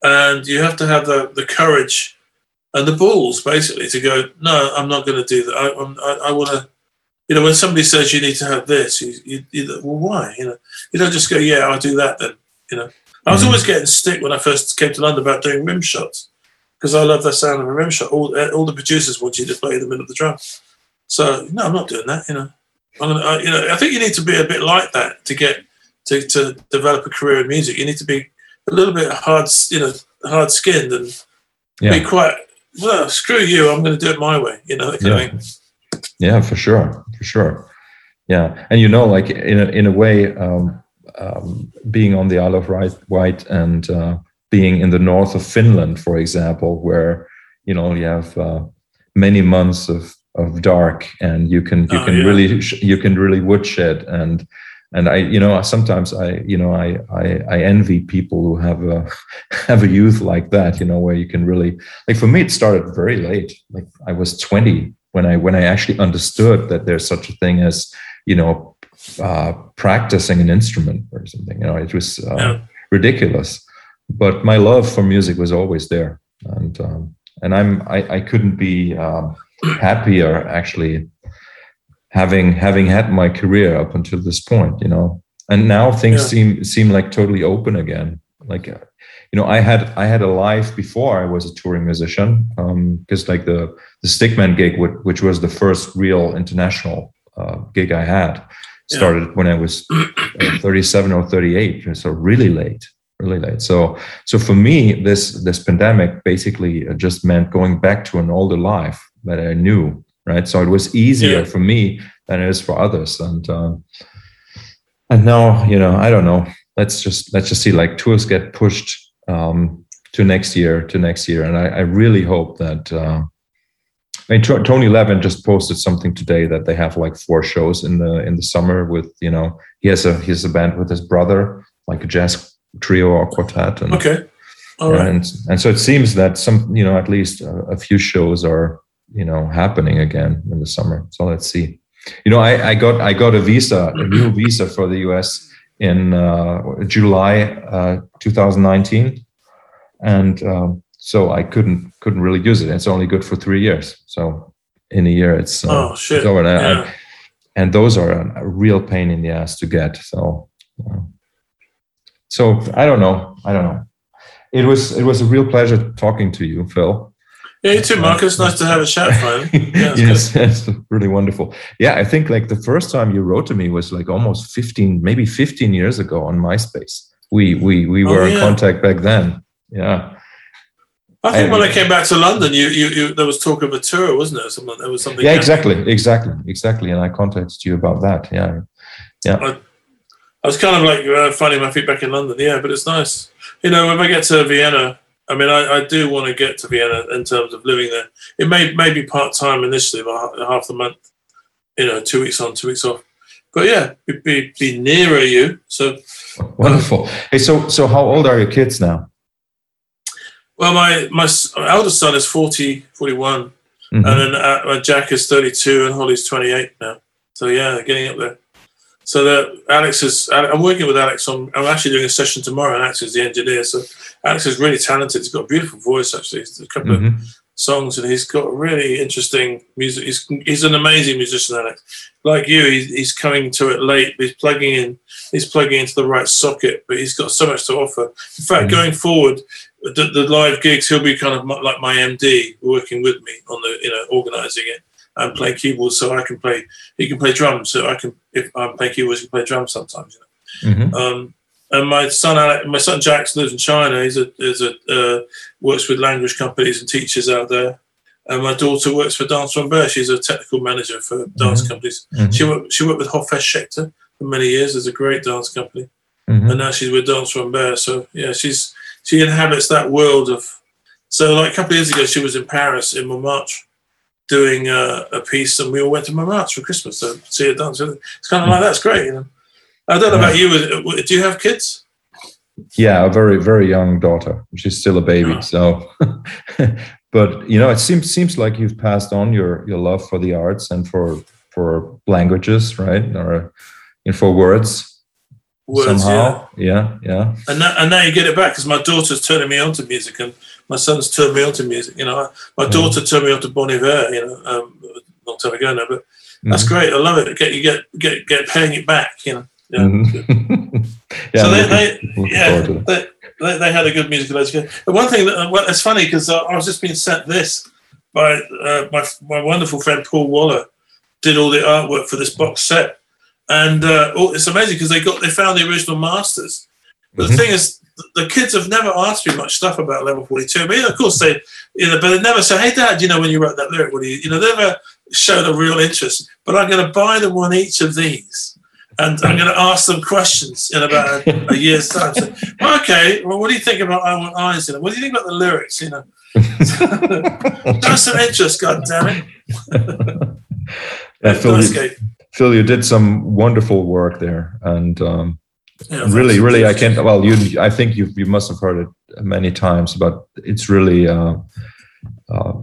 and you have to have the the courage and the balls basically to go. No, I'm not going to do that. I I, I want to. You know, when somebody says you need to have this, you, you, you, well, why? You know, you don't just go, yeah, I'll do that then. You know, I was mm-hmm. always getting stick when I first came to London about doing rim shots because I love the sound of a rim shot. All, all the producers want you to play the middle of the drum. So no, I'm not doing that. You know, I'm gonna, I, you know, I think you need to be a bit like that to get to, to develop a career in music. You need to be a little bit hard, you know, hard skinned and yeah. be quite, well, screw you, I'm going to do it my way, you know, yeah. yeah, for sure. For sure. Yeah. And, you know, like in a, in a way, um, um, being on the Isle of Wight and uh, being in the north of Finland, for example, where, you know, you have uh, many months of, of dark and you can, you oh, can yeah. really, you can really woodshed and, and I, you know, sometimes I, you know, I, I, I envy people who have a have a youth like that, you know, where you can really like. For me, it started very late. Like I was 20 when I when I actually understood that there's such a thing as, you know, uh, practicing an instrument or something. You know, it was uh, yeah. ridiculous, but my love for music was always there, and um, and I'm I, I couldn't be um, happier actually having having had my career up until this point you know and now things yeah. seem seem like totally open again like uh, you know i had i had a life before i was a touring musician because um, like the the stickman gig which was the first real international uh, gig i had started yeah. when i was uh, 37 or 38 so really late really late so so for me this this pandemic basically uh, just meant going back to an older life that i knew right? So it was easier yeah. for me than it is for others. And um, and now, you know, I don't know. Let's just let's just see. Like tours get pushed um, to next year, to next year, and I, I really hope that. Uh, I mean, Tony Levin just posted something today that they have like four shows in the in the summer with you know he has a he has a band with his brother like a jazz trio or quartet and okay all right. and and so it seems that some you know at least a, a few shows are you know happening again in the summer. So let's see. You know, I, I got I got a visa, a new visa for the U.S. in uh, July uh, 2019, and um, so I couldn't couldn't really use it. It's only good for three years. So in a year, it's uh, oh shit. It's over. And, yeah. I, and those are a, a, real pain in the ass to get. So, uh, so I don't know. I don't know. It was it was a real pleasure talking to you, Phil. Yeah, you too, Marcus. Nice to have a chat, finally. Yeah, yes, yes, really wonderful. Yeah, I think like the first time you wrote to me was like almost 15, maybe 15 years ago on MySpace. We we we oh, were oh, yeah. in contact back then. Yeah. I think I, when I came back to London, you, you, you, there was talk of a tour, wasn't there? Someone, there was something. Yeah, exactly, exactly, exactly. And I contacted you about that. Yeah, yeah. I, I was kind of like uh, finding my feet back in London. Yeah, but it's nice. You know, when I get to Vienna, I mean, I, I do want to get to Vienna in terms of living there. It may, may be part time initially, about half the month. You know, two weeks on, two weeks off. But yeah, be, be, be nearer you. So wonderful. Hey, so so how old are your kids now? Well, my my eldest son is 40, 41, mm-hmm. and then uh, Jack is 32 and Holly's 28 now. So yeah, they're getting up there. So that Alex is, I'm working with Alex on, I'm actually doing a session tomorrow. And Alex is the engineer. So Alex is really talented. He's got a beautiful voice, actually. He's a couple mm-hmm. of songs and he's got really interesting music. He's, he's an amazing musician, Alex. Like you, he's, he's coming to it late. He's plugging in, he's plugging into the right socket, but he's got so much to offer. In fact, mm-hmm. going forward, the, the, live gigs, he'll be kind of like my MD working with me on the, you know, organizing it and play keyboards so I can play, he can play drums. So I can, if I'm playing keyboards, he can play drums sometimes. You know? Mm-hmm. um, and my son, my son Jax lives in China. He's a, he's a uh, works with language companies and teachers out there. And my daughter works for Dance Rambert. She's a technical manager for dance mm-hmm. companies. Mm-hmm. She worked she worked with Hofesh Shechter for many years. There's a great dance company, mm-hmm. and now she's with Dance Rambert. So yeah, she's she inhabits that world of. So like a couple of years ago, she was in Paris in Montmartre doing a, a piece, and we all went to Montmartre for Christmas to see her dance. It's kind of like that's great, you know. I don't know about you. Do you have kids? Yeah, a very very young daughter. She's still a baby. Oh. So, but you know, it seems seems like you've passed on your your love for the arts and for for languages, right? Or for words. Words, somehow. Yeah, yeah. yeah. And now, and now you get it back because my daughter's turning me on to music, and my son's turned me on to music. You know, my daughter mm. turned me on to Bon Iver. You know, um, a long time ago now, but that's mm. great. I love it. Get you get get get paying it back. You know. Yeah. Mm-hmm. yeah so they, they yeah, they, they, they, had a good musical education. The one thing that well, it's funny because uh, I was just being sent this by uh, my my wonderful friend Paul Waller did all the artwork for this box set, and uh, oh, it's amazing because they got they found the original masters. But mm-hmm. the thing is, the kids have never asked me much stuff about level 42. I mean, of course they, you know, but they never say, "Hey, Dad, you know when you wrote that lyric, what do you?" You know, they never showed a real interest. But I'm going to buy them one each of these and I'm going to ask them questions in about a, a year's time. So, okay, well, what do you think about I Want Eyes? You know, what do you think about the lyrics? You know, show some interest, God damn it. Phil, you, Phil, you did some wonderful work there, and um, yeah, really, really, I can't. Well, you, I think you you must have heard it many times, but it's really. Uh, uh,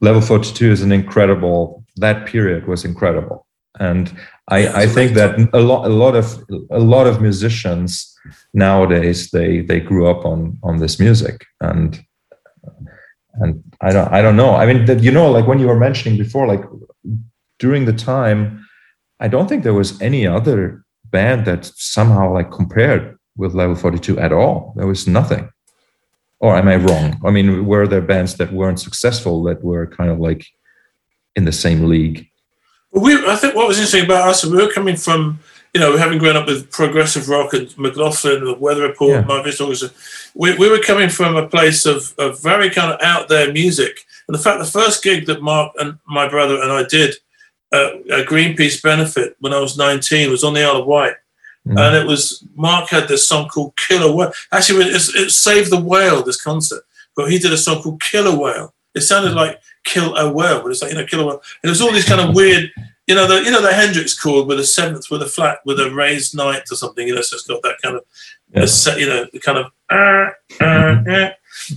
level 42 is an incredible that period was incredible and I, I think that a lot a lot of a lot of musicians nowadays they they grew up on on this music and and I don't I don't know I mean that you know like when you were mentioning before like during the time I don't think there was any other band that somehow like compared with level 42 at all there was nothing or am I wrong I mean were there bands that weren't successful that were kind of like in the same league we, I think what was interesting about us, we were coming from, you know, having grown up with progressive rock and McLaughlin, the Weather Report, yeah. my vision we, we were coming from a place of, of very kind of out there music. And the fact the first gig that Mark and my brother and I did a Greenpeace benefit when I was 19 was on the Isle of Wight. Mm. And it was, Mark had this song called Killer Whale. Actually, it, it saved the whale, this concert. But he did a song called Killer Whale. It sounded like kill a whale, but it's like you know kill a whale. And there's all these kind of weird, you know, the you know the Hendrix chord with a seventh with a flat with a raised ninth or something. You know, so it's got that kind of, yeah. you know, the kind of. Uh, uh, uh.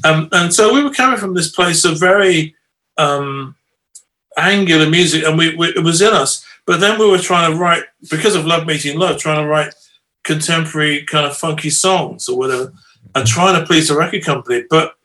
Um, and so we were coming from this place of very um, angular music, and we, we, it was in us. But then we were trying to write because of Love Meeting Love, trying to write contemporary kind of funky songs or whatever, and trying to please the record company. But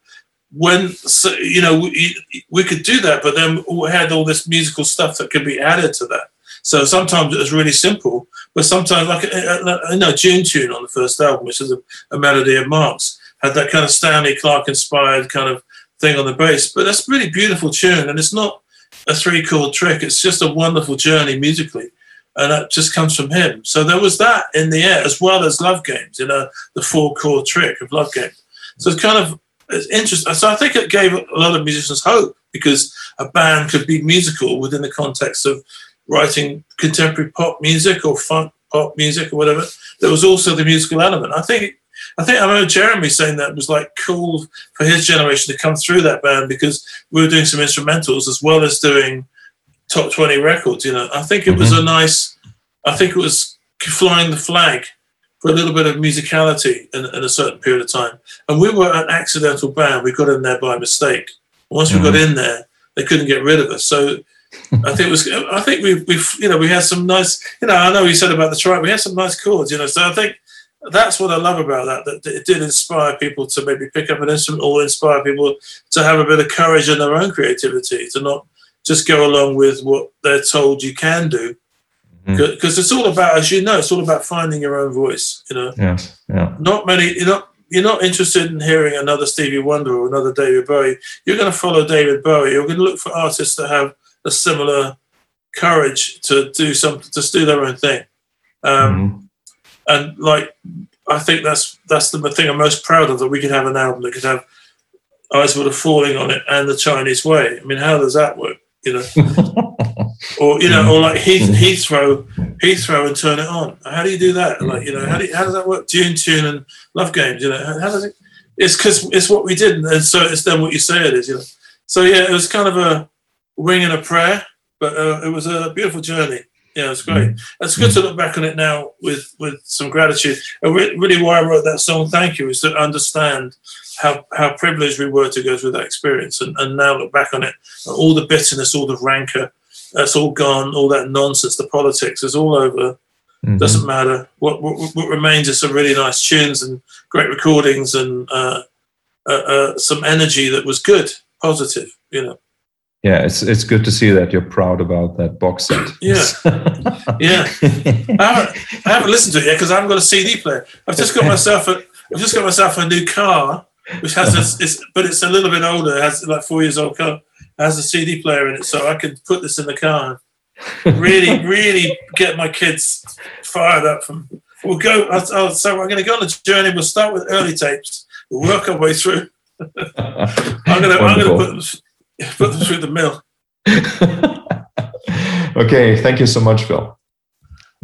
when so, you know we, we could do that, but then we had all this musical stuff that could be added to that. So sometimes it was really simple, but sometimes like uh, uh, you know Dune Tune on the first album, which is a, a melody of Mark's, had that kind of Stanley Clarke inspired kind of thing on the bass. But that's really beautiful tune, and it's not a three chord trick. It's just a wonderful journey musically, and that just comes from him. So there was that in the air as well as Love Games, you know, the four chord trick of Love Games. So it's kind of it's interesting. So I think it gave a lot of musicians hope because a band could be musical within the context of writing contemporary pop music or funk pop music or whatever. There was also the musical element. I think I think I remember Jeremy saying that it was like cool for his generation to come through that band because we were doing some instrumentals as well as doing top 20 records. You know, I think it was mm-hmm. a nice, I think it was flying the flag for a little bit of musicality in, in, a certain period of time. And we were an accidental band. We got in there by mistake. Once mm-hmm. we got mm-hmm. in there, they couldn't get rid of us. So I think it was. I think we we you know we had some nice. You know, I know you said about the tribe. We had some nice chords. You know, so I think that's what I love about that. That it did inspire people to maybe pick up an instrument or inspire people to have a bit of courage in their own creativity, to not just go along with what they're told you can do. Because mm-hmm. it's all about, as you know, it's all about finding your own voice. You know, yes, yeah. Not many. You're not. You're not interested in hearing another Stevie Wonder or another David Bowie. You're going to follow David Bowie. You're going to look for artists that have a similar courage to do something, to do their own thing. Um, mm-hmm and like I think that's that's the thing I'm most proud of that we could have an album that could have Eyes Waterfalling on it and the Chinese Way. I mean, how does that work? You know, or you know, or like Heath, Heathrow, Heathrow, and turn it on. How do you do that? Like you know, how do you, how does that work? Tune, tune, and love games. You know, how, how does it? It's because it's what we did, and so it's then what you say it is. You know, so yeah, it was kind of a wing and a prayer, but uh, it was a beautiful journey. Yeah, it's great. It's good to look back on it now with with some gratitude. And really, why I wrote that song, "Thank You," is to understand how how privileged we were to go through that experience, and, and now look back on it, all the bitterness, all the rancor, that's all gone. All that nonsense, the politics is all over. Mm-hmm. Doesn't matter. What, what, what remains is some really nice tunes and great recordings and uh, uh, uh, some energy that was good, positive. You know yeah, it's it's good to see that you're proud about that box set. Yeah, yeah. I haven't, I haven't listened to it yet because I haven't got a CD player. I've just got myself a I've just got myself a new car, which has a, it's but it's a little bit older. It has like four years old car. It has a CD player in it, so I could put this in the car. really, really get my kids fired up. From we'll go. I'll, I'll, so we're going to go on a journey. We'll start with early tapes. We'll work our way through. I'm going to. I'm going to put put them through the mill. okay, thank you so much, Phil.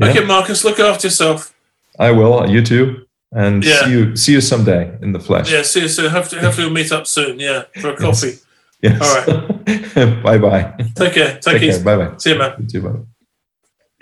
Okay, yeah? Marcus, look after yourself. I will. You too. And yeah. see you see you someday in the flesh. Yeah, see you soon. Hopefully, hopefully we'll meet up soon. Yeah, for a coffee. Yes. yes. All right. bye bye. Take care. Take, Take care. Bye bye. See you, man. You too. Bye.